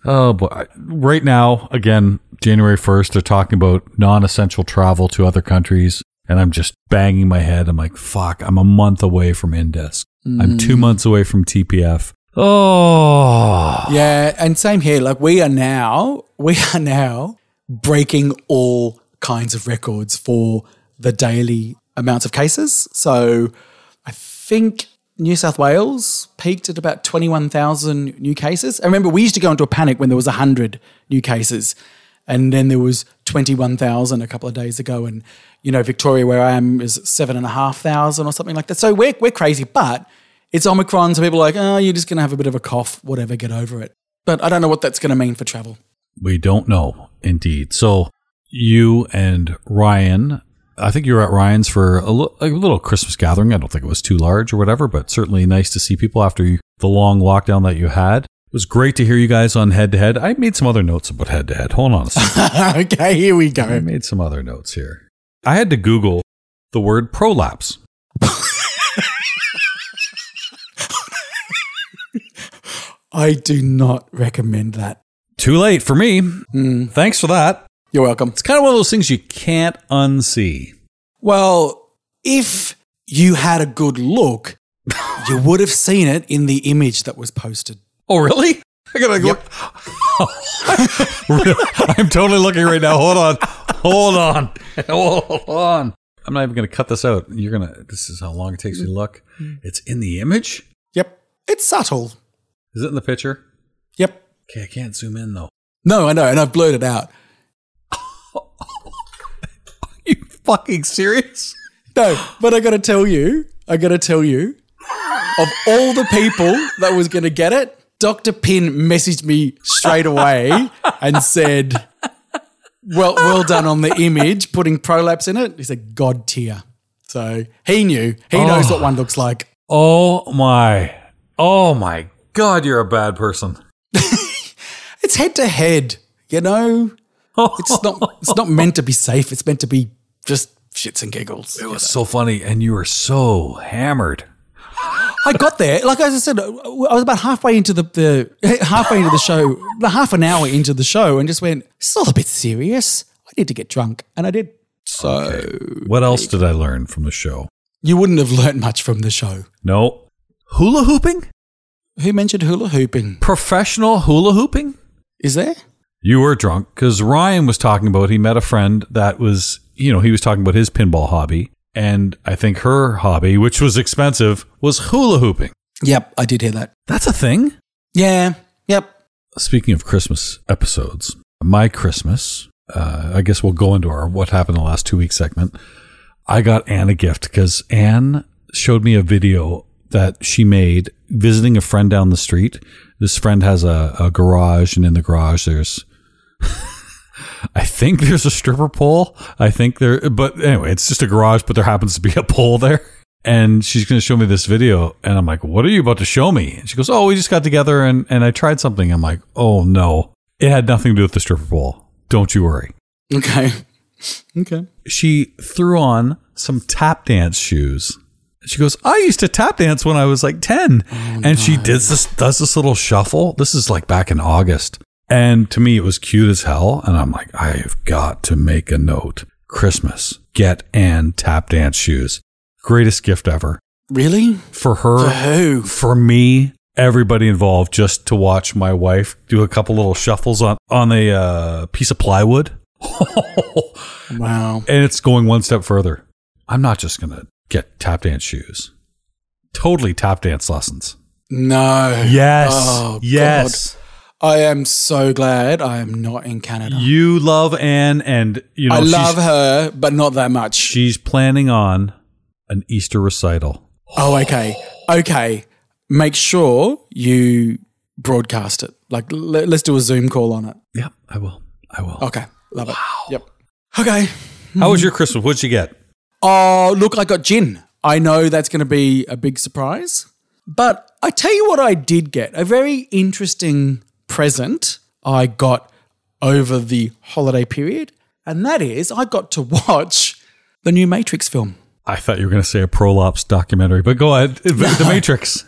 Oh boy! Right now, again, January first, they're talking about non-essential travel to other countries, and I'm just banging my head. I'm like, "Fuck!" I'm a month away from Indisc. I'm two months away from TPF. Oh, Yeah, and same here. Like we are now, we are now breaking all kinds of records for the daily amounts of cases. So I think New South Wales peaked at about 21,000 new cases. I remember we used to go into a panic when there was 100 new cases. And then there was 21,000 a couple of days ago. And, you know, Victoria, where I am, is 7,500 or something like that. So we're, we're crazy, but it's Omicron. So people are like, oh, you're just going to have a bit of a cough, whatever, get over it. But I don't know what that's going to mean for travel. We don't know, indeed. So you and Ryan, I think you were at Ryan's for a, little Christmas gathering. I don't think it was too large or whatever, but certainly nice to see people after you, the long lockdown that you had. It was great to hear you guys on head to head. I made some other notes about head to head. Hold on a second. okay, here we go. I made some other notes here. I had to Google the word prolapse. I do not recommend that. Too late for me. Hmm. Thanks for that. You're welcome. It's kind of one of those things you can't unsee. Well, if you had a good look, you would have seen it in the image that was posted. Oh, really? I gotta look. I'm totally looking right now. Hold on. Hold on. Hold on. I'm not even gonna cut this out. You're gonna. This is how long it takes me to look. Mm-hmm. It's in the image. Yep. It's subtle. Is it in the picture? Yep. Okay, I can't zoom in though. No, I know, and I've blurred it out. you fucking serious? No, but I gotta tell you, I gotta tell you, of all the people that was gonna get it, Dr. Pin messaged me straight away and said, Well, well done on the image, putting prolapse in it. He said, God tier. So he knew. He oh. knows what one looks like. Oh my. Oh my God, you're a bad person. It's head to head, you know? It's not it's not meant to be safe. It's meant to be just shits and giggles. It was so funny, and you were so hammered. I got there. Like as I said, I was about halfway into the, the halfway into the show, half an hour into the show, and just went, "It's all a bit serious. I need to get drunk," and I did. So What else did I learn from the show? you wouldn't have learned much from the show. No. Hula hooping? Who mentioned hula hooping? Professional hula hooping? Is there? You were drunk because Ryan was talking about he met a friend that was, you know, he was talking about his pinball hobby. And I think her hobby, which was expensive, was hula hooping. Yep, I did hear that. That's a thing. Yeah. Yep. Speaking of Christmas episodes, my Christmas, uh, I guess we'll go into our what happened in the last two weeks segment. I got Anne a gift because Anne showed me a video that she made visiting a friend down the street. This friend has a, a garage, and in the garage, there's I think there's a stripper pole. I think there, but anyway, it's just a garage, but there happens to be a pole there. And she's going to show me this video. And I'm like, what are you about to show me? And she goes, oh, we just got together and, and I tried something. I'm like, oh no, it had nothing to do with the stripper pole. Don't you worry. Okay. Okay. She threw on some tap dance shoes. She goes, I used to tap dance when I was like 10. and she does this, does this little shuffle. This is like back in August. And to me, it was cute as hell. And I'm like, I've got to make a note. Christmas, get Anne tap dance shoes. Greatest gift ever. Really? For her, For who? for me, everybody involved, just to watch my wife do a couple little shuffles on, on a uh, piece of plywood. Wow. And it's going one step further. I'm not just going to get tap dance shoes. Totally tap dance lessons. No. Yes. Oh, yes. I am so glad I am not in Canada. You love Anne and you know I love her, but not that much. she's planning on an Easter recital. Oh, okay. Okay. Make sure you broadcast it. Like, let, us do a Zoom call on it. Yeah, I will. I will. Okay. Love it. Yep. Okay. How was your Christmas? What'd you get? Oh, look, I got gin. I know that's going to be a big surprise. But I tell you what, I did get a very interesting present I got over the holiday period. And that is, I got to watch the new Matrix film. I thought you were going to say a prolapse documentary, but go ahead. The Matrix.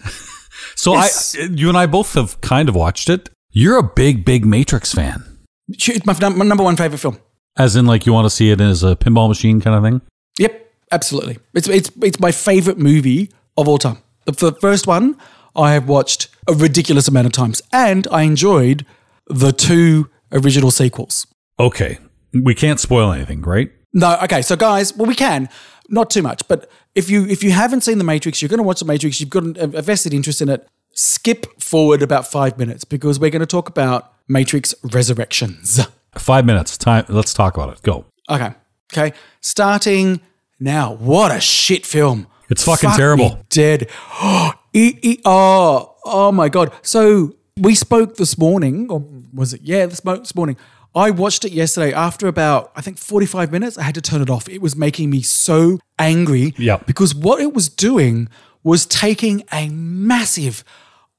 so Yes. I, you and I both have kind of watched it. You're a big, big Matrix fan, It's my, my number one favorite film. as in like you want to see it as a pinball machine kind of thing. Yep, absolutely. It's it's it's my favorite movie of all time. The, the first one I have watched a ridiculous amount of times, and I enjoyed the two original sequels. Okay, we can't spoil anything, right? No, okay, so guys, well, we can not too much, but if you if you haven't seen the Matrix, you're going to watch the Matrix. You've got a, vested interest in it. Skip forward about five minutes because we're going to talk about Matrix Resurrections. Five minutes. Time. Let's talk about it. Go. Okay, okay, starting now. What a shit film! It's fucking Fuck terrible. dead. It- it- oh, oh my god. So we spoke this morning, or was it? Yeah, this, mo- this morning. I watched it yesterday. After about, I think, 45 minutes, I had to turn it off. It was making me so angry. Yep. Because what it was doing was taking a massive,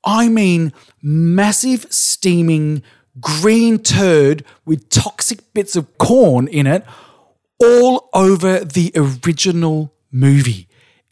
I mean, massive steaming green turd with toxic bits of corn in it all over the original movie.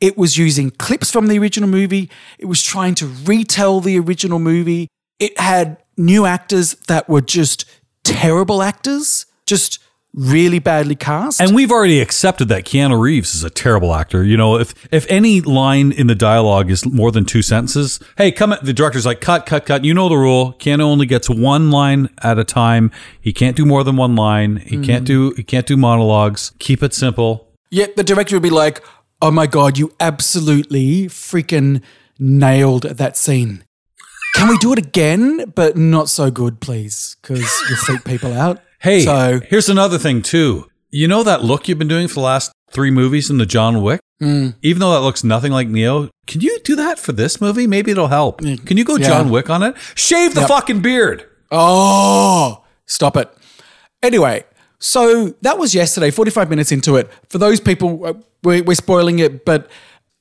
It was using clips from the original movie. It was trying to retell the original movie. It had new actors that were just terrible actors, just really badly cast. And we've already accepted that Keanu Reeves is a terrible actor. You know, if if any line in the dialogue is more than two sentences, hey, come at the director's like, cut, cut, cut. You know the rule. Keanu only gets one line at a time. He can't do more than one line. He can't hmm. do he can't do monologues. Keep it simple. Yet the director would be like, oh my God, you absolutely freaking nailed that scene. Can we do it again, but not so good, please? Because you freak people out. Hey, So, here's another thing too. You know that look you've been doing for the last three movies in the John Wick? Even though that looks nothing like Neo, can you do that for this movie? Maybe it'll help. Can you go Yeah. John Wick on it? Shave the Yep. fucking beard. oh, stop it. Anyway, so that was yesterday, 45 minutes into it. For those people, uh, we're, we're spoiling it, but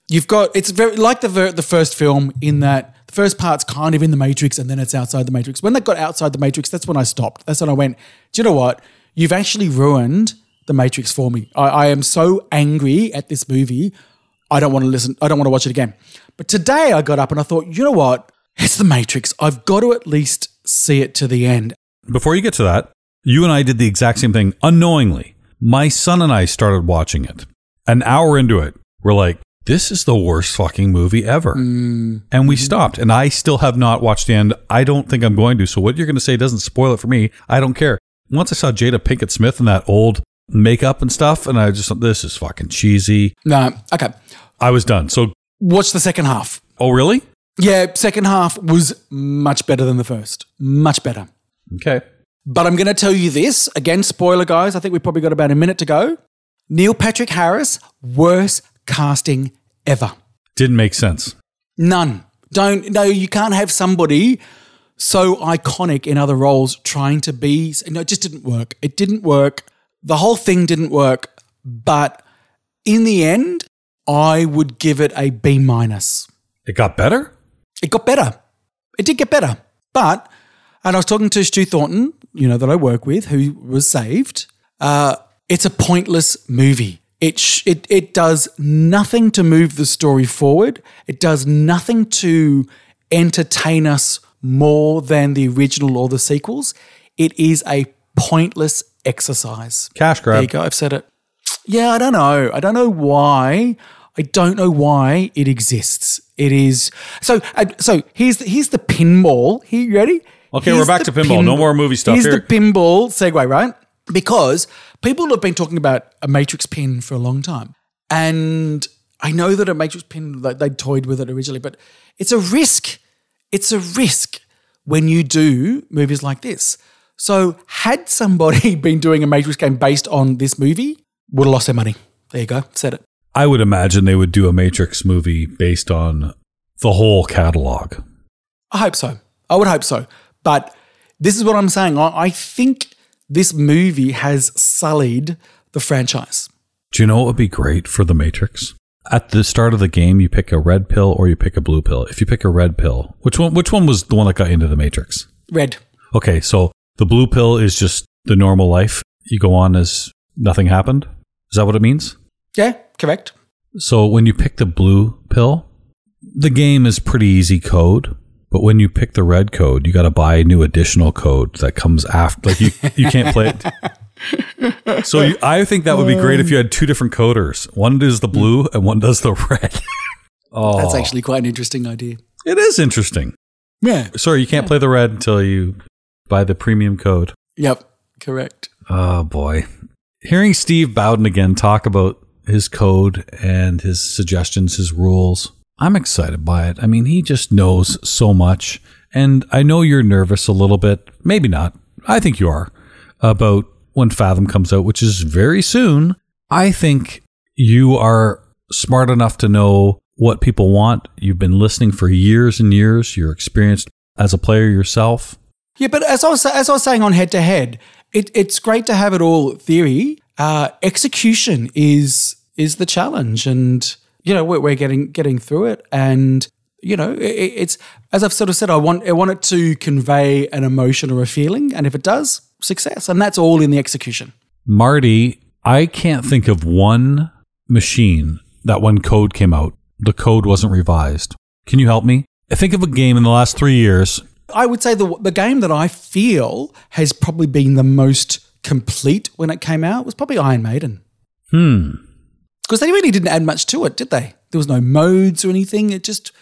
you've got, it's very like the, ver- the first film in that the first part's kind of in the Matrix and then it's outside the Matrix. When they got outside the Matrix, that's when I stopped. That's when I went, do you know what? You've actually ruined the Matrix for me. I, I am so angry at this movie. I don't want to listen. I don't want to watch it again. But today I got up and I thought, you know what? It's the Matrix. I've got to at least see it to the end. Before you get to that, you and I did the exact same thing unknowingly. My son and I started watching it. An hour into it, we're like, this is the worst fucking movie ever. Mm. And we mm-hmm. stopped. And I still have not watched the end. I don't think I'm going to. So what you're going to say doesn't spoil it for me. I don't care. Once I saw Jada Pinkett Smith in that old makeup and stuff, and I just thought, this is fucking cheesy. No, okay. I was done. So, Watch the second half. oh, really? Yeah, second half was much better than the first. Much better. Okay. But I'm going to tell you this again, spoiler guys. I think we've probably got about a minute to go. Neil Patrick Harris, worst casting ever. Didn't make sense. None. Don't, no, you can't have somebody so iconic in other roles trying to be, no, it just didn't work. It didn't work. The whole thing didn't work. But in the end, I would give it a B minus. It got better? It got better. It did get better. But, and I was talking to Stu Thornton, you know, that I work with, who was saved. Uh, it's a pointless movie. It, sh- it, it does nothing to move the story forward. It does nothing to entertain us more than the original or the sequels. It is a pointless exercise. Cash grab. There you go. I've said it. Yeah, I don't know. I don't know why. I don't know why it exists. It is so. Uh, so here's the, here's the pinball. Here, you ready? Okay, Here's we're back to pinball. No more movie stuff Here's here. the pinball segue, right? Because people have been talking about a Matrix pin for a long time, and I know that a Matrix pin like, they toyed with it originally, but it's a risk. It's a risk when you do movies like this. So, had somebody been doing a Matrix game based on this movie, would have lost their money. There you go. Said it. I would imagine they would do a Matrix movie based on the whole catalog. I hope so. I would hope so. But this is what I'm saying. I, I think this movie has sullied the franchise. Do you know what would be great for the Matrix? At the start of the game, you pick a red pill or you pick a blue pill. If you pick a red pill, which one? Which one was the one that got into the Matrix? Red. Okay, so the blue pill is just the normal life. You go on as nothing happened. Is that what it means? Yeah, correct. So when you pick the blue pill, the game is pretty easy code. But when you pick the red code, you got to buy a new additional code that comes after. Like you, you can't play it. So you, I think that would be great if you had two different coders. One does the blue mm. and one does the red. oh, That's actually quite an interesting idea. it is interesting. Yeah. Sorry, you can't play the red until you buy the premium code. Yep. Correct. Oh boy. Hearing Steve Bowden again talk about his code and his suggestions, his rules, I'm excited by it. I mean, he just knows so much. And I know you're nervous a little bit. Maybe not. I think you are about when Fathom comes out, which is very soon. I think you are smart enough to know what people want. You've been listening for years and years. You're experienced as a player yourself. Yeah, but as I was as I was saying on head to head, it, it's great to have it all theory. Uh, execution is is the challenge, and you know we're, we're getting getting through it. And you know, it, it's as I've sort of said, I want I want it to convey an emotion or a feeling, and if it does, success, and that's all in the execution. Marty, I can't think of one machine that when code came out, the code wasn't revised. Can you help me? I think of a game in the last three years. I would say the the game that I feel has probably been the most complete when it came out was probably Iron Maiden. Hmm. Because they really didn't add much to it, did they? There was no modes or anything. It just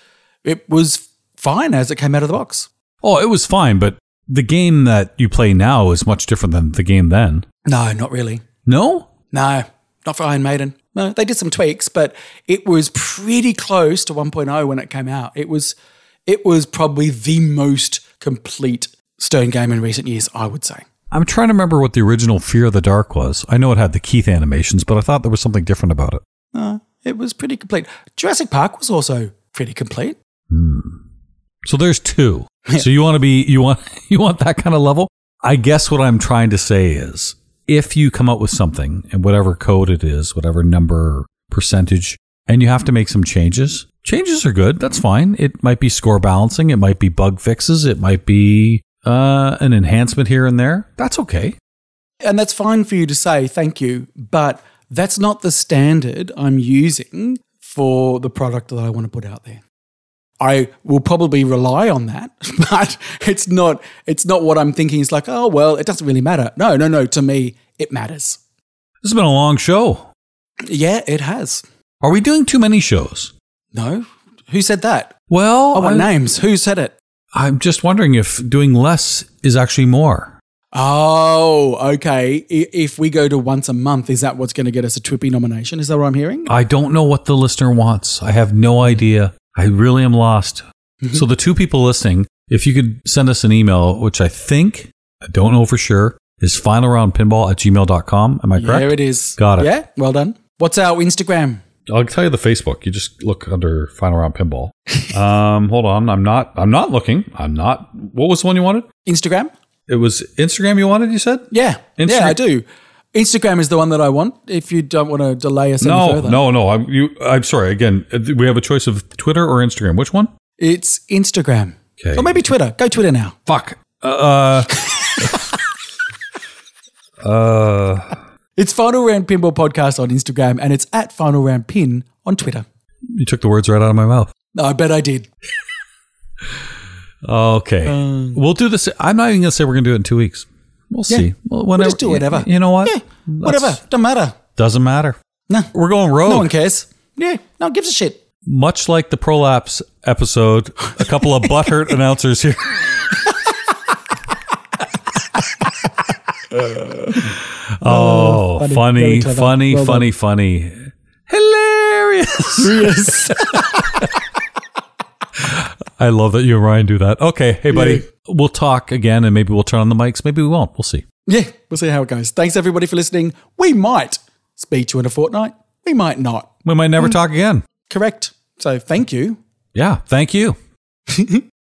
it was fine as it came out of the box. Oh, it was fine, but the game that you play now is much different than the game then. No, not really. No? No, not for Iron Maiden. No, they did some tweaks, but it was pretty close to 1.0 when it came out. It was it was probably the most complete Stern game in recent years, I would say. I'm trying to remember what the original Fear of the Dark was. I know it had the Keith animations, but I thought there was something different about it. Uh, it was pretty complete. Jurassic Park was also pretty complete. So there's two. So you want to be you want you want that kind of level? I guess what I'm trying to say is if you come up with something and whatever code it is, whatever number or percentage, and you have to make some changes, changes are good. That's fine. It might be score balancing, it might be bug fixes, it might be uh, an enhancement here and there. That's okay. And that's fine for you to say thank you, but that's not the standard I'm using for the product that I want to put out there. I will probably rely on that, but it's not it's not what I'm thinking. It's like, oh well, it doesn't really matter. No, no, no. To me, it matters. This has been a long show. Yeah, it has. Are we doing too many shows? No, who said that? Well, I want I- names. Who said it? I'm just wondering if doing less is actually more. Oh, okay. If we go to once a month, is that what's going to get us a TWIPY nomination? Is that what I'm hearing? I don't know what the listener wants. I have no idea. I really am lost. Mm-hmm. So, the two people listening, if you could send us an email, which I think, I don't know for sure, is finalroundpinball at gmail.com. Am I correct? There it is. Got it. Yeah, well done. What's our Instagram? I'll tell you the Facebook. You just look under Final Round Pinball. um, hold on. I'm not, I'm not looking. I'm not. What was the one you wanted? Instagram? It was Instagram you wanted, you said? Yeah. Yeah, I do. Instagram is the one that I want. If you don't want to delay us any No, further. no, no. I'm, you, I'm sorry. Again, uh, we have a choice of Twitter or Instagram. Which one? It's Instagram. Okay. Or maybe Twitter. Go Twitter now. Fuck. Uh, uh, It's Final Round Pinball Podcast on Instagram and it's at Final Round Pin on Twitter. you took the words right out of my mouth. I bet I did. Okay. Um, we'll do this. I'm not even going to say we're going to do it in two weeks. We'll Yeah. see. Well, We'll whenever, just do whatever. You know what? Yeah, whatever. Doesn't matter. Doesn't matter. No. We're going rogue. No one cares. Yeah, no one gives a shit. Much like the Prolapse episode, a couple of butthurt announcers here. oh, uh, funny. funny, funny, Well funny, funny, hilarious. I love that you and Ryan do that. Okay, hey buddy, we'll talk again, and maybe we'll turn on the mics. Maybe we won't. We'll see. yeah, we'll see how it goes. Thanks everybody for listening. We might speak to you in a fortnight. We might not. We might never hmm. talk again. Correct. So thank you. Yeah, thank you.